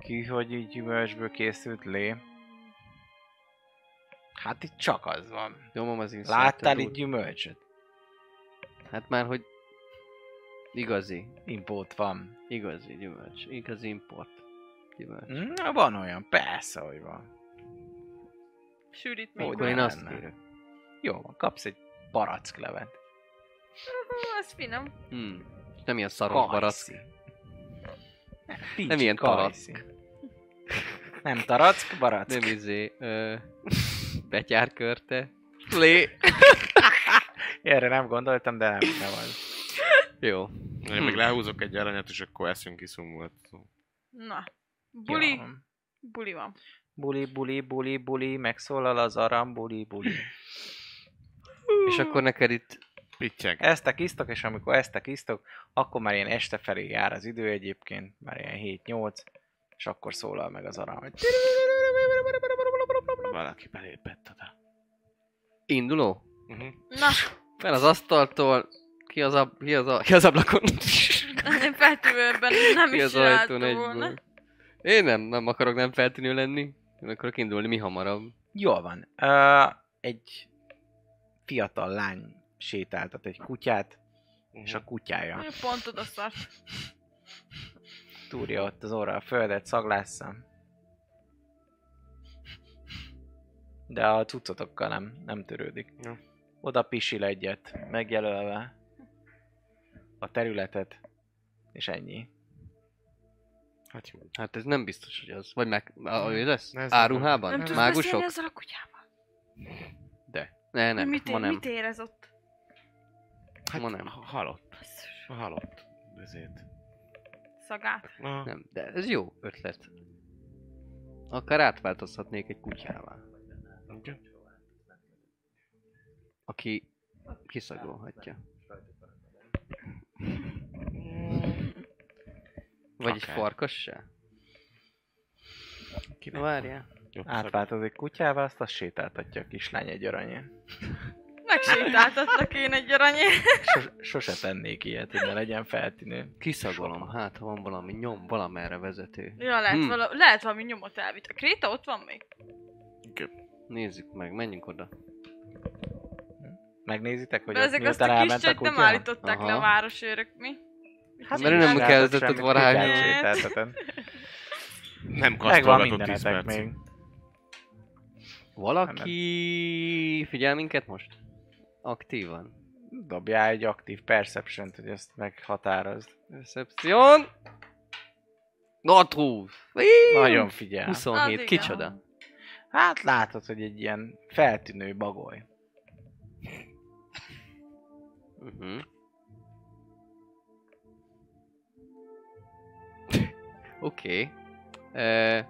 Kihogyi gyümölcsből készült lé. Hát itt csak az van. Nyomom az Láttál itt gyümölcsöt? Hát már, hogy Igazi. Impót van. Igazi gyümölcs. Igazi import. Gyümölcs. Na, van olyan, persze, hogy van. Sűrít még. Hogy Akkor én azt lenne? kérek. Jó van, kapsz egy baracklevet. Hú, az finom. Hmm. Nem ilyen szaros barack. Kajszi. Nem ilyen kajszi. Nem tarack, barack. Nem izé, ö, betyárkörte. Lé. Erre nem gondoltam, de nem, nem az. Jó. Én még lehúzok egy aranyat, és akkor eszünk kiszumult. Na. Buli. Van. Buli van. Buli, buli, buli, buli, megszólal az aram, buli, buli. És akkor neked itt Pittyeg. Eztek, isztok, és amikor eztek, isztok, akkor már ilyen este felé jár az idő egyébként, már ilyen 7-8, és akkor szólal meg az aram, hogy Valaki belépett oda. induló? Uh-huh. Na, Fel az asztaltól, ki az, ab, ki az, a, ki az ablakon? feltűvőben nem ki is az ajtón volna. egyből? Én nem, nem akarok nem feltűnő lenni. Én akarok indulni mi hamarabb. Jól van. Uh, egy fiatal lány sétáltat egy kutyát, és a kutyája Pont oda szart. túrja ott az orra a földet, szaglásza. De a cuccotokkal nem, nem törődik. Jó. Oda pisil egyet, megjelölve a területet, és ennyi. Hát jó. Hát ez nem biztos, hogy az. Vagy meg... Ahogy lesz? Ez- Áruhában? Nem tudsz beszélni Mágusok? ezzel a kutyával? De. Ne, nem, mit, ma nem. mit érez ott? Hát Ma nem. ha- Halott. Halott. Ezért. Szagát. Na, Nem, de ez jó ötlet. Akár átváltozhatnék egy kutyává, ugye? aki kiszagolhatja. Vagy egy Akár. farkas se? Kinek várjál. jobb Átváltozik kutyával, azt azt sétáltatja a kislány egy aranyért. Megsétáltattak én egy aranyért. Sos, sose tennék ilyet, hogy ne legyen feltűnő. Kiszagolom, hát ha van valami nyom, valamerre vezető. Ja, lehet, Hmm. vala, lehet valami nyomot elvitt. A Kréta ott van még? Nézzük meg, menjünk oda. Megnézitek, hogy De ezek azt a elment kis a csőt nem állították le a Aha. városőrök, mi? Hát, mert nem kezdett kutyát sétáltatott. Nem kasztolgatott 10 mindenetek percig. még. Valaki figyel minket most? Aktívan. Dobjál egy aktív perception hogy ezt meghatározd. Reception! Not Nagyon figyel. 27, Az igen. kicsoda? Hát látod, hogy egy ilyen feltűnő bagoly. Uh-huh. Oké. Okay. Uh,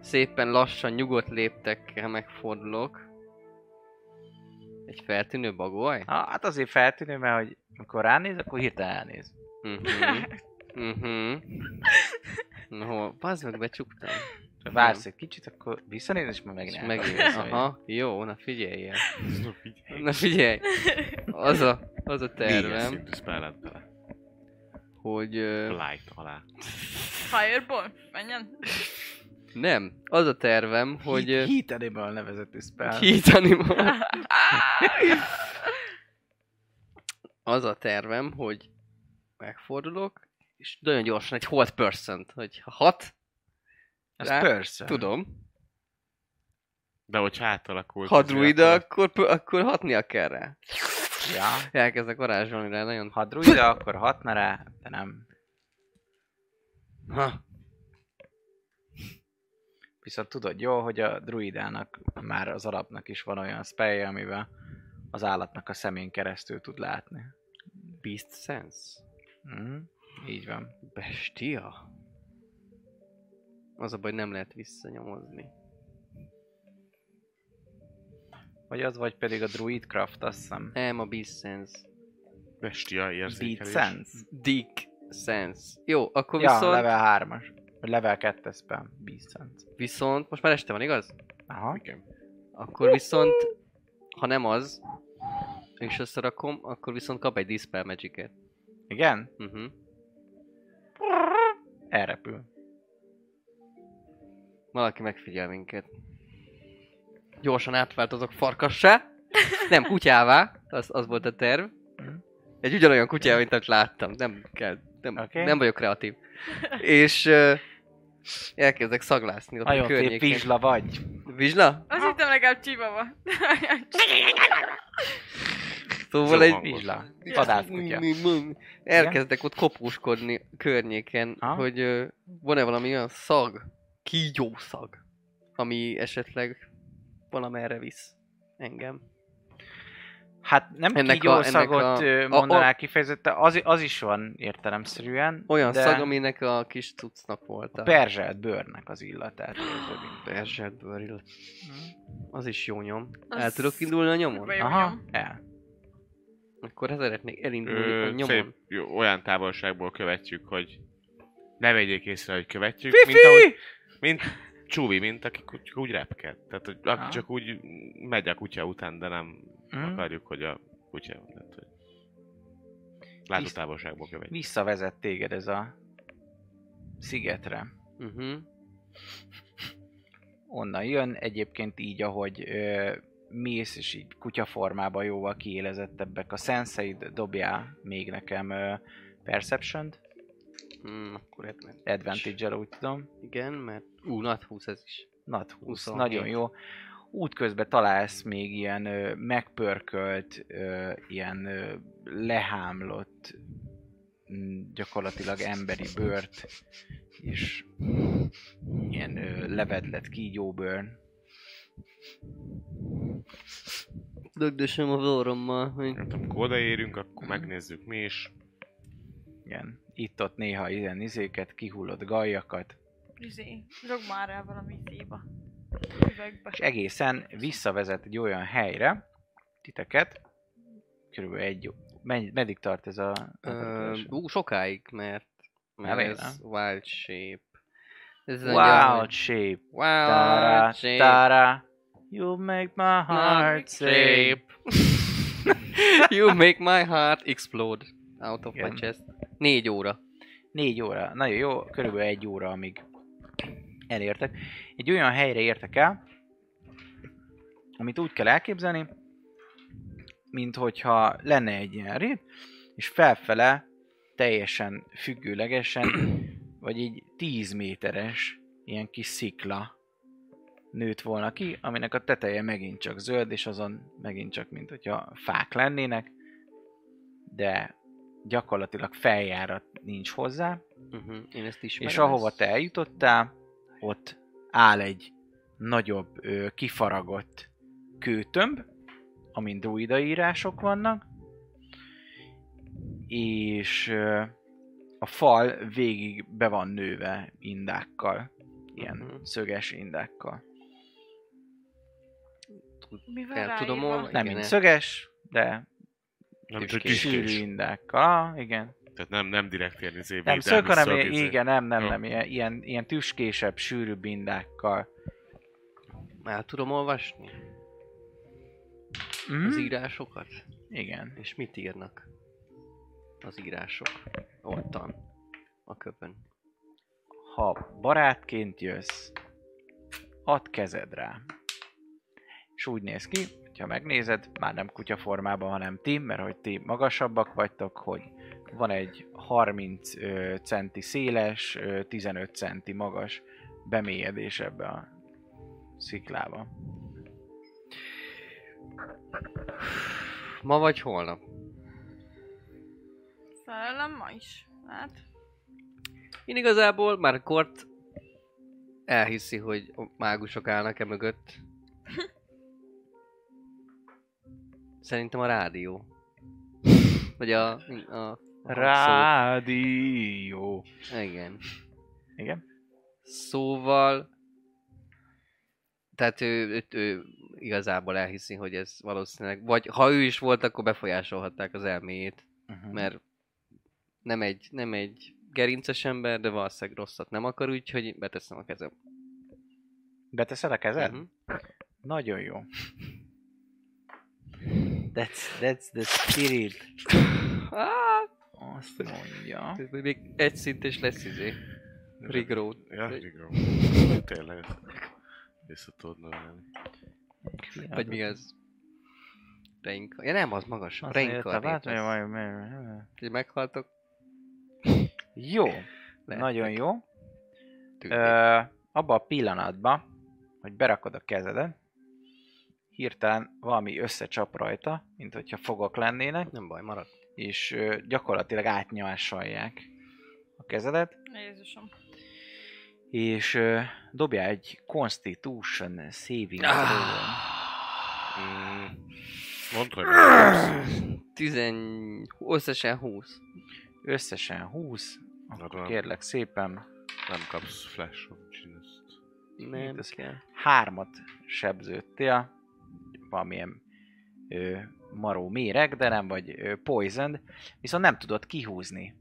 Szépen lassan, nyugodt léptekkel megfordulok. Egy feltűnő bagoly? Ha, hát azért feltűnő, mert hogy amikor ránéz, akkor hirtelen elnéz. Mhm. Mhm. No, bazd meg, becsuktam. Vársz egy kicsit, akkor visszanéz, és majd elnéz, hogy- Aha, jó, na figyelj el. Figyelj. Na figyelj! Az a, az a Négyes tervem, szintű spellet bele. hogy... ö, Light alá. Fireball? Menjen. Nem, az a tervem, hogy... Heat, Heat Animal nevezetű spell. Heat Animal. Az a tervem, hogy megfordulok, és nagyon gyorsan egy hold percent, hogy ha hat, Ez rá- person. tudom, De hogyha átalakult... ha druida, akkor- akkor, akkor hatnia kell rá. Ja. Elkezdek varázsolni rá, nagyon... Ha druida, akkor hatna rá, de nem. Ha. Viszont tudod jó, hogy a druidának már az alapnak is van olyan spellje, amivel az állatnak a szemén keresztül tud látni. Beast Sense. Mhm. Így van. Bestia. Az a baj, nem lehet visszanyomozni. Vagy az, vagy pedig a Druidcraft, azt hiszem. Nem, a Beast Sense. Bestia Beat érzékelés. Sense. Dick Sense. Jó, akkor Ja, viszont... level 3-as. Vagy level 2 spell. Beast Sense. Viszont, most már este van, igaz? Aha. Igen. Akkor viszont, ha nem az, és összerakom, akkor viszont kap egy Dispel Magic-et. Igen? Uh-huh. Elrepül. Valaki megfigyel minket. Gyorsan átváltozok farkassá. Nem, kutyává. Az, az volt a terv. Egy ugyanolyan kutya, mint amit láttam. Nem kell, nem, Oké. nem vagyok kreatív. És uh, elkezdek szaglászni ott a Nagyon környéken. vizsla vagy. Vizsla? Azt hittem legalább csiba van. Szóval egy... Vizsla. Vadászkutya. Elkezdek ott kopóskodni környéken, Aha. hogy ö, van-e valami olyan szag, kígyó szag, ami esetleg valamerre visz engem. Hát nem Ennek kígyó a- ennek szagot a- a- mondanál a- kifejezetten, az, az is van értelemszerűen. Olyan de szag, aminek a kis cuccnak volt a perzselt bőrnek az illatát érzed. mint- perzselt bőr Az is jó nyom. Az El tudok indulni a nyomon? jó Aha, nyom. el. Akkor szeretnék elindulni a Ö, nyomon. szép, jó, olyan távolságból követjük, hogy ne vegyék észre, hogy követjük. Fifi! Mint, ahogy, mint Csúvi, mint aki ku- úgy repked. Tehát, hogy aki Aha. csak úgy megy a kutya után, de nem Mm. akarjuk, hogy a kutya... Tehát, hogy látótávolságból követjük. Visszavezet téged ez a szigetre. Uh-huh. Onnan jön, egyébként így, ahogy ö, mész, és így kutyaformában jóval kiélezettebbek a szenseid, dobjál még nekem ö, Perception-t, Mm, akkor advantage. advantage úgy tudom. Igen, mert... Ú, nat 20 ez is. Nat 20, 27. nagyon jó. Útközben találsz még ilyen ö, megpörkölt, ö, ilyen ö, lehámlott, gyakorlatilag emberi bőrt, és ilyen ö, levedlet kígyóbőr. Dögdösöm a vorommal, hogy... Hát, amikor odaérünk, akkor megnézzük mi is. Igen, itt-ott néha ilyen izéket, kihullott gajakat, Izé, rog már el valami izéba. Üvegbe. és egészen visszavezet egy olyan helyre, titeket, körülbelül egy, menny, meddig tart ez a... Ö, ú, sokáig, mert... Mert Elég, ez wild shape. Ez Wild shape, Wild tara, shape. tara, you make my heart shape. you make my heart explode out of Igen. my chest. Négy óra. Négy óra, nagyon jó, körülbelül egy óra, amíg elértek. Egy olyan helyre értek el, amit úgy kell elképzelni, mint hogyha lenne egy ilyen rét, és felfele teljesen függőlegesen, vagy így 10 méteres ilyen kis szikla nőtt volna ki, aminek a teteje megint csak zöld, és azon megint csak, mint hogyha fák lennének, de gyakorlatilag feljárat nincs hozzá, Uh-huh. Én ezt ismerem. és ahova te eljutottál, ott áll egy nagyobb, ö, kifaragott kőtömb, amin druida írások vannak, és ö, a fal végig be van nőve indákkal, ilyen Mhm. szöges indákkal. Mi van El tudom? Nem mind szöges, de Nem csak sűrű tüskés. indákkal. Ah, igen. Tehát nem, nem direkt ilyen izé, Nem szög, hanem izé. igen, nem, nem, Jó. nem, ilyen, ilyen, ilyen tüskésebb, sűrűbb indákkal. El tudom olvasni Mm? az írásokat? Igen. És mit írnak az írások ottan a köpön? ha barátként jössz, add kezed rá. És úgy néz ki, ha megnézed, már nem kutya formában, hanem ti, mert hogy ti magasabbak vagytok, hogy van egy 30 ö, centi széles, ö, 15 centi magas bemélyedés ebbe a sziklába. Ma vagy holnap? Felelem ma is. Hát, Én igazából már Kort elhiszi, hogy a mágusok állnak-e mögött. Szerintem a rádió. Vagy a, a Rádió. Igen. Igen? Szóval... Tehát ő, ő, ő igazából elhiszi, hogy ez valószínűleg... Vagy ha ő is volt, akkor befolyásolhatták az elméjét. Uh-huh. Mert nem egy, nem egy gerinces ember, de valószínűleg rosszat nem akar, úgyhogy beteszem a kezem. Beteszed a kezed? Mhm. Nagyon jó. That's, that's the spirit. Ah, Azt mondja. ez még egy szint és lesz izé. Rigró. Ja, Rigró. Tényleg. Vissza tudod növelni. Vagy mi az? Reinka... Ja nem, az magas. Azt mondja, Reinka. te bátor, majd- majd- majd- Hogy meghaltok. Jó, Lehet, nagyon jó. tűnik. Ö, abba a pillanatban, hogy berakod a kezedet, hirtelen valami összecsap rajta, mint hogyha fogak lennének, Nem baj, marad. És gyakorlatilag átnyasolják a kezedet, Jézusom. és ö, dobjál egy Constitution saving Ah. mondd, hogy megkapsz. Tizen... Összesen 20. Összesen 20, Hát akkor kérlek szépen Nem kapsz flash of genius Nem ez- kell. hármat sebződtél, valamilyen ö, maró méreg, de nem vagy poisoned, viszont nem tudod kihúzni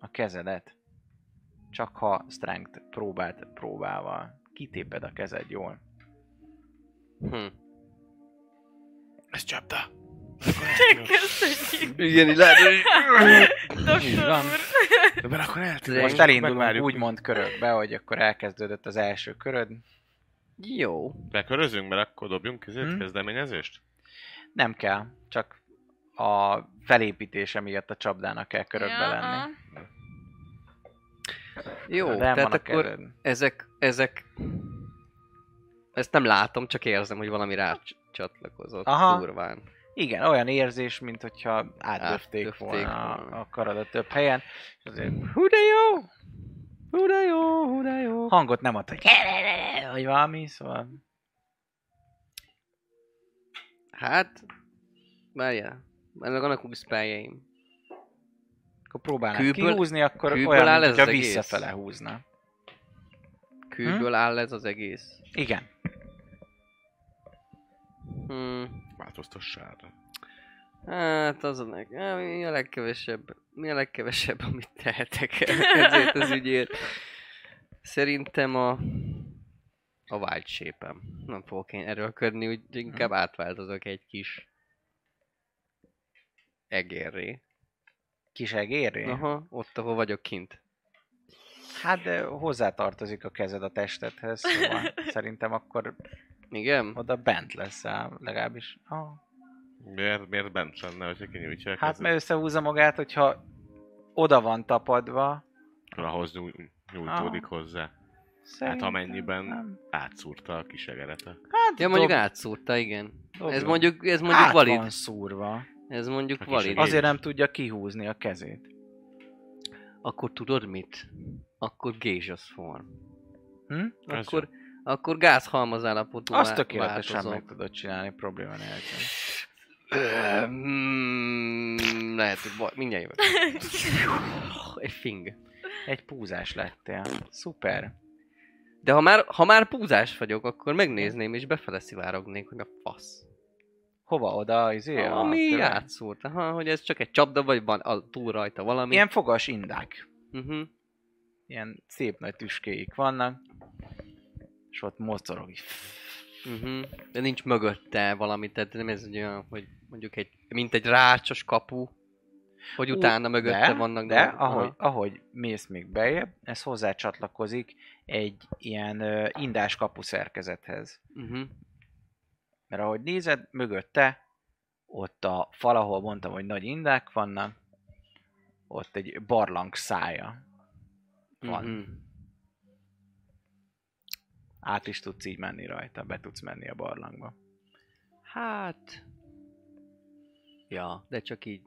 a kezedet. Csak ha strength próbált próbával. Kitéped a kezed jól. Hm. Ez csapda! Köszönjük. Igen, így lehet, hogy... Így Doktor van. úr. De mert akkor eltűnik. Most elindulunk úgymond körökbe, hogy akkor elkezdődött az első köröd. Jó. Bekörözünk, mert akkor dobjunk ezért Hm? kezdeményezést? Nem kell, csak a felépítése miatt a csapdának kell körökbe Ja, lenni. Jó, De tehát akkor ezek, ezek... Ezt nem látom, csak érzem, hogy valami rá cs- csatlakozott Aha. durván. Igen, olyan érzés, mint hogyha átdöfték Átdöfték volna volna. a karadat több helyen. És azért, hú de jó! Hú de jó, hú de jó! Hangot nem ad, hogy vagy valami, szóval... Hát... Várjál. Mert meg vannak új spelljeim. Akkor próbálnak Kőből- kihúzni, akkor kőből olyan, áll mint ez hogyha az egész? visszafele húzna. Kőből Hm? áll ez az egész. Igen. Hmm. Változtassál rá. Hát az a, leg... Á, mi a legkevesebb, mi a legkevesebb, amit tehetek ezért az ügyért. Szerintem a a wild shape Nem fogok én erőlködni, úgy inkább átváltozok egy kis egérré. Kis egéré? Aha, ott, ahol vagyok kint. Hát de hozzátartozik a kezed a testedhez, szóval szerintem akkor Igen? oda bent leszel, legalábbis. Ah. Miért, miért bent lenne, hogyha kinyújtja a Hát kezed? mert összehúzza magát, hogyha oda van tapadva, Akkor ahhoz nyúj, nyújtódik hozzá. Hát szerintem amennyiben nem. átszúrta a kis egerete. Hát Ja, mondjuk dob- átszúrta, igen. dobjon. Ez mondjuk, ez mondjuk Át valid. van szúrva. Ez mondjuk A valid. Azért nem tudja kihúzni a kezét. Akkor tudod mit? Akkor gézsasz form. Hm? Akkor, akkor gázhalmaz állapotú Azt tökéletesen változom. meg tudod csinálni probléma nélkül. Mm, lehet, hogy baj, mindjárt jövök. Egy fing. Egy púzás lettél. Szuper. De ha már, ha már púzás vagyok, akkor megnézném és befele szivárognék, hogy a fasz. Hova oda? Izé, a Ami köve- átszúrt. Aha, hogy ez csak egy csapda, vagy van a, túl rajta valami. Ilyen fogas indák. Uh-huh. Ilyen szép nagy tüskéik vannak. És ott mocorog. Uh-huh. De nincs mögötte valami, tehát nem ez olyan, hogy mondjuk egy, mint egy rácsos kapu, hogy Ú, utána mögötte de, vannak De. Aha. ahogy, ahogy mész még bejebb, ez hozzá csatlakozik egy ilyen indás kapu szerkezethez. Uh-huh. Mert ahogy nézed, mögötte, ott a fal, ahol mondtam, hogy nagy indák vannak, ott egy barlang szája van. Uh-huh. Át is tudsz így menni rajta, be tudsz menni a barlangba. Hát... Ja, de csak így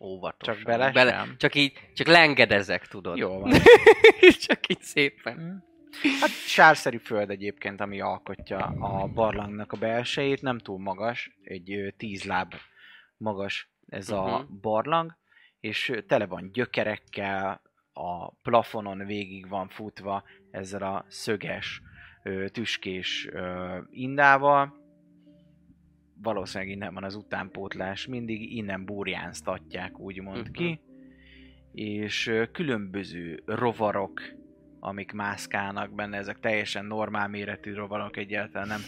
óvatosan. Csak bele bele sem? Csak így, csak lengedezek, tudod. Jó van. csak így szépen. Mm. Hát sárszerű föld egyébként, ami alkotja a barlangnak a belsejét, nem túl magas, egy tíz láb magas ez a Mhm. barlang, és tele van gyökerekkel, a plafonon végig van futva ezzel a szöges, tüskés indával. Valószínűleg innen van az utánpótlás, mindig innen burjánztatják, úgymond Mhm. ki. És különböző rovarok, amik mászkálnak benne, ezek teljesen normál méretű rovarok, egyáltalán nem,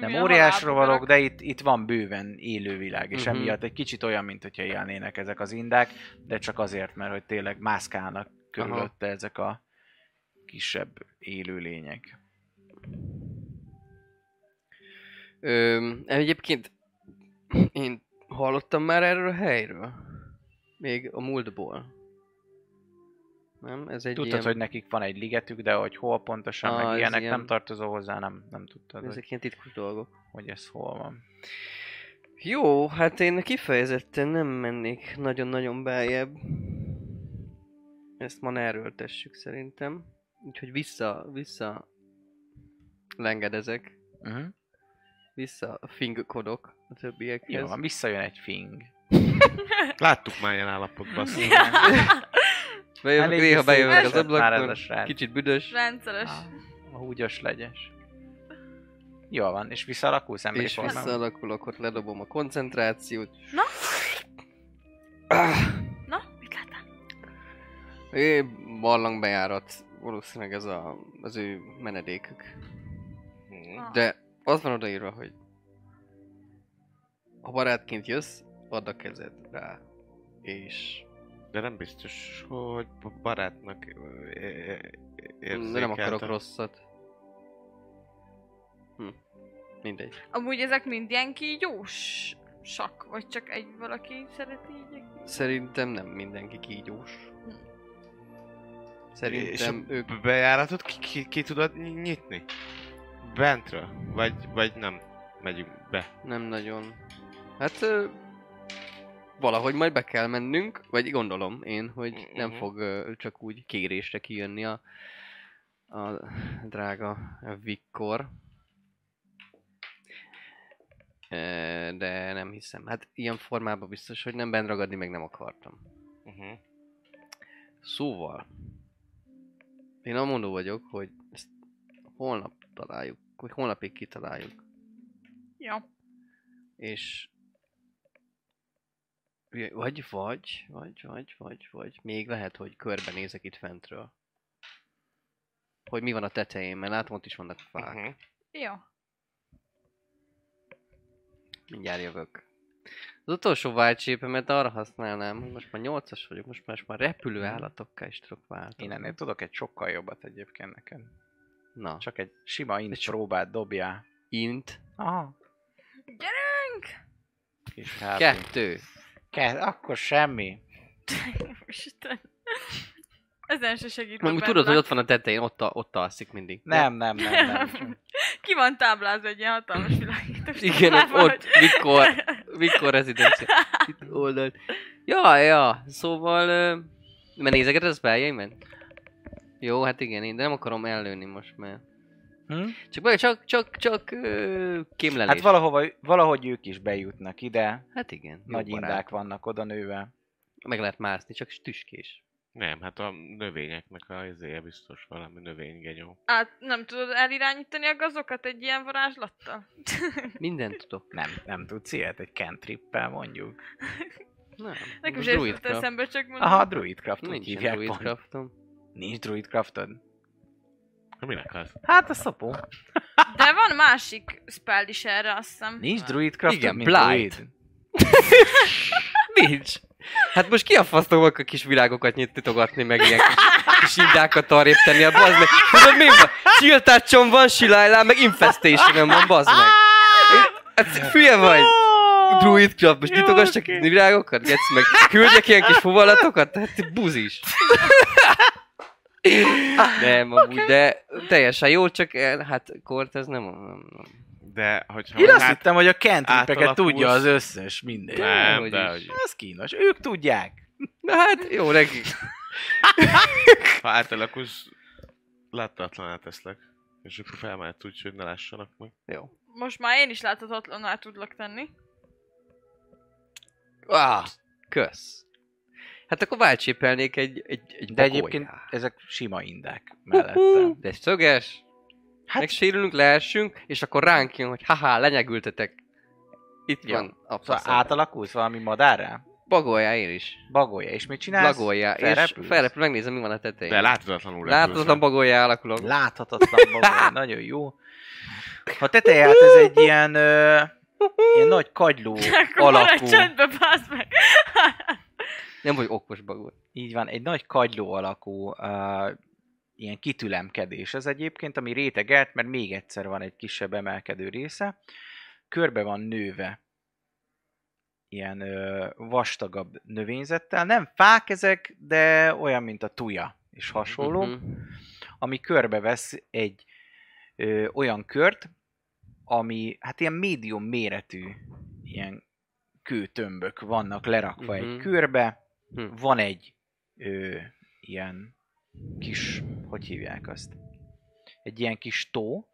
nem ilyen óriás rovarok, de itt, itt van bőven élővilág, és Mhm. emiatt egy kicsit olyan, mint hogyha élnének ezek az indák, de csak azért, mert hogy tényleg mászkálnak körülötte ezek a kisebb élőlények. Ö, egyébként Én hallottam már erről a helyről. Még a múltból. Nem? Ez egy Tudtad, ilyen... hogy nekik van egy ligetük, de hogy hol pontosan, Ah, meg ilyenek ilyen- nem tartozó hozzá, nem, nem tudtad, hogy, Ezek ilyen titkos dolgok. hogy ez hol van. Jó, hát én kifejezetten nem mennék nagyon-nagyon beljebb. Ezt ma ne erőltessük szerintem. Úgyhogy vissza, vissza lengedezek, Uh-huh. Vissza fingkodok a többiekhez. Jó, van, visszajön egy fing. Láttuk már ilyen állapotban. Bejövök, Elég néha bejövök az lett már ez a ablakon, srác. kicsit büdös, Rendszeres. A húgyos legyes. Jó van, és visszalakulsz emberi és formában? visszaalakulok, ott ledobom a koncentrációt. Na? Ah, Na, mit láttál? é, barlangbejárat, valószínűleg ez a, az ő menedékük. Ah. De az van odaírva, hogy ha barátként jössz, add a kezed rá. És De nem biztos, hogy barátnak ö, é- é- de nem akarok érzékeltem. rosszat. Hm. Mindegy. Amúgy ezek mind ilyen kígyós sak, vagy csak egy valaki szereti így? Szerintem nem mindenki kígyós. Hm. Szerintem ők... bejáratot ki, ki, ki tudod ny- nyitni? Bentről? Vagy, vagy nem megyünk be? Nem nagyon. Hát... Ö, valahogy majd be kell mennünk, vagy gondolom én, hogy nem Mhm. fog ö, csak úgy kérésre kijönni a, a drága Vikkor. Ö, De nem hiszem. Hát ilyen formában biztos, hogy nem bent ragadni meg nem akartam. Uh-huh. Szóval, én amondó vagyok, hogy ezt holnap találjuk, hogy holnapig kitaláljuk, Jó. és vagy, vagy, vagy, vagy, vagy, vagy, még lehet, hogy körbenézek itt fentről. Hogy mi van a tetején, mert látom, ott is vannak fák. Uh-huh. Jó. Mindjárt jövök. Az utolsó váltsépemet arra használnám, hogy most már 8-as vagyok, most már, most már repülő állatokká is tudok változni. Én ennél tudok egy sokkal jobbat egyébként neked. Na, csak egy sima int próbát dobjál. int, Aha. Gyerünk! Kis HP. kettő. Ke- akkor semmi. Isten. Ezen se segít. Meg tudod, hogy ott van a tetején, ott, a, ott alszik mindig. Nem, nem, nem, nem. Ki van táblázva egy ilyen hatalmas világítós Igen, ott, táblával, ott mikor, mikor rezidencia. Itt oldalt. Ja, ja, szóval... Mert nézegeted az beljeimen? Jó, hát igen, én de nem akarom ellőni most, mert... Hm? Csak, csak, csak, csak, ö, kémlelés. Hát valahova, valahogy ők is bejutnak ide. Hát igen, Nagy barát. indák vannak oda nőve. Meg lehet mászni, csak tüskés. Nem, hát a növényeknek a izéje biztos valami növénygenyó. Át nem tudod elirányítani a gazokat egy ilyen varázslattal? Mindent tudok. Nem, nem tudsz ilyet, egy cantrippel mondjuk. Nem. Nekem druidcraft. eszembe, csak mondom. Aha, druidcraft, úgy hívják pont. druidcraftom. Nincs druidcraftod? Ha minek az? Hát a szopó. De van másik spell is erre, azt hiszem. Nincs druidcraftod, Igen, mint blight. druid? Nincs. Hát most ki a fasztóak a kis világokat nyitogatni, meg ilyen kis, kis indákat arrébb tenni a bazd meg. Tudod mi van? Chiltácson van, Silájlán, meg Infestation van, bazd meg. Hát fülye vagy. Druid Club, most nyitogass csak virágokat, getsz meg. Küldjek ilyen kis fuvalatokat, hát buzis. Nem, amúgy, de teljesen jó, csak eh, hát Kort ez nem, nem, nem. De, hogyha Én azt hát, hittem, hogy a átalakulsz- tudja az összes mindegy. Nem, hogy de hogy Ez kínos. Ők tudják. Na hát, jó neki. ha átalakulsz, láthatatlaná teszlek. És akkor felmehet úgy, hogy ne lássanak meg. Jó. Most már én is láthatatlaná tudlak tenni. Ah, kösz. Hát akkor váltsépelnék egy, egy, egy De egyébként ezek sima indák mellettem. De szöges, hát... megsérülünk, leessünk, és akkor ránk jön, hogy haha, lenyegültetek. Itt Jó. van a Szóval átalakulsz valami madárrá? Bagolyá én is. Bagolja. És mit csinálsz? Bagolyá. És felrepül, megnézem, mi van a tetején. De láthatatlanul Láthatatlan bagolyá alakulok. Láthatatlan bagolya. Nagyon jó. A teteje hát ez egy ilyen, ö, ilyen nagy kagyló Akkor alakú. csendbe, bázd meg! Nem vagy okos bagoly. Így van, egy nagy kagyló alakú uh, ilyen kitülemkedés ez egyébként, ami rétegelt, mert még egyszer van egy kisebb emelkedő része. Körbe van nőve ilyen ö, vastagabb növényzettel. Nem fák ezek, de olyan, mint a tuja és hasonló, Mhm. ami körbevesz egy ö, olyan kört, ami hát ilyen médium méretű ilyen kőtömbök vannak lerakva Mhm. egy körbe, Hm. van egy ö, ilyen kis, hogy hívják azt? Egy ilyen kis tó,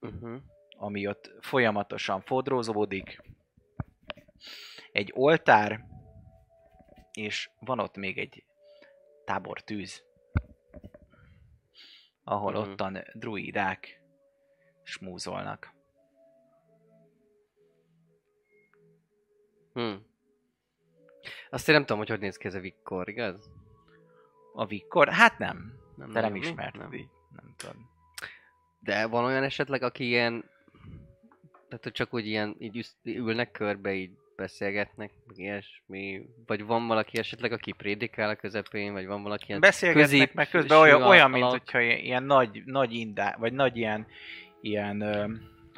Mhm. ami ott folyamatosan fodrózódik, egy oltár, és van ott még egy tábortűz, ahol Mhm. ottan druidák smúzolnak. Hm. Azt én nem tudom, hogy hogy néz ki ez a Vikkor, igaz? A Vikkor? Hát nem. Nem Te nem ismerted Nem. Nem tudom. De van olyan esetleg, aki ilyen... Tehát, hogy csak úgy ilyen, így ülnek körbe, így beszélgetnek, meg ilyesmi. Vagy van valaki esetleg, aki prédikál a közepén, vagy van valaki ilyen Beszélgetnek, közép- meg közben olyan, olyan mint hogyha ilyen, nagy, nagy indá, vagy nagy ilyen, ilyen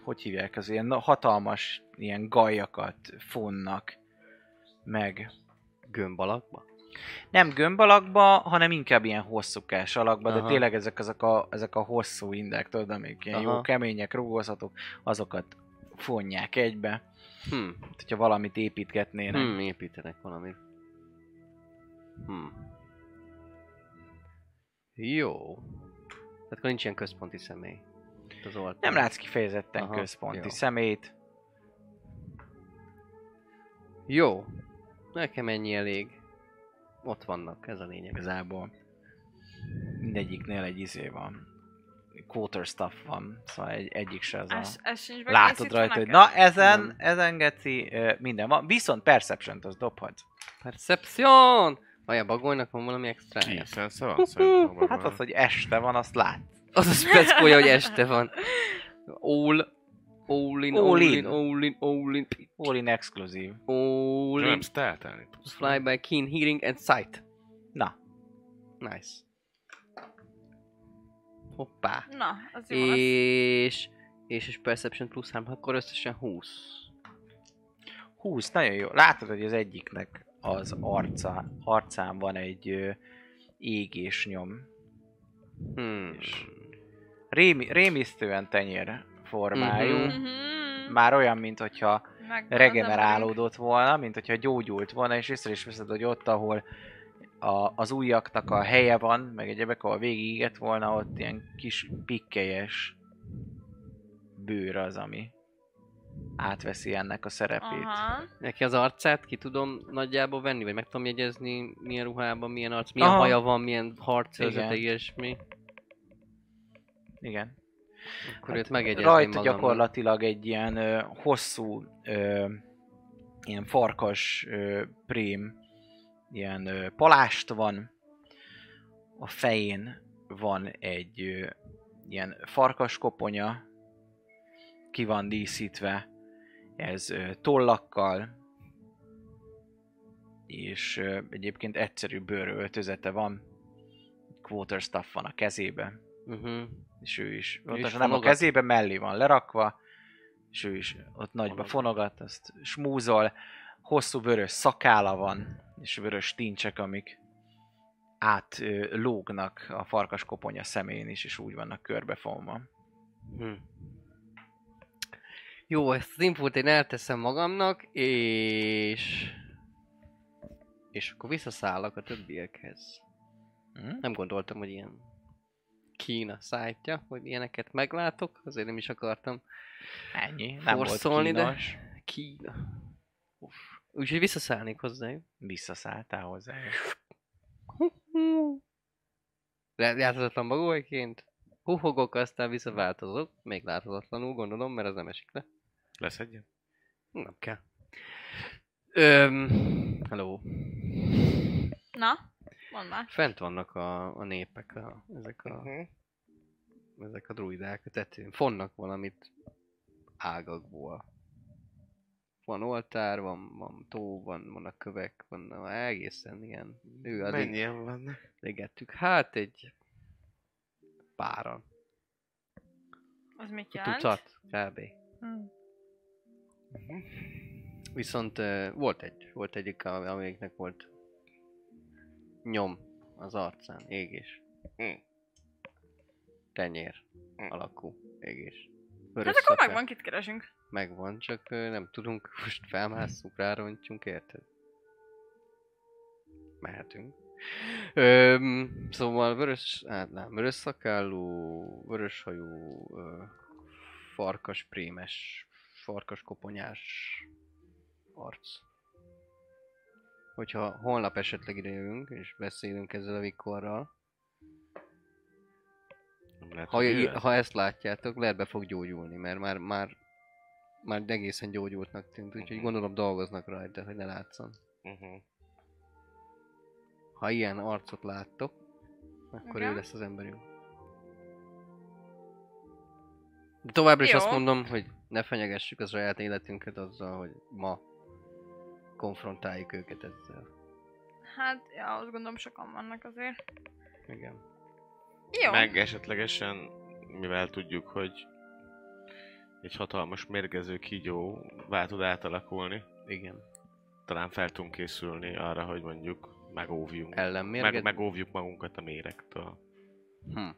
hogy hívják az ilyen hatalmas ilyen gajakat fonnak meg. gömb alakba? Nem gömb alakba, hanem inkább ilyen hosszúkás alakba, de Aha. tényleg ezek, ezek, a, ezek a hosszú indek, tudod, amik ilyen jó Aha. kemények, rugózhatók, azokat fonják egybe. Hm. Tehát, hogyha valamit építgetnének. Hm, építenek valamit. Hm. Jó. Tehát akkor nincs ilyen központi személy. Itt Az. Nem látsz kifejezetten Aha, központi jó. szemét. Jó. Nekem ennyi elég. Ott vannak, ez a lényeg. igazából. Mindegyiknél egy izé van. Quarter stuff van, szóval egy, egyik se az a... Ez, ez sincs Látod rajta, hogy na ezen, Nem. ezen geci, minden van. Viszont Perception-t az dobhatsz. Perception! Vajon bagolnak van valami extra? Készen szerintem. abban Hát az, hogy este van, azt lát. Az a speckója, hogy este van. All, all in, All in. all in, all in, All in exkluzív. all Nem in. stealthelni tudsz. Fly by keen hearing and sight. Na, Nice. Hoppá. Na, az jó. És, és, és Perception plusz 3, akkor összesen 20. 20, nagyon jó. Látod, hogy az egyiknek az arca, arcán van egy ö, égés nyom. Hmm. És Rémi, rémisztően tenyér formájú. Mhm. Mhm. Már olyan, mint hogyha regenerálódott volna, mint hogyha gyógyult volna, és észre is veszed, hogy ott, ahol a, az ujjaknak a helye van, meg egyebek, ahol végigégett volna, ott ilyen kis pikkelyes bőr az, ami átveszi ennek a szerepét. Aha. Neki az arcát ki tudom nagyjából venni, vagy meg tudom jegyezni, milyen ruhában, milyen arc, milyen Aha. haja van, milyen harcőrzete, Igen. ilyesmi. Igen. Akkor Hát őt megjegyezném Rajta magamnak. gyakorlatilag egy ilyen ö, hosszú, ö, ilyen farkas ö, prém, ilyen ö, palást van. A fején van egy ö, ilyen farkas koponya, ki van díszítve, ez ö, tollakkal, és ö, egyébként egyszerű bőröltözete van, quarterstaff van a kezében Uh-huh. És ő is, Ő ott is nem a kezébe, mellé van lerakva, és ő is ott nagyba Fonogat. azt smúzol, hosszú vörös szakála van, és vörös tincsek, amik át lógnak a farkas koponya szemén is, és úgy vannak körbefonva. Hm. Jó, ezt az infót én elteszem magamnak, és... És akkor visszaszállok a többiekhez. Hm? Nem gondoltam, hogy ilyen Kína szájtja, hogy ilyeneket meglátok, azért nem is akartam Ennyi, nem volt forszolni, de kínos. Kína. Uff. Úgyhogy visszaszállnék hozzájuk. Visszaszálltál hozzá. Le- Láthatatlan bagolyként. Huhogok, aztán visszaváltozok. Még láthatatlanul gondolom, mert az nem esik le. Lesz egy? Nem kell. Öm, hello. Na, mondd már. Fent vannak a, a népek, a, ezek a, Uh-huh. ezek a druidák a tetőn. Fonnak valamit ágakból. Van oltár, van, van tó, van, vannak kövek, van egészen ilyen. Ő addig Mennyien vannak? légettük. Hát egy páran. Az mit jelent? Tucat, kb. Hm. Viszont uh, volt egy, volt egyik, am- amelyiknek volt nyom az arcán, égés. Mm. Tenyér Mm. alakú égés. Hát Vörös akkor szakál. megvan, kit keresünk. Megvan, csak nem tudunk, most felmásszunk, rárontjunk, érted? Mehetünk. Öm, szóval vörös, hát nem, vörös szakállú, vörös hajú, ö, farkas prémes, farkas koponyás arc. Hogyha holnap esetleg idejövünk, és beszélünk ezzel a Vikorral, lehet, ha, ha ezt látjátok, lehet be fog gyógyulni, mert már, már, már egészen gyógyultnak tűnt, úgyhogy Mhm. gondolom dolgoznak rajta, hogy ne látszon. Uh-huh. Ha ilyen arcot láttok, akkor Igen. ő lesz az emberünk. De továbbra is Jó. azt mondom, hogy ne fenyegessük az saját életünket azzal, hogy ma konfrontáljuk őket ezzel. Hát, ja, azt gondolom sokan vannak azért. Igen. Jó. Meg esetlegesen, mivel tudjuk, hogy egy hatalmas mérgező kígyó vál tud átalakulni, Igen. talán fel tudunk készülni arra, hogy mondjuk megóvjunk. Ellenmérget? Meg, megóvjuk magunkat a méregtől. Hm.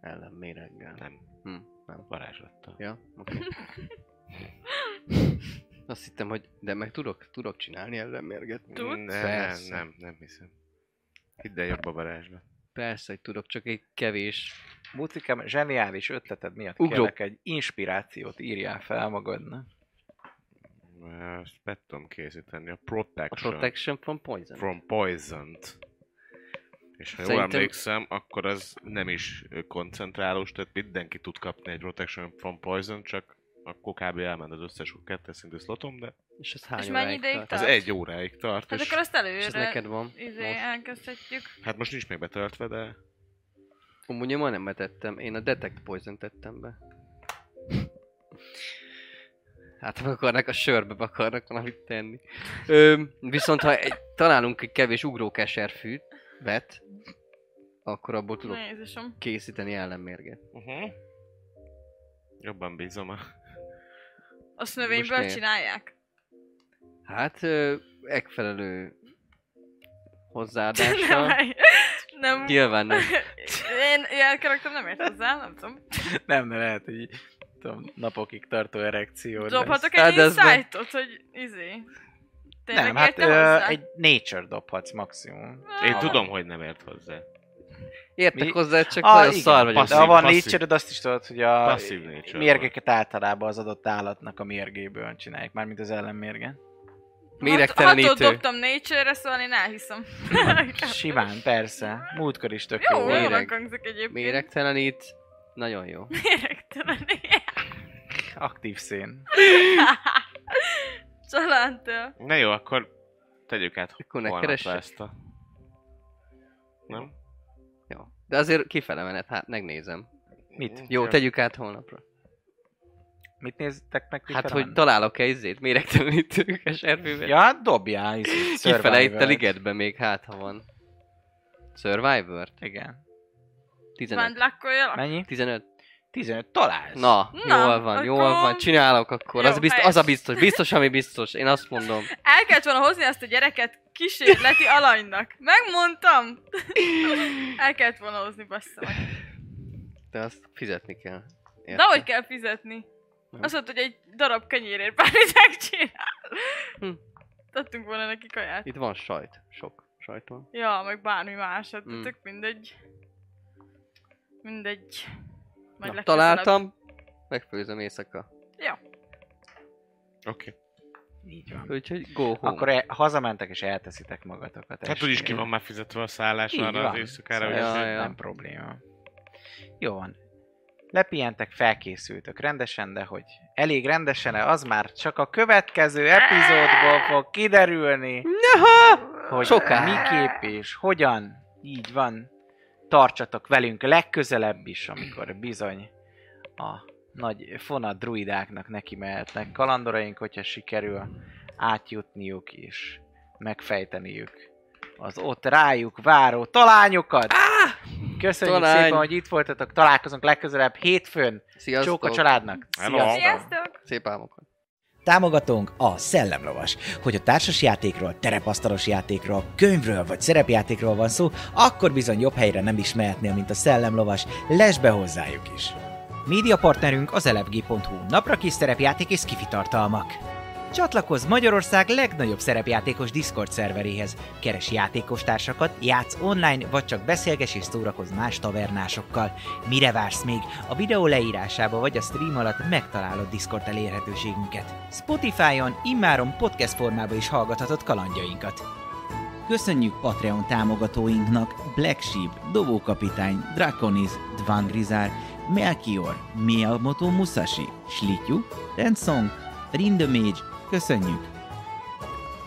Ellenméreggel. Nem, Hm. Nem. varázslattal. Ja, oké. Azt hittem, hogy de meg tudok, tudok csinálni ellenmérget. Tudsz? Nem, nem, Persze. nem, nem hiszem. Hidd el jobb a varázslat. Persze, hogy tudok, csak egy kevés. Bucikám, zseniális ötleted miatt Ugrok. kérlek egy inspirációt írjál fel magadnak. Ezt be tudom készíteni. A A protection, protection from poison. from poison-t. És ha jól Szerintem- emlékszem, akkor az nem is ö, koncentrálós, tehát mindenki tud kapni egy protection from poison, csak akkor kb. elment az összes kettes szintű slotom, de És ez hány És mennyi óráig ideig tart? az tart? egy óráig tart, Hát és akkor azt És előre ez neked van? izé, Most? elkezdhetjük. hát most nincs még betöltve, de Amúgy én majdnem betettem. Én a detect poison tettem be. Hát ha akarnak a sörbe, be akarnak valamit tenni. Ö, viszont ha egy, találunk egy kevés ugrókeserfűt, vet, akkor abból tudok Jézusom. készíteni ellenmérget. uh-huh. jobban bízom a... Azt növényből miért? csinálják? Hát, ö, megfelelő hozzáadással. nem, nem. Nyilván nem. Én ilyen karakter nem ért hozzá, nem tudom. Nem, de lehet, hogy tudom, napokig tartó erekció lesz. Dobhatok Hát egy ez be- insight-ot, hogy izé. Tényleg Nem, hát ö, hozzá? egy nature dobhatsz maximum. Én Ah, tudom, hogy nem ért hozzá. Értek Mi? hozzá, csak Ah, nagyon igen, szar vagyok. De passzív, ha van nature azt is tudod, hogy a mérgeket általában az adott állatnak a mérgéből csinálják, mármint az ellenmérgen. Méregtelenítő. Hatot dobtam nature-re, szóval én elhiszem. Simán, persze. Múltkor is tök Jó, jó. Méreg. hangzik egyébként. Méregtelenít. Nagyon jó. Méregtelen. Aktív szén. Családtől. Na jó, akkor tegyük át Akkor ne ezt a... Nem? Jó. De azért kifele menet, hát megnézem. Mit? Jó, tegyük át holnapra. Mit néztek meg? Hát, hogy találok-e izzét méregtelenítő keserfűvet? Ja, hát dobjál, izé, Kifele itt a ligetben még hát, ha van. Survivor? Igen. 15. Vándlakkoljalak? Mennyi? 15. 15 találsz. Na, Na, jól van, jól akkor- van, csinálok akkor. Jó, az, biztos, az a biztos, biztos, ami biztos. Én azt mondom. El kellett volna hozni azt a gyereket kísérleti alanynak. Megmondtam! El kellett volna hozni, bassza meg. De azt fizetni kell. De Érted? hogy kell fizetni? Hm. Azt mondta, hogy egy darab kenyérért bármit megcsinál. Hm. Tettünk volna neki kaját. Itt van sajt. Sok sajt van. Ja, meg bármi más, hát Mm. tök mindegy. Mindegy. Majd Na, találtam. Megfőzöm éjszaka. Oké. Így van. Úgyhogy go home. Akkor e- hazamentek és elteszitek magatokat. Hát úgyis ki van már fizetve a szállás Így arra van. az éjszakára, hogy Szóval Ja, ez ja. nem probléma. Jó van. Lepihentek, felkészültök rendesen, de hogy elég rendesen az már csak a következő epizódból fog kiderülni, hogy Soká. miképp és hogyan. Így van. Tartsatok velünk legközelebb is, amikor bizony a nagy fonat druidáknak neki mehetnek kalandoraink, hogyha sikerül átjutniuk és megfejteniük az ott rájuk váró talányokat. Köszönjük Talány. szépen, hogy itt voltatok. Találkozunk legközelebb hétfőn. Sziasztok. Csók a családnak. Sziasztok! Sziasztok! Szép álmokat. Támogatónk a Szellemlovas. Hogy a társasjátékról, terepasztalos játékról, könyvről vagy szerepjátékról van szó, akkor bizony jobb helyre nem is mehetnél, mint a Szellemlovas. Lesz be hozzájuk is! Média partnerünk az elefg.hu, napra kis szerepjáték és skifi tartalmak. Csatlakozz Magyarország legnagyobb szerepjátékos Discord szerveréhez. Keres játékostársakat, játsz online, vagy csak beszélges és szórakozz más tavernásokkal. Mire vársz még? A videó leírásába vagy a stream alatt megtalálod Discord elérhetőségünket. Spotify-on immáron podcast formában is hallgathatod kalandjainkat. Köszönjük Patreon támogatóinknak Black Sheep, Dobókapitány, Draconis, Dvangrizár, Melchior, Miyamoto Musashi, Slityu, Rensong, Rindemage, köszönjük!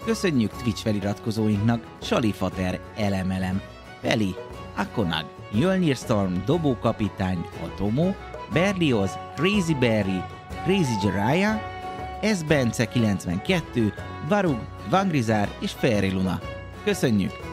Köszönjük Twitch feliratkozóinknak Salifater, Elemelem, Peli, Akonag, Jölnir Storm, Dobókapitány, Atomo, Berlioz, Crazy Berry, Crazy Jiraiya, S. Bence 92, Varug, Vangrizár és Fairy Luna. Köszönjük!